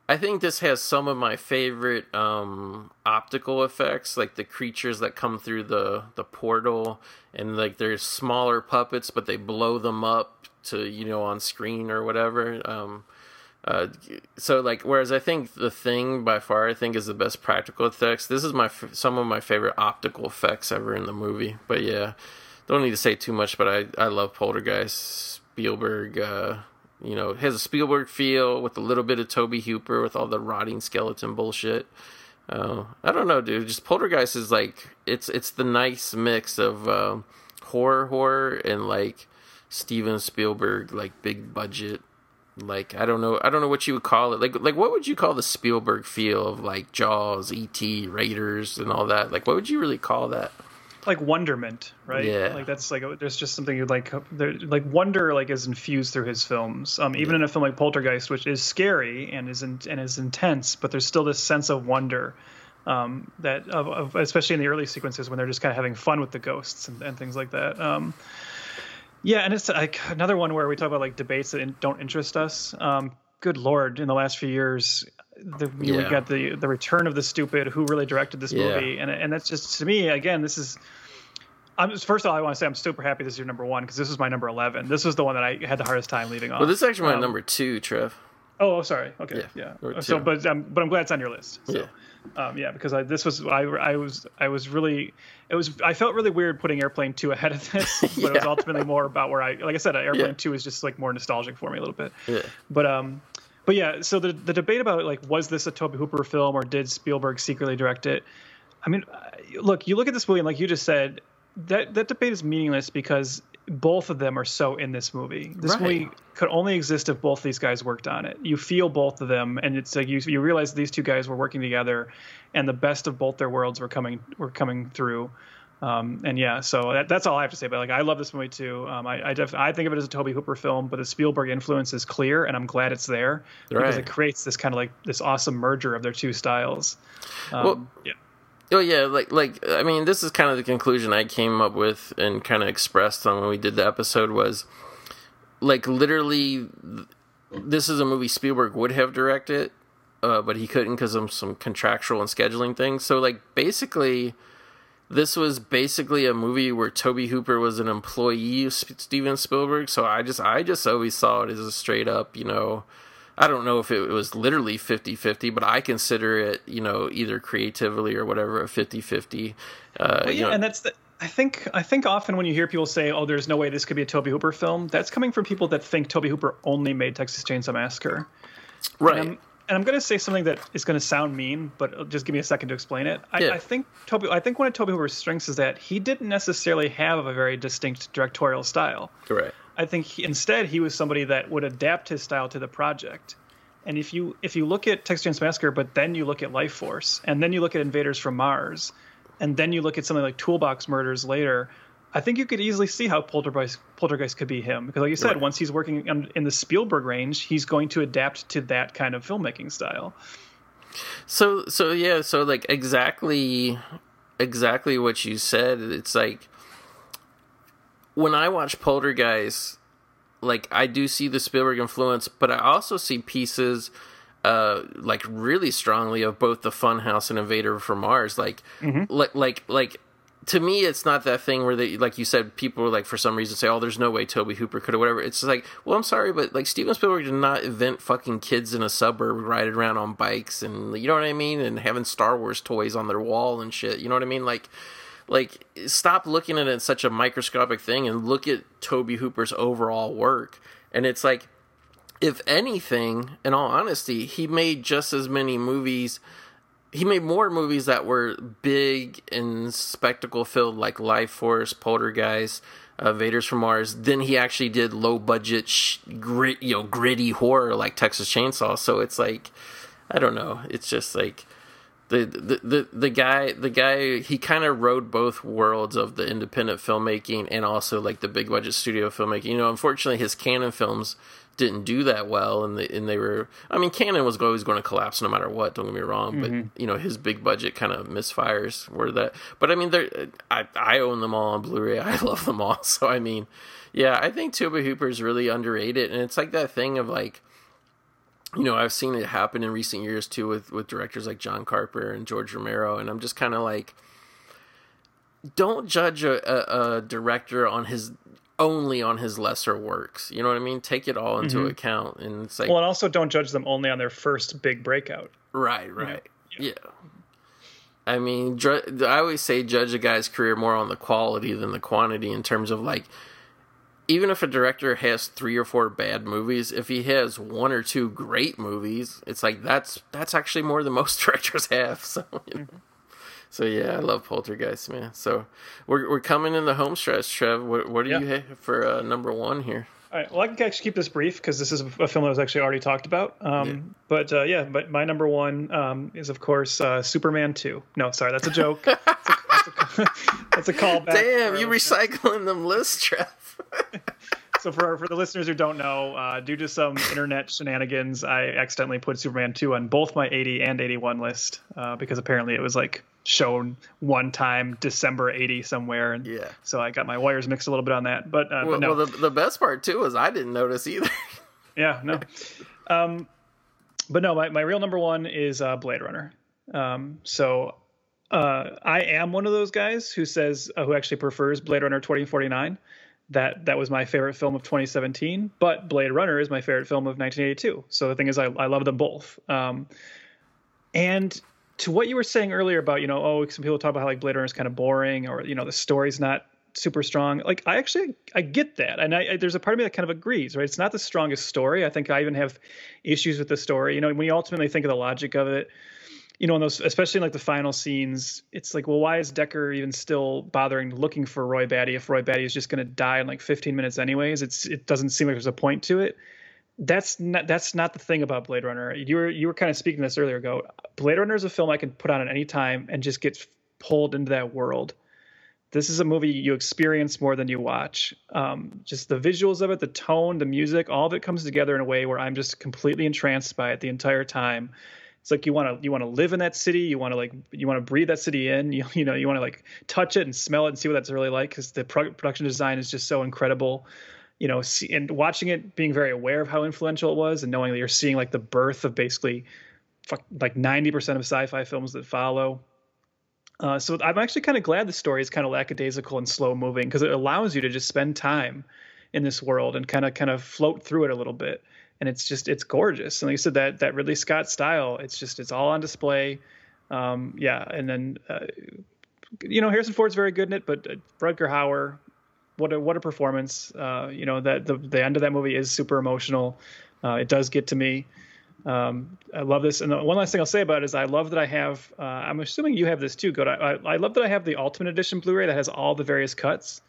I think this has some of my favorite um, optical effects, like the creatures that come through the the portal, and like there's smaller puppets, but they blow them up to you know on screen or whatever. Um, uh, so like, whereas I think the thing by far I think is the best practical effects. This is my some of my favorite optical effects ever in the movie. But yeah, don't need to say too much. But I I love Poltergeist, Spielberg. Uh, You know, it has a Spielberg feel with a little bit of Tobe Hooper with all the rotting skeleton bullshit. Uh, I don't know, dude. Just Poltergeist is like it's it's the nice mix of uh, horror horror and like Steven Spielberg like big budget. Like I don't know, I don't know what you would call it. Like like what would you call the Spielberg feel of like Jaws, E.T., Raiders, and all that? Like what would you really call that? like wonderment, right? Yeah. Like that's like there's just something you'd like there, like wonder like is infused through his films. Um, even in a film like Poltergeist, which is scary and is in, and is intense, but there's still this sense of wonder. Um, that of, of, especially in the early sequences when they're just kind of having fun with the ghosts and, and things like that. Um, yeah, and it's like another one where we talk about like debates that don't interest us. Um, good lord, in the last few years, the, yeah. we got the the return of the stupid. Who really directed this yeah. movie? And and that's just to me again, this is. I'm first of all, I want to say I'm super happy this is your number one because this was my number eleven. This was the one that I had the hardest time leaving off. Well, this is actually my um, number two, Trev. Oh, sorry. Okay, yeah. yeah. So, but um, but I'm glad it's on your list. So. Yeah. Um, yeah, because I, this was I, I was I was really it was I felt really weird putting Airplane Two ahead of this, [LAUGHS] but yeah. it was ultimately more about where I like I said Airplane yeah. Two is just like more nostalgic for me a little bit. Yeah. But um, but yeah, so the the debate about like was this a Tobe Hooper film or did Spielberg secretly direct it? I mean, look, you look at this movie and like you just said, that that debate is meaningless because both of them are so in this movie. This right. movie could only exist if both these guys worked on it. You feel both of them, and it's like you you realize these two guys were working together, and the best of both their worlds were coming were coming through. Um, and yeah, so that, that's all I have to say. But like, I love this movie too. Um, I I, def- I think of it as a Tobe Hooper film, but the Spielberg influence is clear, and I'm glad it's there right. because it creates this kind of like this awesome merger of their two styles. Um, well, yeah. Oh yeah, like like I mean, this is kind of the conclusion I came up with and kind of expressed on when we did the episode was like literally this is a movie Spielberg would have directed, uh, but he couldn't because of some contractual and scheduling things. So like basically, this was basically a movie where Tobe Hooper was an employee of Steven Spielberg. So I just I just always saw it as a straight up, you know I don't know if it was literally 50 50, but I consider it, you know, either creatively or whatever, a 50 50. Uh, well, yeah, know. and that's the. I think I think often when you hear people say, "Oh, there's no way this could be a Tobe Hooper film," that's coming from people that think Tobe Hooper only made Texas Chainsaw Massacre. Right. And I'm, and I'm going to say something that is going to sound mean, but just give me a second to explain it. I, yeah. I think Tobe. I think one of Tobe Hooper's strengths is that he didn't necessarily have a very distinct directorial style. Right. I think he, instead he was somebody that would adapt his style to the project. And if you if you look at Texas Chainsaw Massacre, but then you look at Life Force, and then you look at Invaders from Mars, and then you look at something like Toolbox Murders later, I think you could easily see how Poltergeist Poltergeist could be him because, like you said, right. once he's working in the Spielberg range, he's going to adapt to that kind of filmmaking style. So so yeah, so like exactly exactly what you said. It's like when I watch Poltergeist, like I do see the Spielberg influence, but I also see pieces uh like really strongly of both the Funhouse and Invader from Mars. Like mm-hmm. like like like to me, it's not that thing where they, like you said, people like for some reason say, "Oh, there's no way Tobe Hooper could," or whatever. It's like, well, I'm sorry, but like Steven Spielberg did not invent fucking kids in a suburb riding around on bikes and you know what I mean, and having Star Wars toys on their wall and shit. You know what I mean? Like, like stop looking at it as such a microscopic thing and look at Tobe Hooper's overall work. And it's like, if anything, in all honesty, he made just as many movies. He made more movies that were big and spectacle filled, like Life Force, Poltergeist, uh, Invaders from Mars, than he actually did low budget, sh- grit, you know, gritty horror like Texas Chainsaw. So it's like, I don't know. It's just like the the the, the guy the guy he kind of rode both worlds of the independent filmmaking and also like the big budget studio filmmaking. You know, unfortunately, his Cannon films didn't do that well, and they and they were. I mean, Cannon was always going to collapse no matter what. Don't get me wrong, mm-hmm. but you know, his big budget kind of misfires were that. But I mean, they I I own them all on Blu-ray. [LAUGHS] I love them all. So I mean, yeah, I think Tobe Hooper is really underrated, and it's like that thing of like you know, I've seen it happen in recent years too with with directors like John Carpenter and George Romero, and I'm just kind of like, don't judge a, a, a, director on his only on his lesser works. You know what I mean? Take it all into mm-hmm. account, and it's like, well, and also don't judge them only on their first big breakout. Right, right, yeah. yeah. I mean, I always say judge a guy's career more on the quality than the quantity in terms of like even if a director has three or four bad movies, if he has one or two great movies, it's like that's that's actually more than most [LAUGHS] directors have. So, you know. so yeah, I love Poltergeist, man. So we're we're coming in the home stretch, Trev. What, what do Yeah. you have for uh, number one here? All right. Well, I can actually keep this brief because this is a film that was actually already talked about. Um, But uh, yeah, but my number one um, is of course uh, Superman two. No, sorry, that's a joke. [LAUGHS] that's, a, that's, a, [LAUGHS] that's a callback. Damn, you recycling them lists, Trev. [LAUGHS] So for for the listeners who don't know, uh, due to some internet shenanigans, I accidentally put Superman two on both my 80 and 81 list uh, because apparently it was like shown one time December 80 somewhere, and Yeah. so I got my wires mixed a little bit on that. But, uh, Well, but no, well, the, the best part too is I didn't notice either. [LAUGHS] yeah, no. Um, but no, my, my real number one is uh, Blade Runner. Um, so uh, I am one of those guys who says uh, who actually prefers Blade Runner 2049. That that was my favorite film of 2017, but Blade Runner is my favorite film of 1982. So the thing is, I, I love them both. Um, and to what you were saying earlier about you know oh some people talk about how like Blade Runner is kind of boring or you know the story's not super strong. Like I actually I get that, and I, I there's a part of me that kind of agrees. Right, it's not the strongest story. I think I even have issues with the story. You know, when you ultimately think of the logic of it, you know, in those, especially in like the final scenes, it's like, well, why is Deckard even still bothering looking for Roy Batty if Roy Batty is just going to die in like 15 minutes anyways? It's it doesn't seem like there's a point to it. That's not that's not the thing about Blade Runner. You were you were kind of speaking this earlier ago. Blade Runner is a film I can put on at any time and just get pulled into that world. This is a movie you experience more than you watch. Um, just the visuals of it, the tone, the music, all of it comes together in a way where I'm just completely entranced by it the entire time it's like you want to you want to live in that city you want to like you want to breathe that city in [LAUGHS] you, you know you want to like touch it and smell it and see what that's really like because the pro- production design is just so incredible. You know see, and watching it being very aware of how influential it was and knowing that you're seeing like the birth of basically like 90% of sci-fi films that follow. Uh, so i'm actually kind of glad the story is kind of lackadaisical and slow moving because it allows you to just spend time in this world and kind of kind of float through it a little bit and it's just it's gorgeous. And like I said, that that Ridley Scott style, it's just it's all on display. Um, yeah, and then uh, you know Harrison Ford's very good in it, but uh, Rutger Hauer, what a what a performance! Uh, you know that the the end of that movie is super emotional. Uh, it does get to me. Um, I love this. And one last thing I'll say about it is I love that I have. Uh, I'm assuming you have this too. I, I, I love that I have the Ultimate Edition Blu-ray that has all the various cuts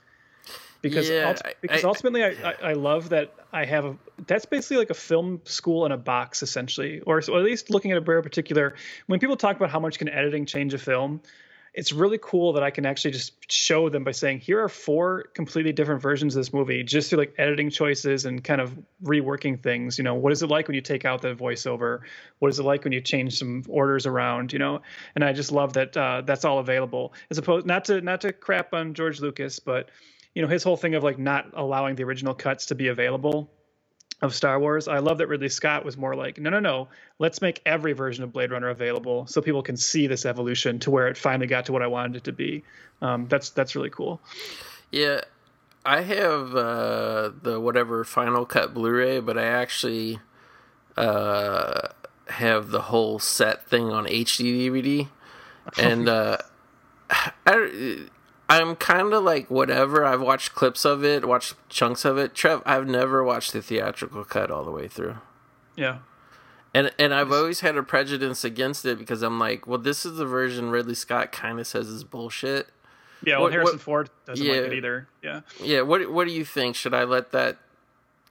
because Yeah, I- because I- ultimately I, I, I love that I have a that's basically like a film school in a box essentially or, so at least looking at a very particular when people talk about how much can editing change a film it's really cool that I can actually just show them by saying here are four completely different versions of this movie just through like editing choices and kind of reworking things you know what is it like when you take out the voiceover? What is it like when you change some orders around you know? And I just love that uh, that's all available as opposed not to not to crap on George Lucas but you know his whole thing of like not allowing the original cuts to be available of Star Wars. I love that Ridley Scott was more like, no, no, no, let's make every version of Blade Runner available so people can see this evolution to where it finally got to what I wanted it to be. Um, that's that's really cool. Yeah, I have uh, the whatever Final Cut Blu-ray, but I actually uh, have the whole set thing on HD DVD, [LAUGHS] and uh, I, I'm kind of like whatever. I've watched clips of it, watched chunks of it. Trev, I've never watched the theatrical cut all the way through. Yeah, And and I've always had a prejudice against it because I'm like, well, this is the version Ridley Scott kind of says is bullshit. yeah. Well, What- Harrison what- Ford doesn't yeah. like it either. Yeah. Yeah, what what do you think? Should I let that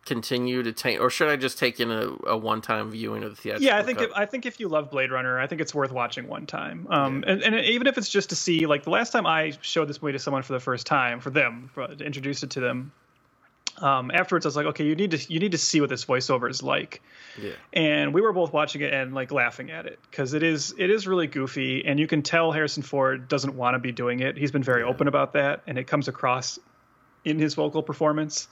continue to take, or should I just take in a, a one time viewing of the theatrical? Yeah, I think cut? if, I think if you love Blade Runner, I think it's worth watching one time. Um, and, and even if it's just to see, like the last time I showed this movie to someone for the first time, for them, for, to introduce it to them. Um, afterwards, I was like, okay, you need to you need to see what this voiceover is like. yeah, and we were both watching it and like laughing at it because it is it is really goofy and you can tell Harrison Ford doesn't want to be doing it. He's been very open about that and it comes across in his vocal performance.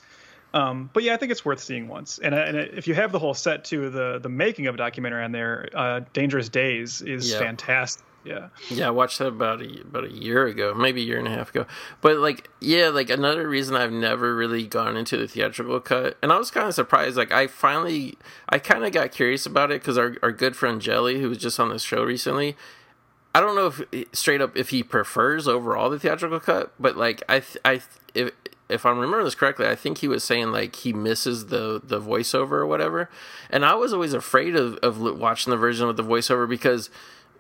Um, but yeah, I think it's worth seeing once. And, uh, and if you have the whole set too, the the making of a documentary on there, uh, Dangerous Days is Yeah. fantastic. Yeah. yeah. I watched that about a about a year ago, maybe a year and a half ago. But like, yeah, like another reason I've never really gone into the theatrical cut, and I was kind of surprised. Like, I finally, I kind of got curious about it because our our good friend Jelly, who was just on this show recently. I don't know if straight up if he prefers overall the theatrical cut, but like I th- I th- if if I'm remembering this correctly, I think he was saying like he misses the the voiceover or whatever. And I was always afraid of of watching the version with the voiceover because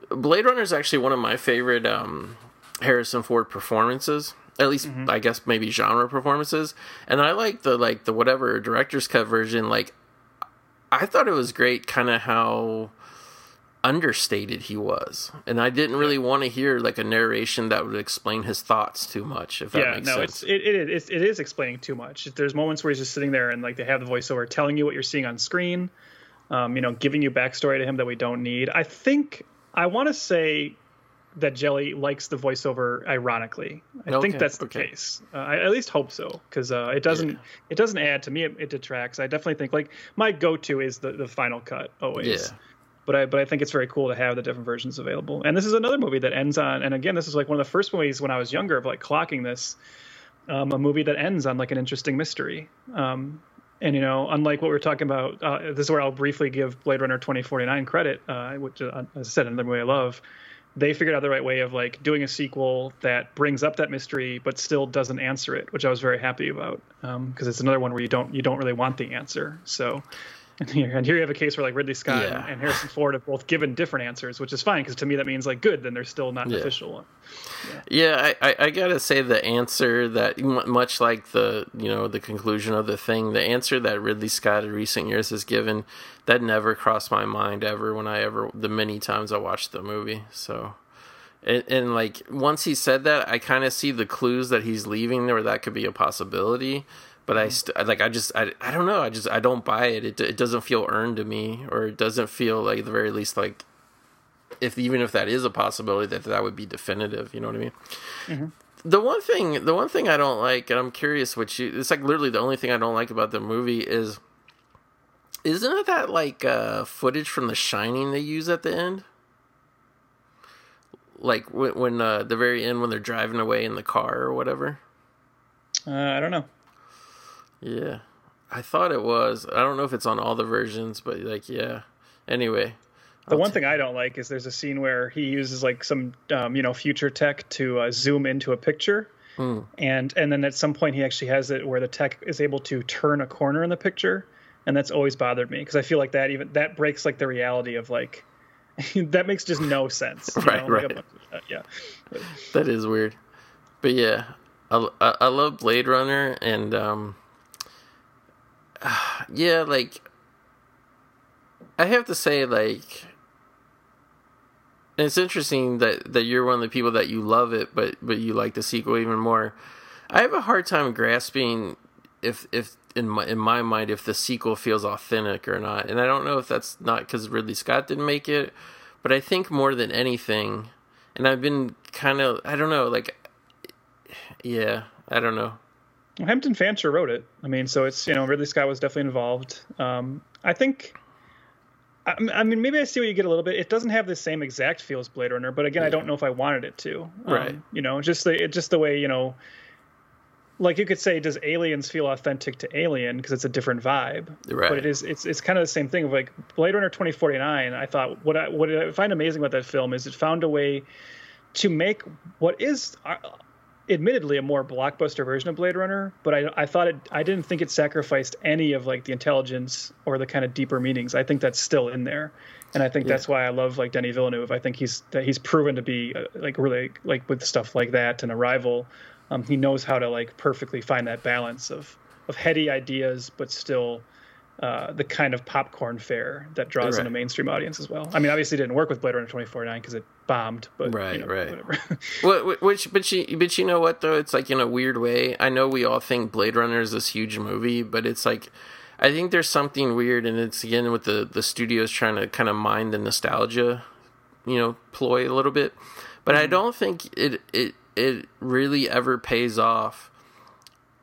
Blade Runner is actually one of my favorite um, Harrison Ford performances. At least mm-hmm. I guess maybe genre performances. And I like the like the whatever director's cut version. Like I thought it was great, kind of how understated he was, and I didn't really want to hear like a narration that would explain his thoughts too much. If that yeah, makes no, sense. it's it, it is it is explaining too much. There's moments where he's just sitting there and like they have the voiceover telling you what you're seeing on screen, um, you know, giving you backstory to him that we don't need. I think I want to say that Jelly likes the voiceover ironically. I okay, think that's the okay. case. Uh, I at least hope so because uh, it doesn't yeah. it doesn't add to me. It, it, detracts. I definitely think like my go to is the the final cut always. Yeah but I but I think it's very cool to have the different versions available. And this is another movie that ends on. And again, this is like one of the first movies when I was younger of like clocking this, um, a movie that ends on like an interesting mystery. Um, and you know, unlike what we are talking about, uh, this is where I'll briefly give Blade Runner 2049 credit, uh, which, uh, as I said, another movie I love. They figured out the right way of like doing a sequel that brings up that mystery but still doesn't answer it, which I was very happy about because um, it's another one where you don't you don't really want the answer. So and [LAUGHS] here, and here you have a case where like Ridley Scott yeah. and, Harrison Ford have both given different answers, which is fine because to me that means like good. Then they're still not an official one. Yeah, yeah I, I, gotta say the answer that much like the you know the conclusion of the thing, the answer that Ridley Scott in recent years has given, that never crossed my mind ever when I ever the many times I watched the movie. So. And, and like once he said that, I kind of see the clues that he's leaving there. That could be a possibility but I st- like I just I, I don't know I just I don't buy it. it it doesn't feel earned to me or it doesn't feel like at the very least like if even if that is a possibility that that would be definitive you know what I mean mm-hmm. the one thing the one thing I don't like and I'm curious what you it's like literally the only thing I don't like about the movie is isn't it that like uh, footage from The Shining they use at the end like when, when uh, the very end when they're driving away in the car or whatever uh, I don't know yeah. I thought it was. I don't know if it's on all the versions, but like, yeah. Anyway. The I'll one t- thing I don't like is there's a scene where he uses like some, um, you know, future tech to uh, zoom into a picture, mm. and and then at some point he actually has it where the tech is able to turn a corner in the picture, and that's always bothered me because I feel like that even that breaks like the reality of like [LAUGHS] that makes just no sense. [LAUGHS] right, know? right. Like yeah. That is weird, but yeah, I, I, I love Blade Runner and um [SIGHS] yeah, like I have to say, like it's interesting that that you're one of the people that you love it, but but you like the sequel even more. I have a hard time grasping if if in my in my mind if the sequel feels authentic or not, and I don't know if that's not because Ridley Scott didn't make it, but I think more than anything, and I've been kind of I don't know like [SIGHS] yeah I don't know well, Hampton Fancher wrote it. I mean, so it's you know Ridley Scott was definitely involved. Um, I think. I, I, mean, maybe I see what you get a little bit. It doesn't have the same exact feel as Blade Runner, but again, yeah. I don't know if I wanted it to. Um, right. You know, just the just the way you know, like you could say, does Aliens feel authentic to Alien because it's a different vibe? Right. But it is. It's it's kind of the same thing of like Blade Runner 2049. I thought what I what I find amazing about that film is it found a way to make what is uh, admittedly a more blockbuster version of Blade Runner, but I, I thought it I didn't think it sacrificed any of like the intelligence or the kind of deeper meanings. I think that's still in there, and I think yeah. that's why I love like Denis Villeneuve. I think he's that he's proven to be uh, like really like with stuff like that and Arrival, um, he knows how to like perfectly find that balance of of heady ideas but still uh, the kind of popcorn fare that draws right. in a mainstream audience as well. I mean, obviously, it didn't work with Blade Runner 2049 because it bombed, but right, you know, right. [LAUGHS] well, which, but you, but you know what though? It's like in a weird way. I know we all think Blade Runner is this huge movie, but it's like. I think there's something weird, and it's again with the the studios trying to kind of mine the nostalgia, you know, ploy a little bit. But mm-hmm. I don't think it it it really ever pays off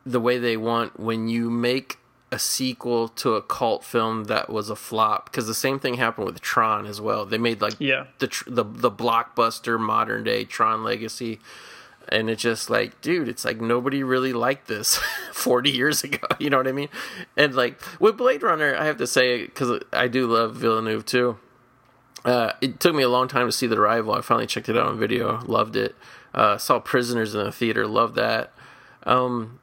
the way they want when you make a sequel to a cult film that was a flop because the same thing happened with Tron as well. They made like yeah the the the blockbuster modern day Tron Legacy, and it's just like, dude, it's like nobody really liked this [LAUGHS] forty years ago. [LAUGHS] You know what I mean? And like with Blade Runner, I have to say because I do love Villeneuve too. Uh, it took me a long time to see The Arrival. I finally checked it out on video, loved it. Uh, saw Prisoners in the theater, loved that. Um,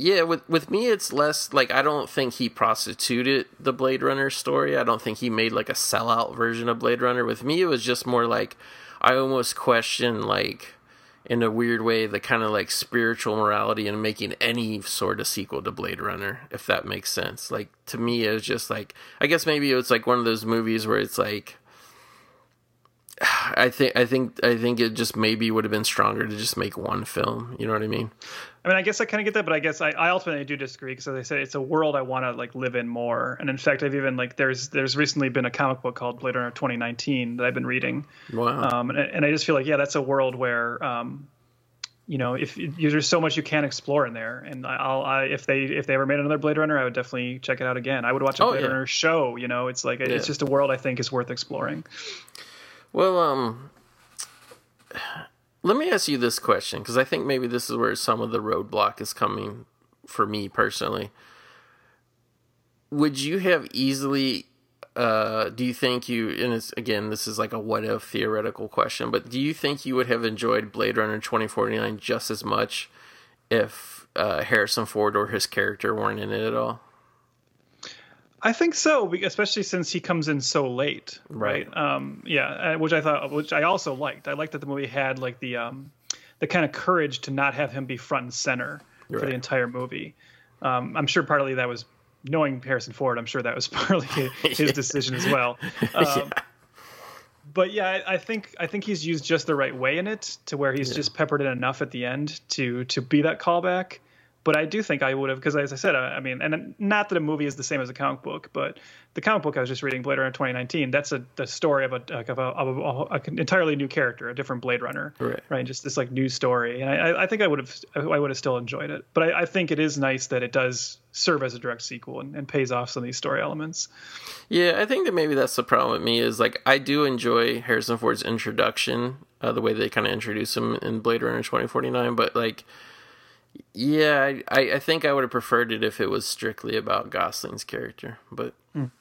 yeah, with with me, it's less like I don't think he prostituted the Blade Runner story. I don't think he made like a sellout version of Blade Runner. With me, it was just more like I almost question like in a weird way the kind of like spiritual morality in making any sort of sequel to Blade Runner, if that makes sense. Like to me, it was just like I guess maybe it was like one of those movies where it's like [SIGHS] I think I think I think it just maybe would have been stronger to just make one film. You know what I mean? I mean, I guess I kind of get that, but I guess I, I ultimately do disagree because, as I said, it's a world I want to like live in more. And in fact, I've even like there's there's recently been a comic book called Blade Runner 2019 that I've been reading. Wow. Um, and, and I just feel like yeah, that's a world where um, you know, if there's so much you can explore in there, and I'll I, if they if they ever made another Blade Runner, I would definitely check it out again. I would watch a Oh, Blade yeah. Runner show. You know, it's like Yeah. it's just a world I think is worth exploring. Well, um, let me ask you this question because I think maybe this is where some of the roadblock is coming for me personally. Would you have easily? Uh, do you think you? And it's again, this is like a what if theoretical question, but do you think you would have enjoyed Blade Runner twenty forty nine just as much if uh, Harrison Ford or his character weren't in it at all? I think so, especially since he comes in so late, Right. right? Um, yeah, uh, which I thought, which I also liked. I liked that the movie had like the um, the kind of courage to not have him be front and center for Right. the entire movie. Um, I'm sure partly that was knowing Harrison Ford. I'm sure that was [LAUGHS] partly his [LAUGHS] decision as well. [LAUGHS] Um, But yeah, I, I think I think he's used just the right way in it to where he's just peppered in enough at the end to to be that callback. But I do think I would have because, as I said, I, I mean, and not that a movie is the same as a comic book, but the comic book I was just reading, Blade Runner 2019, that's a the story of a of a, of a, an entirely new character, a different Blade Runner, Right. Right, just this like new story, and I, I think I would have I would have still enjoyed it. But I, I think it is nice that it does serve as a direct sequel and, and pays off some of these story elements. Yeah, I think that maybe that's the problem with me is like I do enjoy Harrison Ford's introduction, uh, the way they kind of introduce him in Blade Runner twenty forty nine, but like, yeah, I, I think I would have preferred it if it was strictly about Gosling's character, but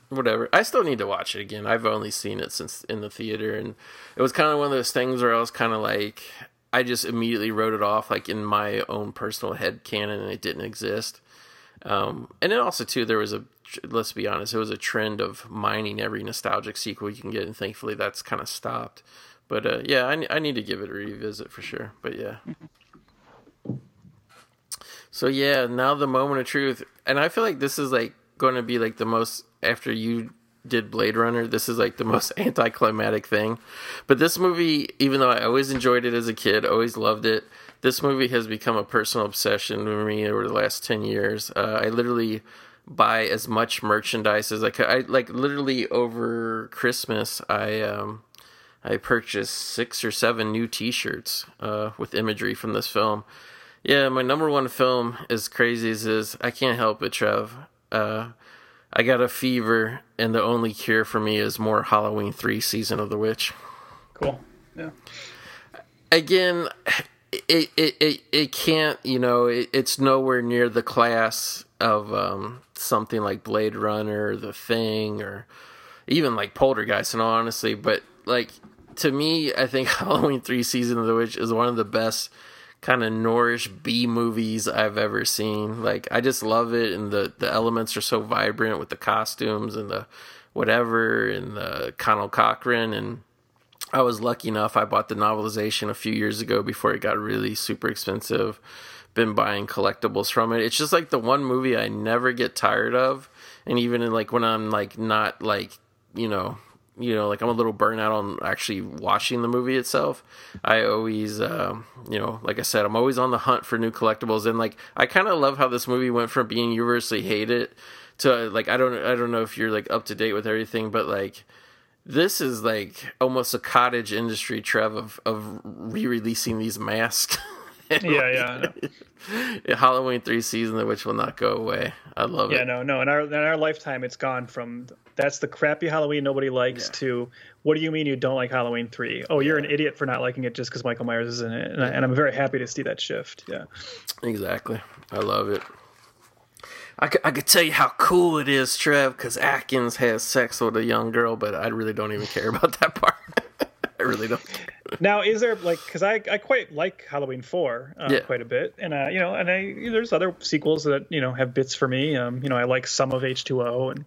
whatever. I still need to watch it again. I've only seen it since in the theater, and it was kind of one of those things where I was kind of like, I just immediately wrote it off like in my own personal head canon, and it didn't exist. Um, and then also too, there was a let's be honest, it was a trend of mining every nostalgic sequel you can get, and thankfully that's kind of stopped. But uh, yeah, I, I need to give it a revisit for sure. But yeah. [LAUGHS] So yeah, now the moment of truth, and I feel like this is like going to be like the most after you did Blade Runner. This is like the most [LAUGHS] anticlimactic thing. But this movie, even though I always enjoyed it as a kid, always loved it. This movie has become a personal obsession for me over the last ten years. Uh, I literally buy as much merchandise as I could. I like literally over Christmas. I um, I purchased six or seven new T-shirts uh, with imagery from this film. Yeah, my number one film, as crazy as is, I can't help it, Trev. Uh, I got a fever, and the only cure for me is more Halloween 3 Season of the Witch. Cool. Yeah. Again, it it, it, it can't, you know, it, it's nowhere near the class of um, something like Blade Runner, or The Thing, or even like Poltergeist, and honestly. But, like, to me, I think [LAUGHS] Halloween 3 Season of the Witch is one of the best kind of Norrish B movies I've ever seen. Like I just love it, and the the elements are so vibrant with the costumes and the whatever and the Conal Cochran. And I was lucky enough I bought the novelization a few years ago before it got really super expensive. Been buying collectibles from it. It's just like the one movie I never get tired of, and even in like when I'm like not like you know you know, like I'm a little burnout on actually watching the movie itself. I always, um, you know, like I said, I'm always on the hunt for new collectibles, and like I kind of love how this movie went from being universally hated to like I don't, I don't know if you're like up to date with everything, but like this is like almost a cottage industry, Trev, of of re-releasing these masks. [LAUGHS] Yeah, like, [LAUGHS] Halloween three season, which will not go away. I love Yeah, it. Yeah, no, no. In our in our lifetime, it's gone from that's the crappy Halloween nobody likes Yeah. to what do you mean you don't like Halloween three? Oh, you're an idiot for not liking it just because Michael Myers is in it, and, I, and I'm very happy to see that shift. Yeah, Exactly. I love it. I could, I could tell you how cool it is, Trev, because Atkins has sex with a young girl, but I really don't even care [LAUGHS] about that part. I really don't. now, is there like because I I quite like Halloween four uh, Yeah. quite a bit, and uh, you know, and I there's other sequels that you know have bits for me. Um, you know, I like some of H two O, and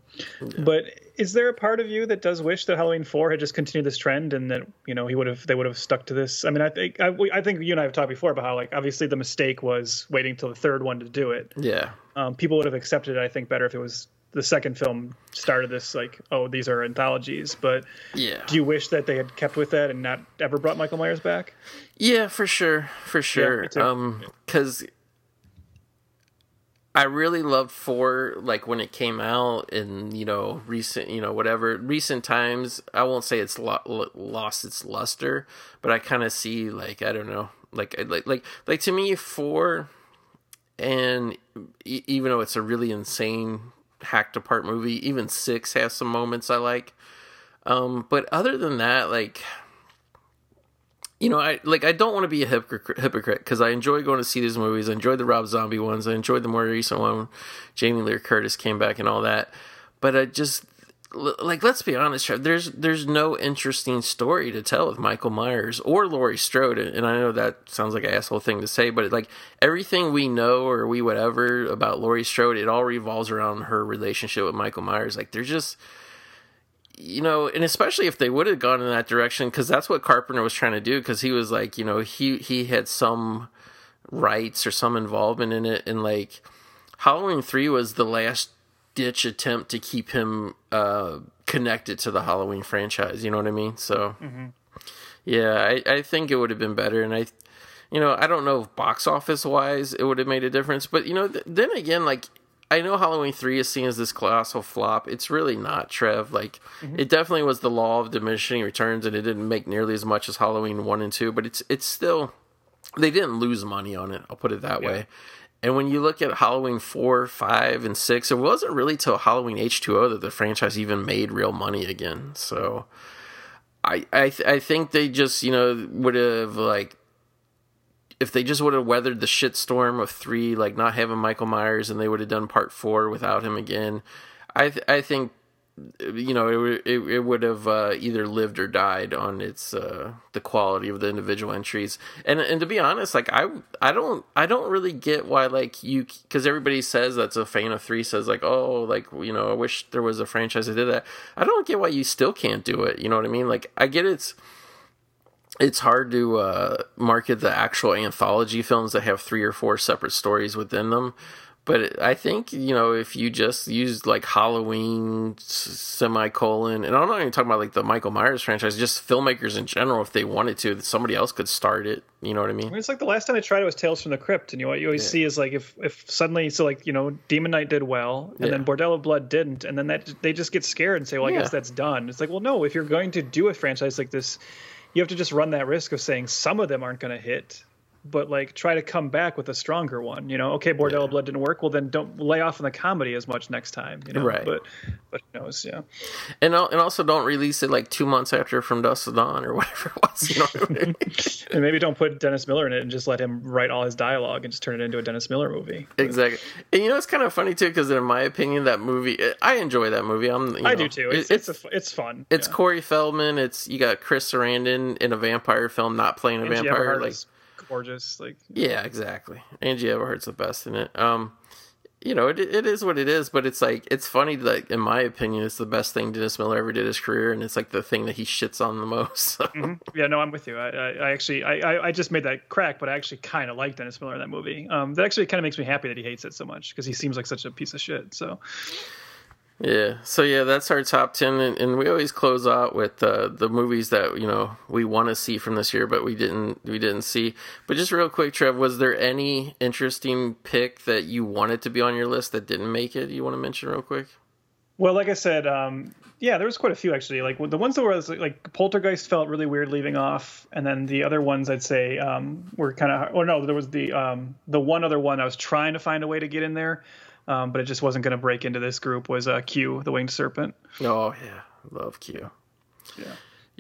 but is there a part of you that does wish that Halloween four had just continued this trend and that you know he would have they would have stuck to this? I mean, I think I, we- I think you and I have talked before about how like obviously the mistake was waiting till the third one to do it. yeah. Um, people would have accepted it, I think, better if it was the second film started this like oh these are anthologies, but. Yeah. Do you wish that they had kept with that and not ever brought Michael Myers back? Yeah, for sure, for sure. too. um, because I really loved four, like when it came out, and you know, recent, you know, whatever recent times. I won't say it's lo- lost its luster, but I kind of see, like, I don't know, like, like, like, like to me, four, and e- even though it's a really insane hacked apart movie, even six has some moments I like. Um, but other than that, like you know, I like I don't want to be a hypocrite because I enjoy going to see these movies. I enjoyed the Rob Zombie ones. I enjoyed the more recent one, Jamie Lee Curtis came back and all that. But I just like let's be honest, there's there's no interesting story to tell with Michael Myers or Laurie Strode. And I know that sounds like an asshole thing to say, but like everything we know or we whatever about Laurie Strode, it all revolves around her relationship with Michael Myers. Like there's just you know, and especially if they would have gone in that direction, because that's what Carpenter was trying to do. Because he was like, you know, he he had some rights or some involvement in it, and like Halloween three was the last ditch attempt to keep him uh, connected to the Halloween franchise. You know what I mean? So, yeah, I I think it would have been better, and I. You know, I don't know if box office wise it would have made a difference, but you know, th- then again, like I know Halloween three is seen as this colossal flop. It's really not, Trev. Like it definitely was the law of diminishing returns, and it didn't make nearly as much as Halloween one and two. But it's it's still they didn't lose money on it. I'll put it that way. And when you look at Halloween four, five, and six, it wasn't really till Halloween H two O that the franchise even made real money again. So I I th- I think they just you know would have like if they just would have weathered the shitstorm of three, like not having Michael Myers, and they would have done part four without him again, I th- I think you know it it, it would have uh, either lived or died on its uh, the quality of the individual entries. And and to be honest, like I I don't I don't really get why like you because everybody says that's a fan of three says like oh like you know I wish there was a franchise that did that. I don't get why you still can't do it. You know what I mean? Like I get it's it's hard to uh, market the actual anthology films that have three or four separate stories within them. But I think you know if you just used like Halloween semicolon, and I'm not even talking about like the Michael Myers franchise, just filmmakers in general, if they wanted to, somebody else could start it. You know what I mean? I mean, it's like the last time I tried it was Tales from the Crypt, and you what you always see is like if if suddenly so like you know Demon Knight did well, and then Bordello Blood didn't, and then that they just get scared and say, well, I Yeah. guess that's done. It's like, well, no, if you're going to do a franchise like this, you have to just run that risk of saying some of them aren't going to hit. But like, try to come back with a stronger one. You know, okay, Bordello of Blood didn't work. Well, then don't lay off on the comedy as much next time. You know, Right. But, but who knows? Yeah. And and also don't release it like two months after From Dusk to Dawn or whatever it was. You know what I [LAUGHS] mean? And maybe don't put Dennis Miller in it and just let him write all his dialogue and just turn it into a Dennis Miller movie. Exactly. And you know, it's kind of funny too, because in my opinion, that movie, eh, I enjoy that movie. I'm, you I do too. it- It's it's, a, it's fun. it's yeah. Corey Feldman. It's you got Chris Sarandon in a vampire film, not playing a Angie vampire. Like, gorgeous. Like yeah, exactly. Angie Everhart's the best in it. Um, you know, it it is what it is, but it's like it's funny. Like in my opinion, it's the best thing Dennis Miller ever did his career, and it's like the thing that he shits on the most. So, yeah, no, I'm with you. I, I, I actually I, I I just made that crack, but I actually kind of like Dennis Miller in that movie. Um, that actually kind of makes me happy that he hates it so much because he seems like such a piece of shit. So Yeah. So yeah, that's our top ten, and, and we always close out with uh, the movies that you know we want to see from this year, but we didn't we didn't see. But just real quick, Trev, was there any interesting pick that you wanted to be on your list that didn't make it? You want to mention real quick? Well, like I said, um, yeah, there was quite a few actually. Like the ones that were like, Poltergeist felt really weird leaving off, and then the other ones I'd say um, were kind of. Oh no, there was the um, the one other one I was trying to find a way to get in there, um, but it just wasn't going to break into this group. Was uh, Q, the Winged Serpent. Oh yeah, love Q. Yeah.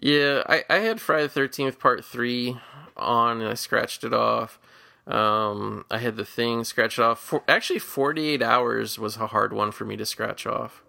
Yeah, I, I had Friday the Thirteenth Part Three on, and I scratched it off. Um, I had the thing scratched off. For, actually, Forty Eight Hours was a hard one for me to scratch off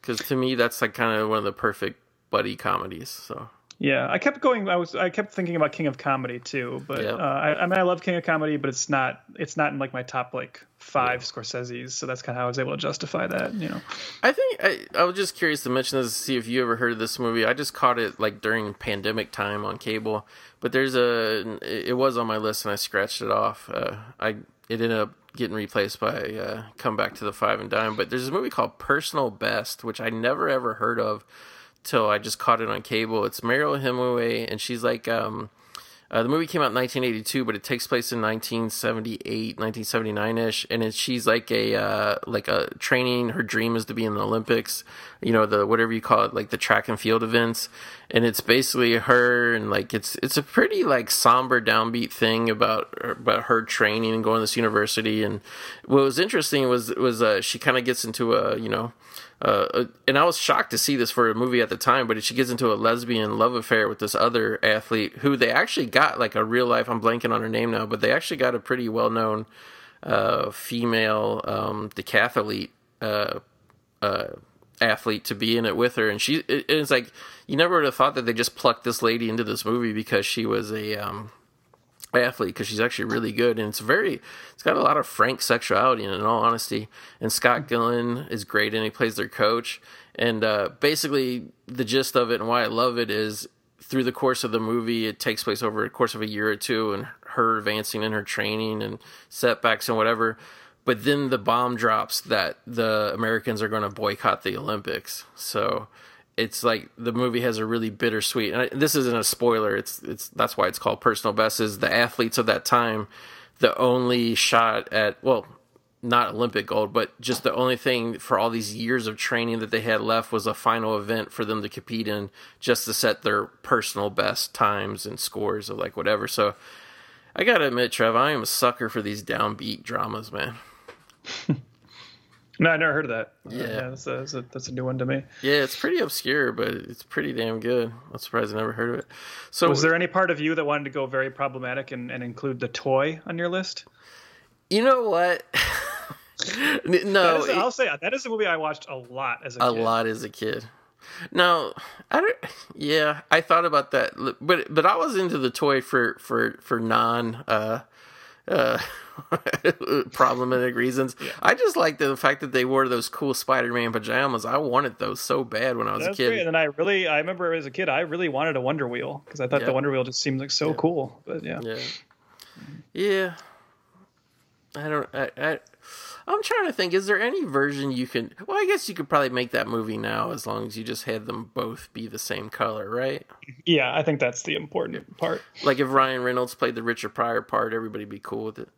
because to me that's like kind of one of the perfect buddy comedies. So Yeah, I kept going. I was I kept thinking about King of Comedy too, but Yeah. uh, I, I mean I love King of Comedy, but it's not it's not in like my top like five Scorsese's, so that's kind of how I was able to justify that. You know, I think I, I was just curious to mention this to see if you ever heard of this movie. I just caught it like during pandemic time on cable, but there's a it was on my list and I scratched it off. Uh, I it ended up getting replaced by uh, Come Back to the Five and Dime. But there's a movie called Personal Best, which I never ever heard of till I just caught it on cable. It's Mariel Hemingway, and she's like um, uh, the movie came out in 1982, but it takes place in 1978, 1979 ish, and it, she's like a uh, like a training. Her dream is to be in the Olympics, you know, the whatever you call it, like the track and field events, and it's basically her and like it's it's a pretty like somber downbeat thing about about her training and going to this university. And what was interesting was was uh, she kind of gets into a you know uh, and I was shocked to see this for a movie at the time, but she gets into a lesbian love affair with this other athlete who they actually got like a real life. I'm blanking on her name now, but they actually got a pretty well known uh, female um, decathlete uh, uh, athlete to be in it with her, and she it, it's like you never would have thought that they just plucked this lady into this movie because she was a um, athlete because she's actually really good and it's very it's got a lot of frank sexuality in it in all honesty and scott glenn is great and he plays their coach and uh, basically the gist of it and why i love it is through the course of the movie it takes place over a course of a year or two and her advancing in her training and setbacks and whatever but then the bomb drops that the americans are going to boycott the olympics so it's like the movie has a really bittersweet and this isn't a spoiler it's it's that's why it's called personal best is the athletes of that time the only shot at well not olympic gold but just the only thing for all these years of training that they had left was a final event for them to compete in just to set their personal best times and scores of like whatever. So i gotta admit trev i am a sucker for these downbeat dramas man [LAUGHS] no, I never heard of that. Yeah. that's, a, that's a that's a new one to me. yeah it's pretty obscure but it's pretty damn good i'm surprised i never heard of it so Was there any part of you that wanted to go very problematic and, and include the toy on your list? You know what? [LAUGHS] No, is, it- I'll say that is a movie I watched a lot as a, a kid. lot as a kid. No, I don't. Yeah, I thought about that, but but I was into the toy for for for non uh uh [LAUGHS] problematic reasons. I just like the fact that they wore those cool Spider-Man pajamas. I wanted those so bad when I was That's a kid. great. And then I really, I remember as a kid, I really wanted a Wonder Wheel because I thought Yeah. the Wonder Wheel just seemed like so cool. But yeah. Yeah. Yeah. I don't I, I I'm trying to think, is there any version you can well I guess you could probably make that movie now as long as you just had them both be the same color, right? yeah, I think that's the important part. Like if Ryan Reynolds played the Richard Pryor part, everybody'd be cool with it.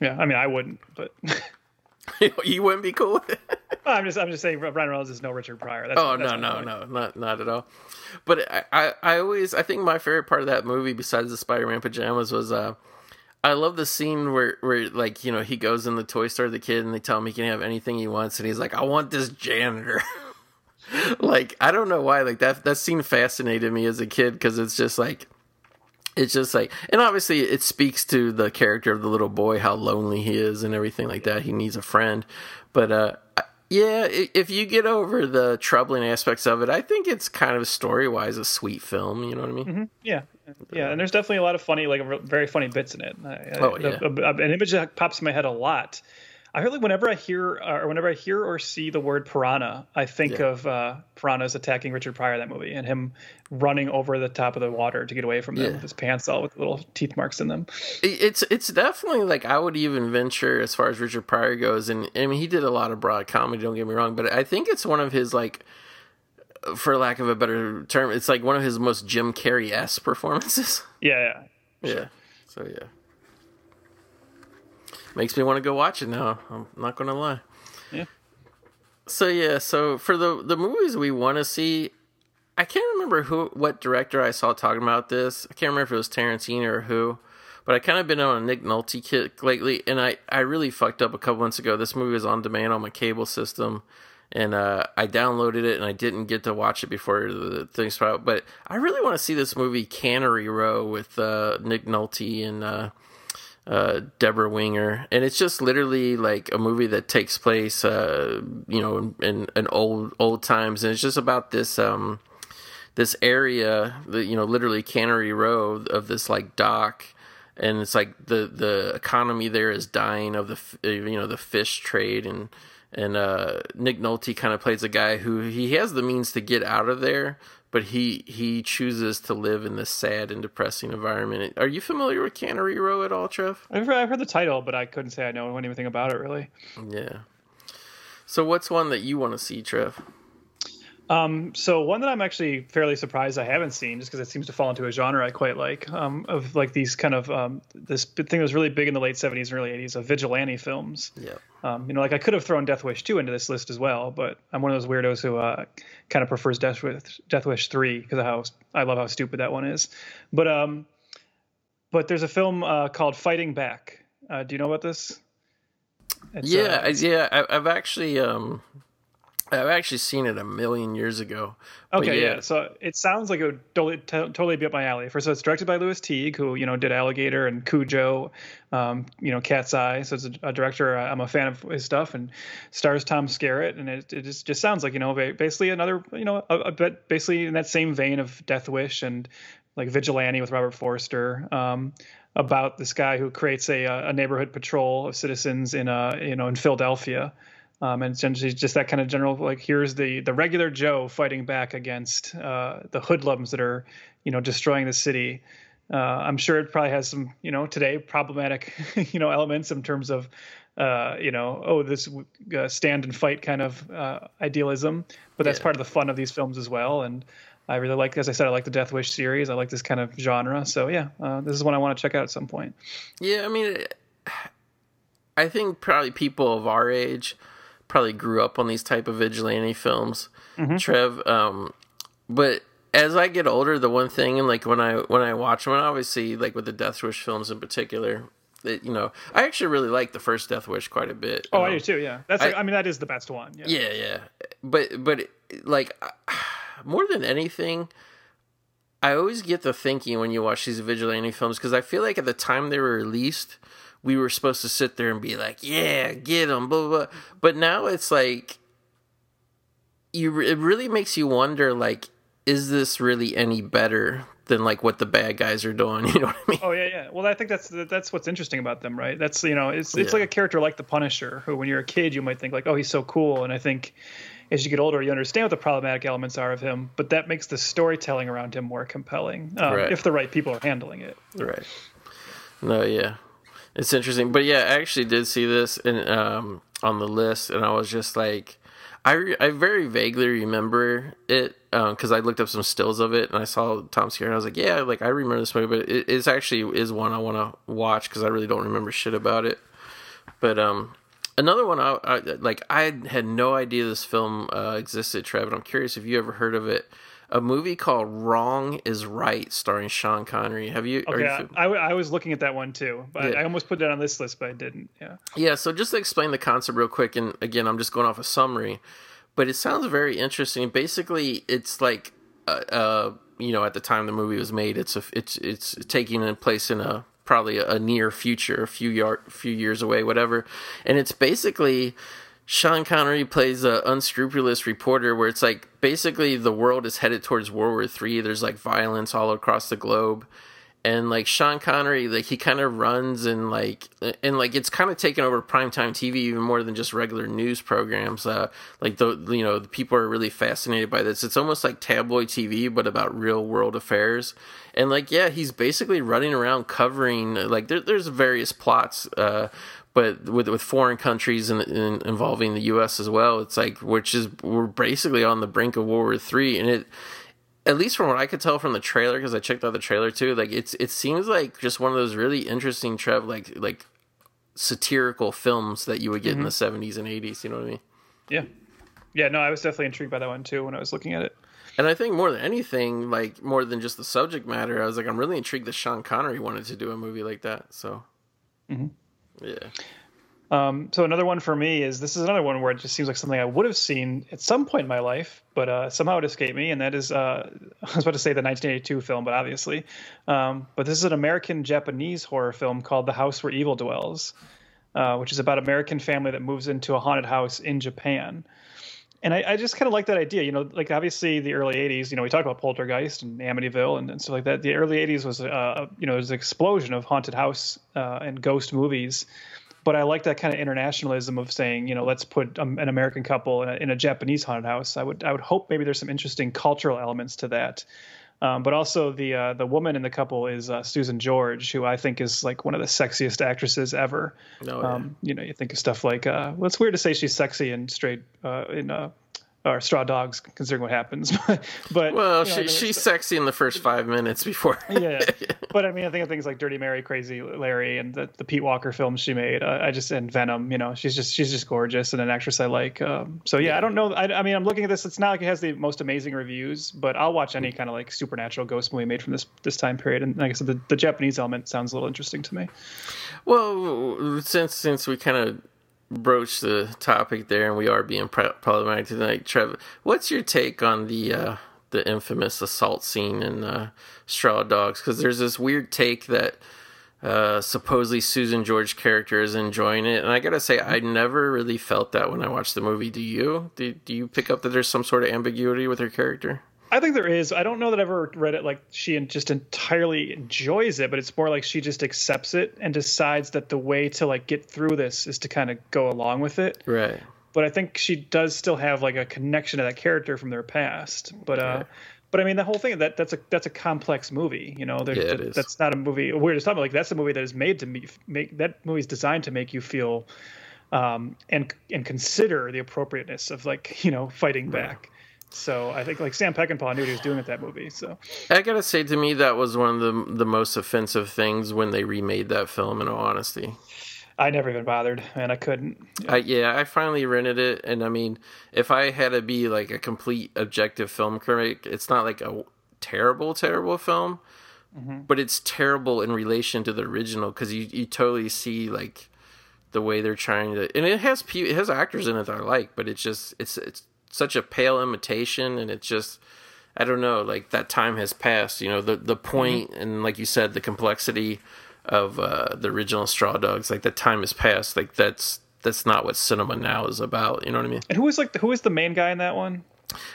Yeah, I mean, I wouldn't, but [LAUGHS] you wouldn't be cool with it? I'm just, I'm just saying, Ryan Reynolds is no Richard Pryor. That's, Oh that's no no no not not at all. But I, I I always I think my favorite part of that movie besides the Spider Man pajamas was uh I love the scene where where like you know he goes in the toy store the kid and they tell him he can have anything he wants and he's like I want this janitor. [LAUGHS] like I don't know why like that that scene fascinated me as a kid because it's just like it's just like and obviously it speaks to the character of the little boy how lonely he is and everything like that he needs a friend but uh yeah if you get over the troubling aspects of it i think it's kind of story wise a sweet film you know what i mean Yeah, yeah, and there's definitely a lot of funny, like very funny bits in it. Oh, yeah. an image that pops in my head a lot. I feel like whenever I hear uh, or whenever I hear or see the word piranha, I think Yeah. of uh, piranhas attacking Richard Pryor in that movie and him running over the top of the water to get away from them Yeah. with his pants all with little teeth marks in them. It's it's definitely like I would even venture as far as Richard Pryor goes, and I mean he did a lot of broad comedy. Don't get me wrong, but I think it's one of his like, for lack of a better term, it's like one of his most Jim Carrey s performances. Yeah, yeah. yeah. So yeah, makes me want to go watch it now. I'm not gonna lie. Yeah. So yeah, so for the the movies we want to see, I can't remember who what director I saw talking about this. I can't remember if it was Tarantino or who, but I kind of been on a Nick Nolte kick lately, and I I really fucked up a couple months ago. This movie was on demand on my cable system, and uh, I downloaded it, and I didn't get to watch it before the thing started. out. But I really want to see this movie Cannery Row with uh, Nick Nolte and. Uh, uh, Debra Winger, and it's just literally like a movie that takes place, uh, you know, in, in, in old old times, and it's just about this um, this area, the you know, literally Cannery Row of this like dock, and it's like the the economy there is dying of the you know the fish trade. And and uh, Nick Nolte kind of plays a guy who he has the means to get out of there, but he he chooses to live in this sad and depressing environment. Are you familiar with Cannery Row at all, Trev? I've heard, I've heard the title, but I couldn't say I know anything about it really. Yeah. So what's one that you want to see, Trev? Um, so one that I'm actually fairly surprised I haven't seen, just because it seems to fall into a genre I quite like, um, of like these kind of um, this thing that was really big in the late '70s and early '80s of vigilante films. Yeah. Um, you know, like I could have thrown Death Wish 2 into this list as well, but I'm one of those weirdos who uh, kind of prefers Death Wish, Death Wish 3 because of how I love how stupid that one is. But um, but there's a film uh, called Fighting Back. Uh, do you know about this? It's, yeah, uh, yeah. I, have actually um, I've actually seen it a million years ago. Okay, yeah. yeah. So it sounds like it would totally, totally be up my alley. First, so it's directed by Lewis Teague, who you know did Alligator and Cujo, um, you know Cat's Eye. So it's a, a, director I'm a fan of his stuff, and stars Tom Skerritt, and it, it just, just sounds like you know basically another you know a, a bit basically in that same vein of Death Wish and like Vigilante with Robert Forster. Um, about this guy who creates a, a neighborhood patrol of citizens in a you know in Philadelphia um, and essentially just that kind of general like here's the the regular Joe fighting back against uh, the hoodlums that are you know destroying the city. Uh, I'm sure it probably has some you know today problematic [LAUGHS] you know elements in terms of uh, you know oh this uh, stand and fight kind of uh, idealism, but that's yeah. part of the fun of these films as well. And I really like, as I said, I like the Death Wish series. I like this kind of genre. So yeah, uh, this is one I want to check out at some point. Yeah, I mean, I think probably people of our age probably grew up on these type of vigilante films, mm-hmm. Trev. Um, but as I get older, the one thing and like when I when I watch them, and obviously like with the Death Wish films in particular, that you know, I actually really like the first Death Wish quite a bit. Oh, um, I do too. Yeah, that's I, like, I mean that is the best one. Yeah, yeah, yeah. But but like [SIGHS] more than anything. I always get the thinking when you watch these vigilante films because I feel like at the time they were released, we were supposed to sit there and be like, yeah, get them, blah, blah, blah. But now it's like, you, it really makes you wonder, like, is this really any better than like what the bad guys are doing? [LAUGHS] You know what I mean? Oh yeah, yeah. Well, I think that's that's what's interesting about them, right? That's you know, it's it's yeah. like a character like the Punisher, who when you're a kid you might think like, oh, he's so cool, and I think as you get older, you understand what the problematic elements are of him, but that makes the storytelling around him more compelling um, right. if the right people are handling it. Right. No, yeah, it's interesting, but yeah, I actually did see this in um, on the list, and I was just like, I re- I very vaguely remember it because um, I looked up some stills of it, and I saw Tom Skerritt, I was like, yeah, like I remember this movie, but it is actually is one I want to watch because I really don't remember shit about it. But um, another one I, I, like I had no idea this film uh, existed, Trev, and I'm curious if you ever heard of it a movie called Wrong is Right, starring Sean Connery. Have you? Okay, you I, I, was looking at that one too, but yeah. I almost put it on this list, but I didn't. Yeah. Yeah. So just to explain the concept real quick, and again, I'm just going off a summary, but it sounds very interesting. Basically, it's like, uh, uh you know, at the time the movie was made, it's a, it's it's taking place in a probably a, a near future, a few yard, few years away, whatever, and it's basically Sean Connery plays an unscrupulous reporter where it's like basically the world is headed towards World War Three. There's like violence all across the globe. And like Sean Connery, like he kind of runs and like and like it's kind of taken over primetime TV even more than just regular news programs. Uh, like the you know the people are really fascinated by this. It's almost like tabloid TV but about real world affairs. And like yeah, he's basically running around covering like there, there's various plots. Uh, but with with foreign countries and, and, involving the U.S. as well, it's like which is we're basically on the brink of World War Three, and it at least from what I could tell from the trailer because I checked out the trailer too, like it's it seems like just one of those really interesting Trev like like satirical films that you would get mm-hmm. in the seventies and eighties. You know what I mean? Yeah, yeah. No, I was definitely intrigued by that one too when I was looking at it. And I think more than anything, like more than just the subject matter, I was like, I'm really intrigued that Sean Connery wanted to do a movie like that. So. Mm-hmm. Yeah. Um, so another one for me is this is another one where it just seems like something I would have seen at some point in my life, but uh, somehow it escaped me, and that is uh, [LAUGHS] I was about to say the 1982 film, but obviously, um, but this is an American Japanese horror film called The House Where Evil Dwells, uh, which is about American family that moves into a haunted house in Japan. And I, I just kind of like that idea. You know, like obviously the early '80s. You know, we talk about Poltergeist and Amityville and, and stuff like that. The early '80s was, uh, you know, there was an explosion of haunted house uh, and ghost movies. But I like that kind of internationalism of saying, you know, let's put um, an American couple in a, in a Japanese haunted house. I would, I would hope maybe there's some interesting cultural elements to that. Um, but also the uh, the woman in the couple is uh, Susan George, who I think is like one of the sexiest actresses ever. Oh, yeah. um, you know, you think of stuff like uh, well, it's weird to say she's sexy and straight uh, in uh, or Straw Dogs, considering what happens. [LAUGHS] but Well, you know, she, she's sexy in the first five minutes before. [LAUGHS] yeah, [LAUGHS] but I mean, I think of things like Dirty Mary, Crazy Larry, and the, the Pete Walker films she made. Uh, I just and Venom. You know, she's just she's just gorgeous and an actress I like. Um, so yeah, I don't know. I, I mean, I'm looking at this. It's not like it has the most amazing reviews, but I'll watch any kind of like supernatural ghost movie made from this this time period. And like I said, the, the Japanese element sounds a little interesting to me. Well, since since we kind of broached the topic there, and we are being pro- problematic tonight, Trevor, what's your take on the uh, the infamous assault scene in uh, Straw Dogs? Because there's this weird take that uh, supposedly Susan George character is enjoying it, and I gotta say, I never really felt that when I watched the movie. Do you? Do, do you pick up that there's some sort of ambiguity with her character? I think there is. I don't know that I've ever read it like she just entirely enjoys it, but it's more like she just accepts it and decides that the way to like get through this is to kind of go along with it. Right. But I think she does still have like a connection to that character from their past. But uh but I mean the whole thing that that's a that's a complex movie, you know. There, Yeah, that- is. That's not a movie. We're just talking about like that's a movie that is made to me, make that movie's designed to make you feel um and and consider the appropriateness of like [LAUGHS] you know fighting back. So I think like Sam Peckinpah knew what he was doing with that movie. So I gotta say, to me, that was one of the the most offensive things when they remade that film. In all honesty, I never even bothered, and I couldn't. I, yeah, I finally rented it, and I mean, if I had to be like a complete objective film critic, it's not like a terrible, terrible film, mm-hmm. but it's terrible in relation to the original because you you totally see like the way they're trying to, and it has it has actors in it that I like, but it's just it's it's such a pale imitation, and it's just. I don't know, like that time has passed. You know, the the point and like you said, the complexity of uh, the original Straw Dogs, like that time has passed. Like that's that's not what cinema now is about. You know what I mean? And who was like who was the main guy in that one?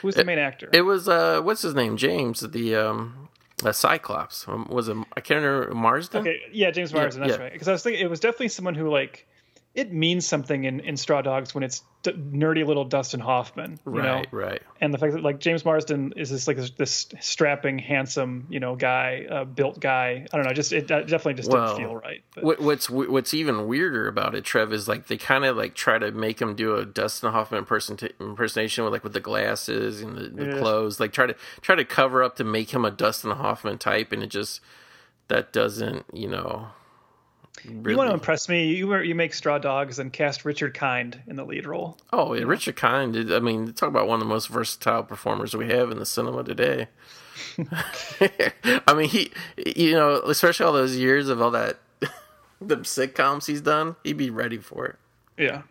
Who was the main actor? It was uh, what's his name? James, the um, uh, Cyclops. Um, was it? I can't remember Marsden. Okay, yeah, James Marsden. that's yeah. right. Because I was thinking it was definitely someone who like it means something in, in Straw Dogs when it's d- nerdy little Dustin Hoffman, you know. Right, right. And the fact that like James Marsden is this like this, this strapping, handsome, you know, guy, uh, built guy. I don't know, just it definitely just Well, didn't feel right. What, what's what's even weirder about it, Trev, is like they kind of like try to make him do a Dustin Hoffman person impersonation with like with the glasses and the, the Yeah. clothes, like try to try to cover up to make him a Dustin Hoffman type, and it just that doesn't, you know. Really. you want to impress me? You you make Straw Dogs and cast Richard Kind in the lead role. Oh, yeah, Richard Kind. I mean, talk about one of the most versatile performers we have in the cinema today. [LAUGHS] [LAUGHS] I mean, he, you know, especially all those years of all that, [LAUGHS] the sitcoms he's done, he'd be ready for it. Yeah.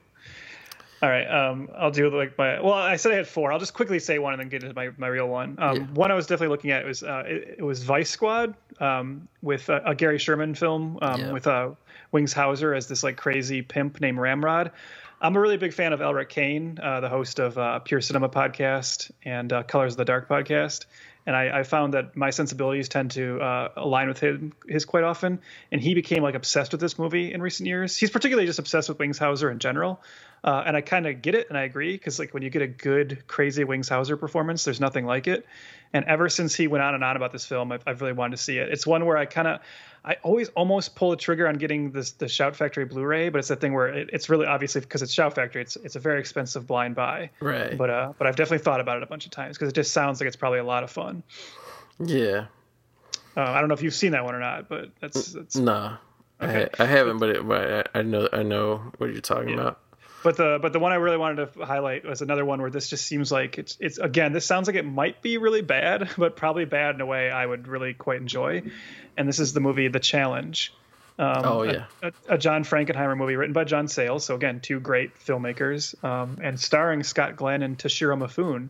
All right. Um, I'll do like my. Well, I said I had four. I'll just quickly say one and then get into my, my real one. Um, Yeah. One I was definitely looking at was uh, it, it was Vice Squad um, with a, a Gary Sherman film um, Yeah. with uh, Wings Hauser as this like crazy pimp named Ramrod. I'm a really big fan of Elric Kane, uh, the host of uh, Pure Cinema podcast and uh, Colors of the Dark podcast. And I, I found that my sensibilities tend to uh, align with him, his quite often. And he became like obsessed with this movie in recent years. He's particularly just obsessed with Wings Hauser in general. Uh, and I kind of get it and I agree because like when you get a good, crazy Wings Hauser performance, there's nothing like it. And ever since he went on and on about this film, I've, I've really wanted to see it. It's one where I kind of, I always almost pull the trigger on getting this the Shout Factory Blu-ray, but it's that thing where it, it's really obviously because it's Shout Factory, it's it's a very expensive blind buy. Right. But uh, but I've definitely thought about it a bunch of times because it just sounds like it's probably a lot of fun. Yeah. Uh, I don't know if you've seen that one or not, but that's that's. Nah. Okay. I, I haven't, but, it, but I, I know I know what you're talking about. But the but the one I really wanted to highlight was another one where this just seems like it's it's again this sounds like it might be really bad, [LAUGHS] but probably bad in a way I would really quite enjoy. And this is the movie The Challenge. Um, Oh, a- yeah. a, a John Frankenheimer movie written by John Sayles. So again, two great filmmakers, um, and starring Scott Glenn and Toshiro Mifune.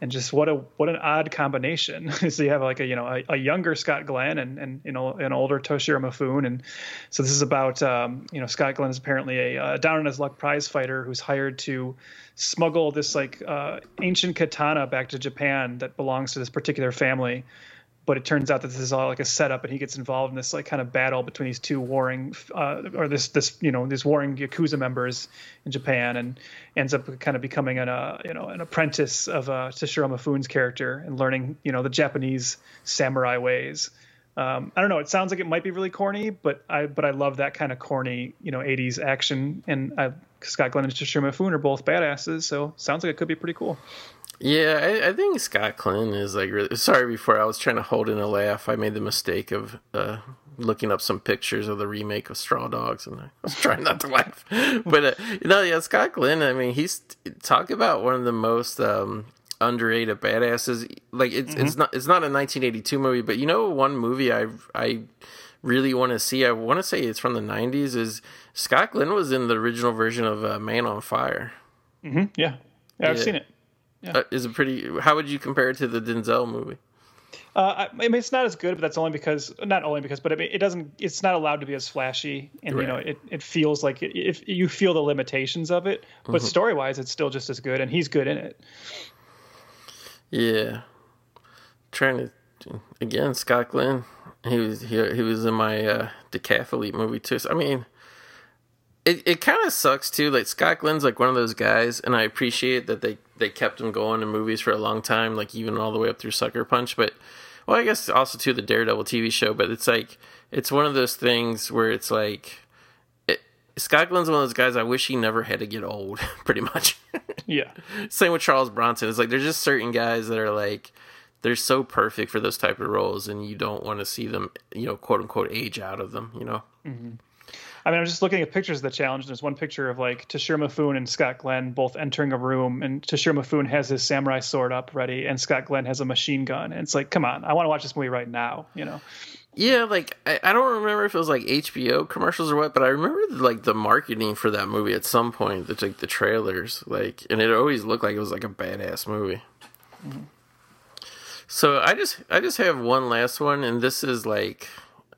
And just what a what an odd combination. [LAUGHS] so you have like a you know a, a, younger Scott Glenn and and you know an older Toshiro Mifune, and so this is about um, you know Scott Glenn is apparently a, a down on his luck prize fighter who's hired to smuggle this like uh, ancient katana back to Japan that belongs to this particular family but it turns out that this is all like a setup and he gets involved in this like kind of battle between these two warring uh, or this this you know these warring yakuza members in Japan and ends up kind of becoming an uh, you know an apprentice of uh, Toshiro Mifune's character and learning you know the Japanese samurai ways. Um, I don't know. It sounds like it might be really corny, but I but I love that kind of corny, you know, 80s action. And I, Scott Glenn and Toshiro Mifune are both badasses, so sounds like it could be pretty cool. Yeah, I, I, think Scott Glenn is like really. Sorry, before I was trying to hold in a laugh, I made the mistake of uh, looking up some pictures of the remake of Straw Dogs, and I was [LAUGHS] trying not to laugh. But uh, you know, yeah, Scott Glenn. I mean, he's talk about one of the most um, underrated badasses. Like it's mm-hmm. it's not it's not a 1982 movie, but you know, one movie I I really want to see. I want to say it's from the 90s. Is Scott Glenn was in the original version of uh, Man on Fire. Mm-hmm. Yeah. yeah, I've yeah. seen it. Yeah. Uh, is it pretty? How would you compare it to the Denzel movie? Uh, I mean, it's not as good, but that's only because not only because, but I mean, it doesn't. It's not allowed to be as flashy, and right. you know, it, it feels like it, if you feel the limitations of it, but mm-hmm. story wise, it's still just as good, and he's good in it. Yeah, trying to again, Scott Glenn. He was he, he was in my uh, decathlete movie too. So, I mean, it, it kind of sucks too. Like Scott Glenn's like one of those guys, and I appreciate that they they kept him going in movies for a long time, like even all the way up through Sucker Punch. But well, I guess also to the Daredevil TV show. But it's like it's one of those things where it's like it, Scott Glenn's one of those guys. I wish he never had to get old. [LAUGHS] Pretty much. [LAUGHS] yeah. Same with Charles Bronson. It's like there's just certain guys that are like they're so perfect for those type of roles, and you don't want to see them, you know, quote unquote, age out of them. You know. Mm-hmm. I mean, I'm just looking at pictures of the challenge. And there's one picture of like Toshiro Mifune and Scott Glenn both entering a room, and Toshiro Mifune has his samurai sword up ready, and Scott Glenn has a machine gun. And it's like, come on, I want to watch this movie right now. You know? Yeah, like I, I don't remember if it was like HBO commercials or what, but I remember like the marketing for that movie at some point. The like the trailers, like, and it always looked like it was like a badass movie. Mm-hmm. So I just I just have one last one, and this is like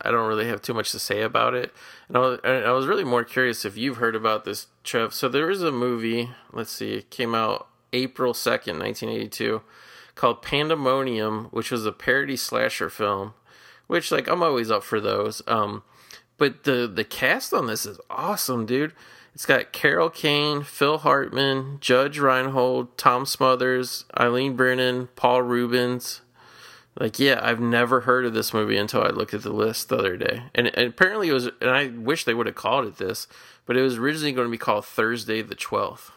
I don't really have too much to say about it. And I was, I was really more curious if you've heard about this, Trev. So there is a movie, let's see, it came out April 2nd, 1982, called Pandemonium, which was a parody slasher film, which, like, I'm always up for those. Um, but the, the cast on this is awesome, dude. It's got Carol Kane, Phil Hartman, Judge Reinhold, Tom Smothers, Eileen Brennan, Paul Reubens, like, yeah, I've never heard of this movie until I looked at the list the other day. And, and apparently it was, and I wish they would have called it this, but it was originally going to be called Thursday the 12th.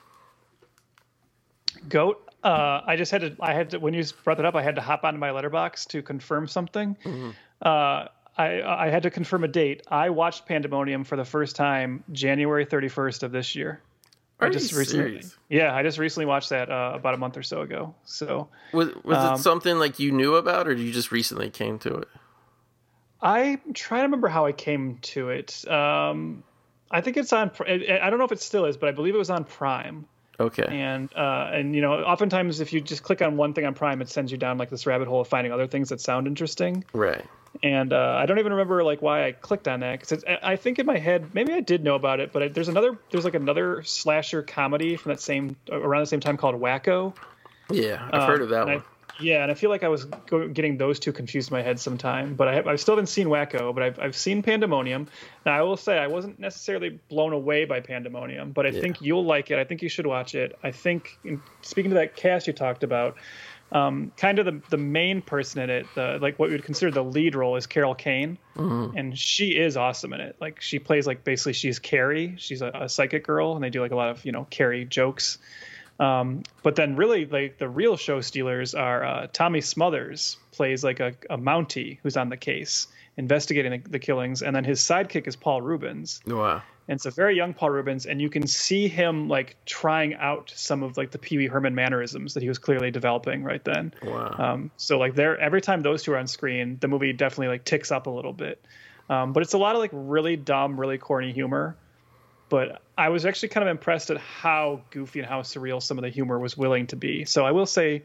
Goat. Uh, I just had to, I had to, when you brought that up, I had to hop onto my Letterboxd to confirm something. Mm-hmm. Uh, I, I had to confirm a date. I watched Pandemonium for the first time January 31st of this year. Are I just recently, serious? yeah, I just recently watched that uh, about a month or so ago. So was was um, it something like you knew about, or you just recently came to it? I try to remember how I came to it. Um, I think it's on. I don't know if it still is, but I believe it was on Prime. Okay. And uh, and you know, oftentimes if you just click on one thing on Prime, it sends you down like this rabbit hole of finding other things that sound interesting. Right and uh, I don't even remember like why I clicked on that because I think in my head maybe I did know about it, but I, there's another there's like another slasher comedy from that same around the same time called Wacko. Yeah, I've um, heard of that one. I, yeah, and I feel like I was go, getting those two confused in my head sometime. But I I've still haven't seen Wacko, but I've I've seen Pandemonium. Now I will say I wasn't necessarily blown away by Pandemonium, but I yeah. think you'll like it. I think you should watch it. I think in, speaking to that cast you talked about um, kind of the the main person in it, the like what we would consider the lead role is Carol Kane, mm-hmm. and she is awesome in it. Like she plays like basically she's Carrie, she's a, a psychic girl, and they do like a lot of you know Carrie jokes. Um, but then really like the real show stealers are uh, Tommy Smothers plays like a, a Mountie who's on the case investigating the, the, killings, and then his sidekick is Paul Reubens. Wow and it's a very young Paul Reubens, and you can see him like trying out some of like the Pee Wee Herman mannerisms that he was clearly developing right then. Wow. Um, so like there, every time those two are on screen, the movie definitely like ticks up a little bit. Um, but it's a lot of like really dumb, really corny humor. But I was actually kind of impressed at how goofy and how surreal some of the humor was willing to be. So I will say,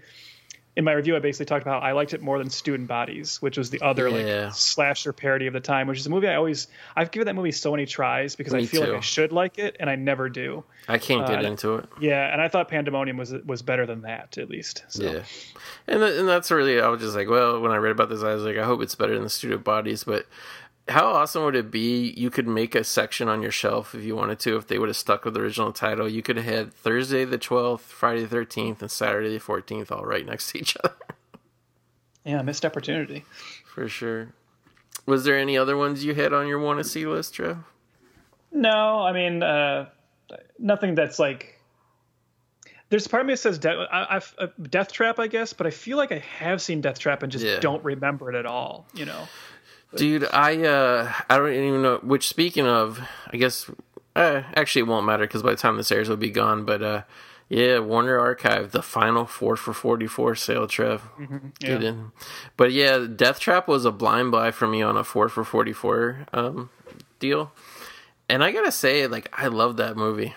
in my review, I basically talked about how I liked it more than Student Bodies, which was the other Yeah. like slasher parody of the time, which is a movie I always I've given that movie so many tries because I feel too. like I should like it and I never do. I can't get Uh, into it. Yeah, and I thought Pandemonium was was better than that at least. So. Yeah, and th- and that's really I was just like, well, when I read about this, I was like, I hope it's better than Student Bodies. But how awesome would it be? You could make a section on your shelf if you wanted to. If they would have stuck with the original title, you could have had Thursday the twelfth, Friday the thirteenth, and Saturday the fourteenth all right next to each [LAUGHS] other Yeah, missed opportunity. for sure. Was there any other ones you had on your want to see list, Trev? No, I mean uh, nothing that's like. There's a part of me that says De- I, I've, uh, Death Trap, I guess, but I feel like I have seen Death Trap and just Yeah. don't remember it at all. You know. Dude, I uh I don't even know which speaking of, I guess uh, actually it won't matter cuz by the time this airs it'll be gone, but uh yeah, Warner Archive, the final 4 for 44 sale, Trev. Get Yeah. But yeah, Death Trap was a blind buy for me on a 4 for 44 um deal. And I got to say like I love that movie.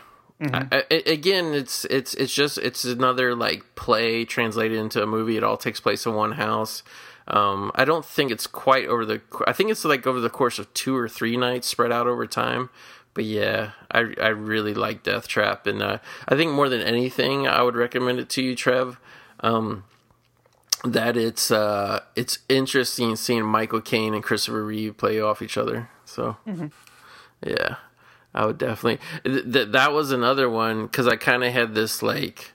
I, I, again, it's it's it's just it's another like play translated into a movie. It all takes place in one house. Um, I don't think it's quite over the. I think it's like over the course of two or three nights, spread out over time. But yeah, I I really like Death Trap, and uh, I think more than anything, I would recommend it to you, Trev. Um, that it's uh, it's interesting seeing Michael Caine and Christopher Reeve play off each other. So yeah, I would definitely. Th- that was another one because I kind of had this like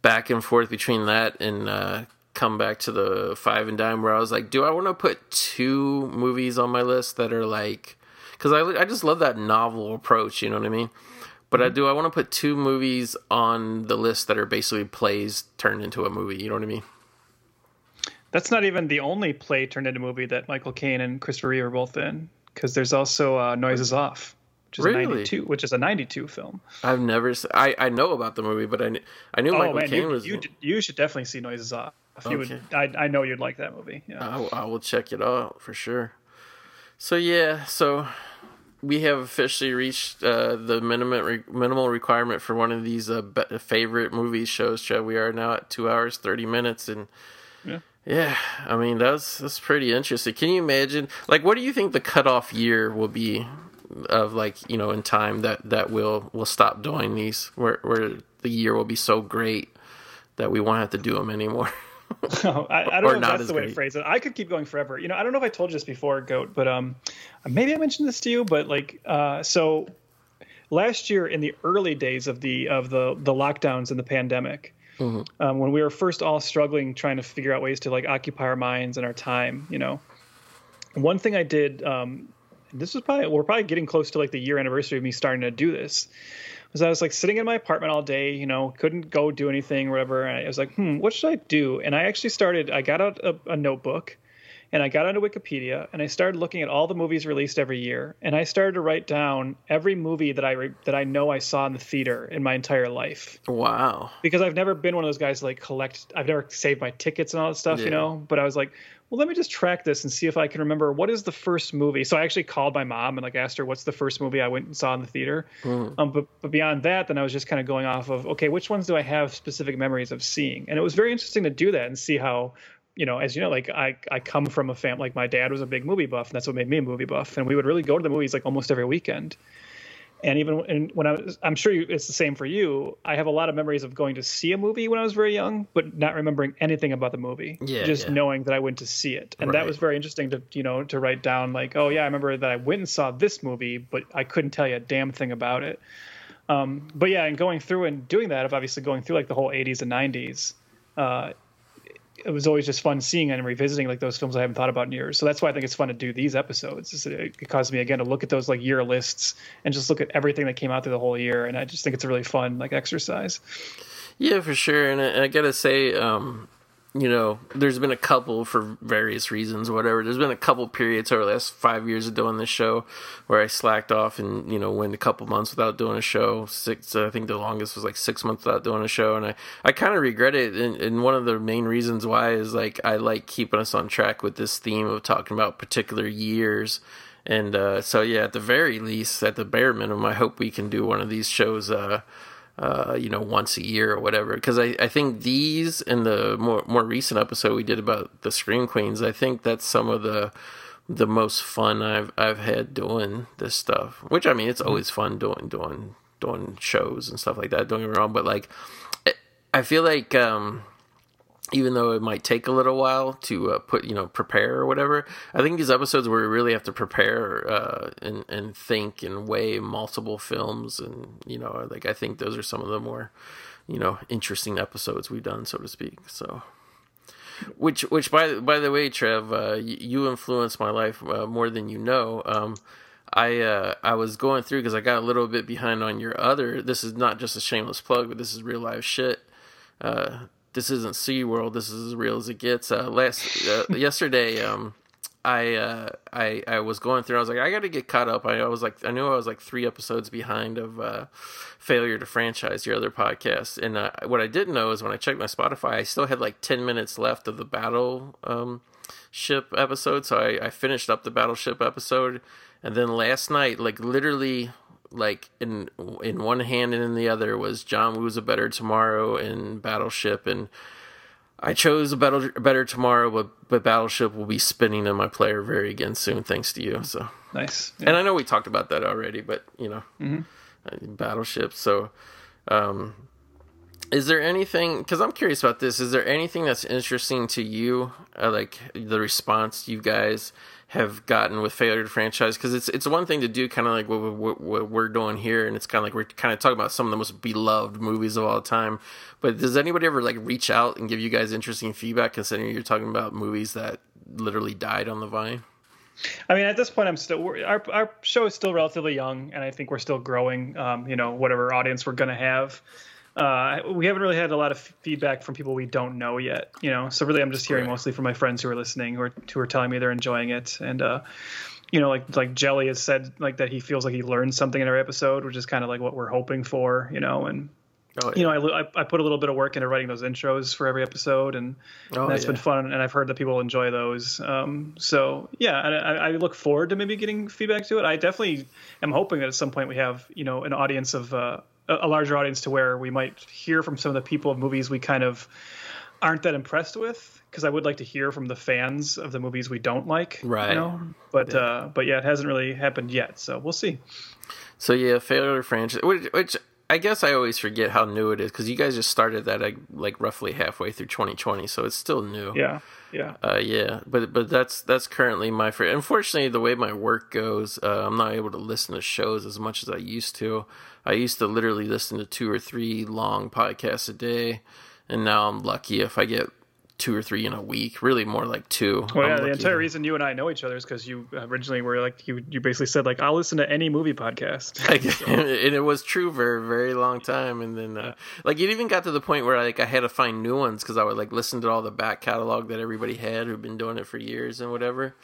back and forth between that and uh, come back to the five and dime where I was like, do I want to put two movies on my list that are like, because I I just love that novel approach. You know what I mean? But I do. I want to put two movies on the list that are basically plays turned into a movie. You know what I mean? That's not even the only play turned into a movie that Michael Caine and Christopher Reeve are both in, because there's also uh, Noises Off, which is Really? a '92, which is a '92 film. I've never. I I know about the movie, but I I knew Oh Michael man, Caine you, was. you you should definitely see Noises Off. You Okay. would, I, I know you'd like that movie. Yeah. I, I will check it out for sure. So yeah, so we have officially reached uh, the minimum re- minimal requirement for one of these uh, be- favorite movie shows. Chad. We are now at two hours thirty minutes, and Yeah. yeah, I mean that's that's pretty interesting. Can you imagine? Like, what do you think the cutoff year will be of like you know in time that that will will stop doing these, where where the year will be so great that we won't have to do them anymore. [LAUGHS] Oh, [LAUGHS] I, I don't know if that's the way to phrase it. I could keep going forever. You know, I don't know if I told you this before, Goat, but um, maybe I mentioned this to you. But like, uh, so last year in the early days of the of the the lockdowns and the pandemic, um, when we were first all struggling trying to figure out ways to like occupy our minds and our time, you know, one thing I did. Um, this was probably we're probably getting close to like the year anniversary of me starting to do this was I was like sitting in my apartment all day, you know, couldn't go do anything or whatever. And I was like, hmm, what should I do? And I actually started, I got out a, a notebook and I got onto Wikipedia and I started looking at all the movies released every year. And I started to write down every movie that I, re- that I know I saw in the theater in my entire life. wow. Because I've never been one of those guys to like collect, I've never saved my tickets and all that stuff, Yeah. you know, but I was like, well, let me just track this and see if I can remember what is the first movie. So I actually called my mom and like asked her what's the first movie I went and saw in the theater. Um, but but beyond that, then I was just kind of going off of okay, which ones do I have specific memories of seeing? And it was very interesting to do that and see how. You know, as you know, like I, I come from a family, like my dad was a big movie buff, and that's what made me a movie buff. And we would really go to the movies like almost every weekend. And even when, when I was, I'm sure you, it's the same for you. I have a lot of memories of going to see a movie when I was very young, but not remembering anything about the movie. Yeah, just yeah. knowing that I went to see it, and that was very interesting to you know to write down like, oh yeah, I remember that I went and saw this movie, but I couldn't tell you a damn thing about it. Um, but yeah, and going through and doing that, of obviously going through like the whole 80s and 90s, uh, it was always just fun seeing and revisiting like those films I haven't thought about in years. So that's why I think it's fun to do these episodes. It causes me again to look at those like year lists and just look at everything that came out through the whole year, and I just think it's a really fun like exercise. Yeah, for sure. And I, I gotta say, um, you know, there's been a couple for various reasons, whatever. There's been a couple periods over the last five years of doing this show where I slacked off and you know went a couple months without doing a show. Six, I think the longest was like six months without doing a show, and I I kind of regret it. And, and one of the main reasons why is like I like keeping us on track with this theme of talking about particular years. And uh, so, yeah, at the very least, at the bare minimum, I hope we can do one of these shows uh, uh, you know, once a year or whatever. Because I, I think these and the more more recent episode we did about the Scream Queens, I think that's some of the the most fun I've I've had doing this stuff. Which I mean, it's always fun doing doing doing shows and stuff like that. Don't get me wrong, but like, I feel like um, even though it might take a little while to uh, put you know prepare or whatever, I think these episodes where we really have to prepare uh, and and think and weigh multiple films and you know like I think those are some of the more you know interesting episodes we've done so to speak. So. Which, which by by the way, Trev, uh, you influenced my life uh, more than you know. Um, I uh, I was going through because I got a little bit behind on your other. This is not just a shameless plug, but this is real life shit. Uh, this isn't SeaWorld. This is as real as it gets. Uh, last uh, yesterday, um, I uh, I I was going through. I was like, I got to get caught up. I, I, was like, I knew I was like three episodes behind of uh, Failure to Franchise, your other podcast. And uh, what I didn't know is when I checked my Spotify, I still had like ten minutes left of the battle um, ship episode. So I, I finished up the battleship episode and then last night, like literally, like in in one hand and in the other was John Woo's a Better Tomorrow and Battleship, and I chose a better better tomorrow, but but Battleship will be spinning in my player very again soon, thanks to you. So nice. Yeah. And I know we talked about that already, but you know, mm-hmm. Battleship. So, um, is there anything? Because I'm curious about this. Is there anything that's interesting to you, uh, like the response you guys? Have gotten with failure to franchise because it's it's one thing to do kind of like what, what, what, we're doing here and it's kind of like we're kind of talking about some of the most beloved movies of all time but does anybody ever like reach out and give you guys interesting feedback considering you're talking about movies that literally died on the vine I mean, at this point, I'm still our our show is still relatively young, and I think we're still growing. Um, you know, whatever audience we're gonna have. Uh, we haven't really had a lot of feedback from people we don't know yet, you know. So really, I'm just hearing right. mostly from my friends who are listening, who are who are telling me they're enjoying it, and uh, you know, like like Jelly has said, like that he feels like he learned something in our episode, which is kind of like what we're hoping for, you know, and. Oh, yeah. You know, I, I put a little bit of work into writing those intros for every episode, and, oh, and that's yeah. been fun. And I've heard that people enjoy those. Um, so yeah, I, I look forward to maybe getting feedback to it. I definitely am hoping that at some point we have you know an audience of uh, a larger audience to where we might hear from some of the people of movies we kind of aren't that impressed with because I would like to hear from the fans of the movies we don't like. Right. You know? But yeah. uh, but yeah, it hasn't really happened yet, so we'll see. So yeah, failure franchise, which, which I guess I always forget how new it is because you guys just started that like, like roughly halfway through 2020, so it's still new. Yeah, yeah, uh, yeah. But but that's that's currently my favorite. Unfortunately, the way my work goes, uh, I'm not able to listen to shows as much as I used to. I used to literally listen to two or three long podcasts a day, and now I'm lucky if I get two or three in a week. Really, more like two. Well, yeah, the entire reason you and I know each other is because you originally were like you. You basically said like I'll listen to any movie podcast, [LAUGHS] [LAUGHS] [LAUGHS] and it was true for a very long time. And then, uh, like, it even got to the point where like I had to find new ones because I would like listen to all the back catalog that everybody had who'd been doing it for years and whatever.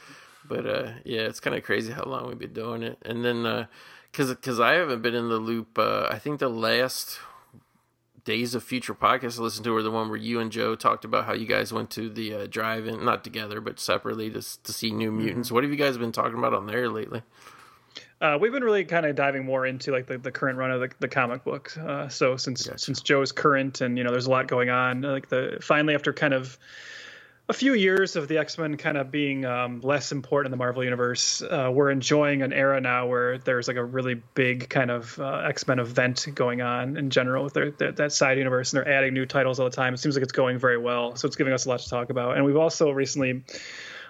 But uh, yeah, it's kind of crazy how long we've been doing it. And then. Uh, because because I haven't been in the loop. Uh, I think the last Days of Future podcast I listened to were the one where you and Joe talked about how you guys went to the uh, drive-in, not together but separately, to to see New mm-hmm. Mutants. What have you guys been talking about on there lately? Uh, we've been really kind of diving more into like the, the current run of the, the comic book. Uh, so since gotcha. since Joe's current and you know there's a lot going on, like the finally after kind of a few years of the X Men kind of being um, less important in the Marvel universe, uh, we're enjoying an era now where there's like a really big kind of uh, X Men event going on in general with their, their, that side universe, and they're adding new titles all the time. It seems like it's going very well, so it's giving us a lot to talk about. And we've also recently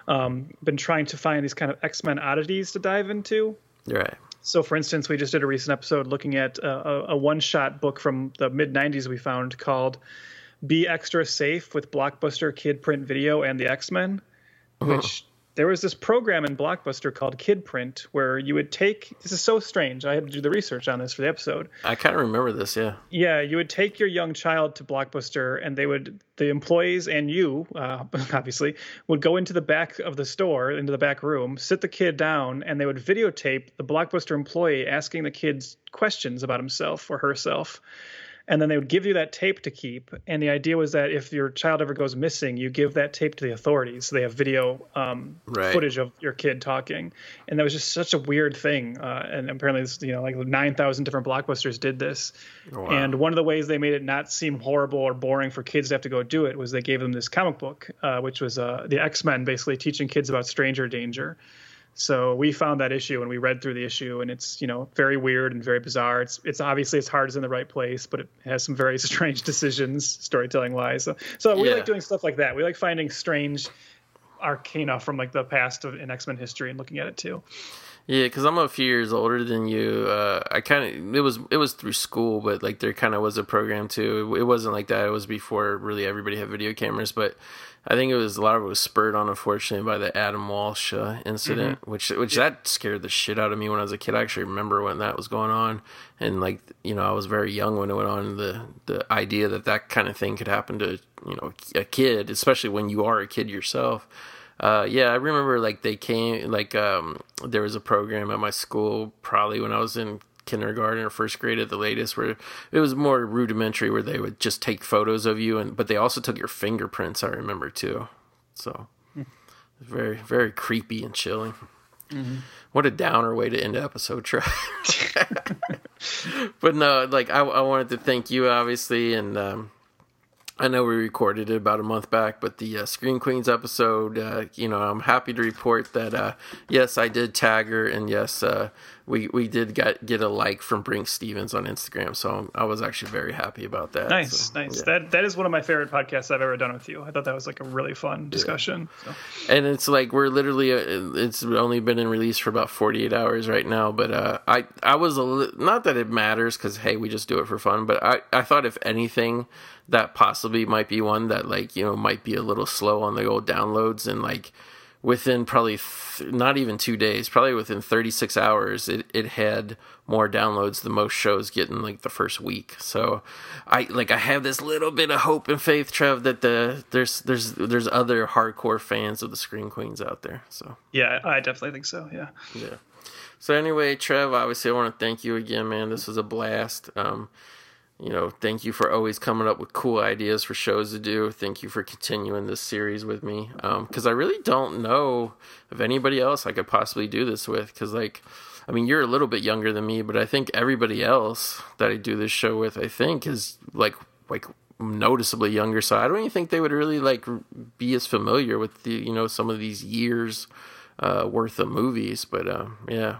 um, been trying to find these kind of X Men oddities to dive into. Right. So, for instance, we just did a recent episode looking at a, a one-shot book from the mid '90s we found called be extra safe with Blockbuster Kid Print Video and the X Men, uh-huh. which there was this program in Blockbuster called Kid Print where you would take this is so strange. I had to do the research on this for the episode. I kind of remember this, yeah. Yeah, you would take your young child to Blockbuster and they would the employees and you, uh, [LAUGHS] obviously, would go into the back of the store, into the back room, sit the kid down and they would videotape the Blockbuster employee asking the kids questions about himself or herself and then they would give you that tape to keep. And the idea was that if your child ever goes missing, you give that tape to the authorities. So they have video um, Right. footage of your kid talking, and that was just such a weird thing. Uh, and apparently, this, you know, like nine thousand different blockbusters did this. Wow. And one of the ways they made it not seem horrible or boring for kids to have to go do it was they gave them this comic book, uh, which was uh, the X Men basically teaching kids about stranger danger. So we found that issue and we read through the issue and it's you know very weird and very bizarre. It's it's obviously its heart is in the right place, but it has some very [LAUGHS] strange decisions storytelling wise. So so we Yeah. like doing stuff like that. We like finding strange arcana from like the past of in X Men history and looking at it too. Yeah, because I'm a few years older than you. Uh, I kind of it was it was through school, but like there kind of was a program too. It wasn't like that. It was before really everybody had video cameras, but I think it was a lot of it was spurred on, unfortunately, by the Adam Walsh uh, incident, which which that scared the shit out of me when I was a kid. I actually remember when that was going on, and like you know I was very young when it went on. The the idea that that kind of thing could happen to you know a kid, especially when you are a kid yourself uh yeah i remember like they came like um there was a program at my school probably when i was in kindergarten or first grade at the latest where it was more rudimentary where they would just take photos of you and but they also took your fingerprints i remember too. So very very creepy and chilling. What a downer way to end the episode Trev. [LAUGHS] but no like I, I wanted to thank you obviously and um I know we recorded it about a month back, but the uh, Scream Queens episode, uh, you know, I'm happy to report that uh, yes, I did tag her, and yes, uh, we we did get get a like from Brinke Stevens on Instagram, so I'm, was actually very happy about that. Nice, So, nice. yeah. That that is one of my favorite podcasts I've ever done with you. I thought that was like a really fun discussion. So. and it's like we're literally uh, it's only been in release for about 48 hours right now but uh i i was a not that it matters because hey we just do it for fun but i i thought if anything that possibly might be one that like you know might be a little slow on the old downloads and like within probably th- not even two days probably within 36 hours it, it had more downloads than most shows get in like the first week so i like i have this little bit of hope and faith trev that the there's there's there's other hardcore fans of the scream queens out there so Yeah, I definitely think so. Yeah. yeah so anyway trev obviously i want to thank you again man this was a blast um you know, thank you for always coming up with cool ideas for shows to do. Thank you for continuing this series with me. Because I really don't know of anybody else I could possibly do this with. Because, like, I mean, you're a little bit younger than me, but I think everybody else that I do this show with, I think, is like, like noticeably younger. So I don't even think they would really like be as familiar with the, you know, some of these years uh, worth of movies. But uh, yeah.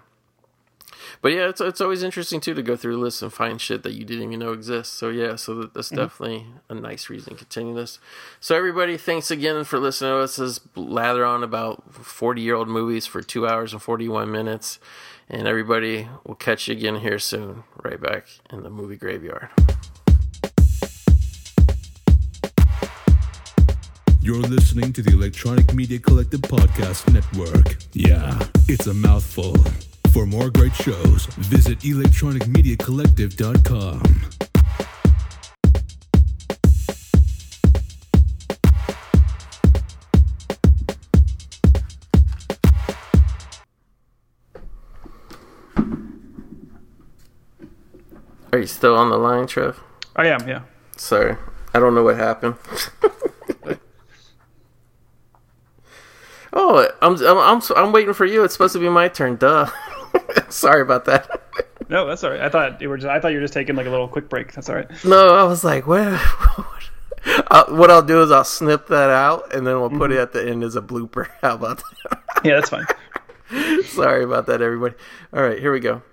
But yeah, it's it's always interesting too to go through lists and find shit that you didn't even know exists. So yeah, so that, that's mm-hmm. definitely a nice reason to continue this. So everybody, thanks again for listening to us as lather on about forty year old movies for two hours and forty one minutes. And everybody, we'll catch you again here soon. Right back in the movie graveyard. You're listening to the Electronic Media Collective Podcast Network. Yeah, it's a mouthful. For more great shows, visit electronicmediacollective.com. Are you still on the line, Trev? I am. Yeah. Sorry, I don't know what happened. [LAUGHS] oh, I'm, I'm I'm I'm waiting for you. It's supposed to be my turn. Duh. [LAUGHS] [LAUGHS] Sorry about that. No, that's all right. I thought you were. Just, I thought you were just taking like a little quick break. That's all right. No, I was like, what? [LAUGHS] Uh, what I'll do is I'll snip that out and then we'll put it at the end as a blooper. [LAUGHS] How about that? Yeah, that's fine. Sorry about that, everybody. All right, here we go.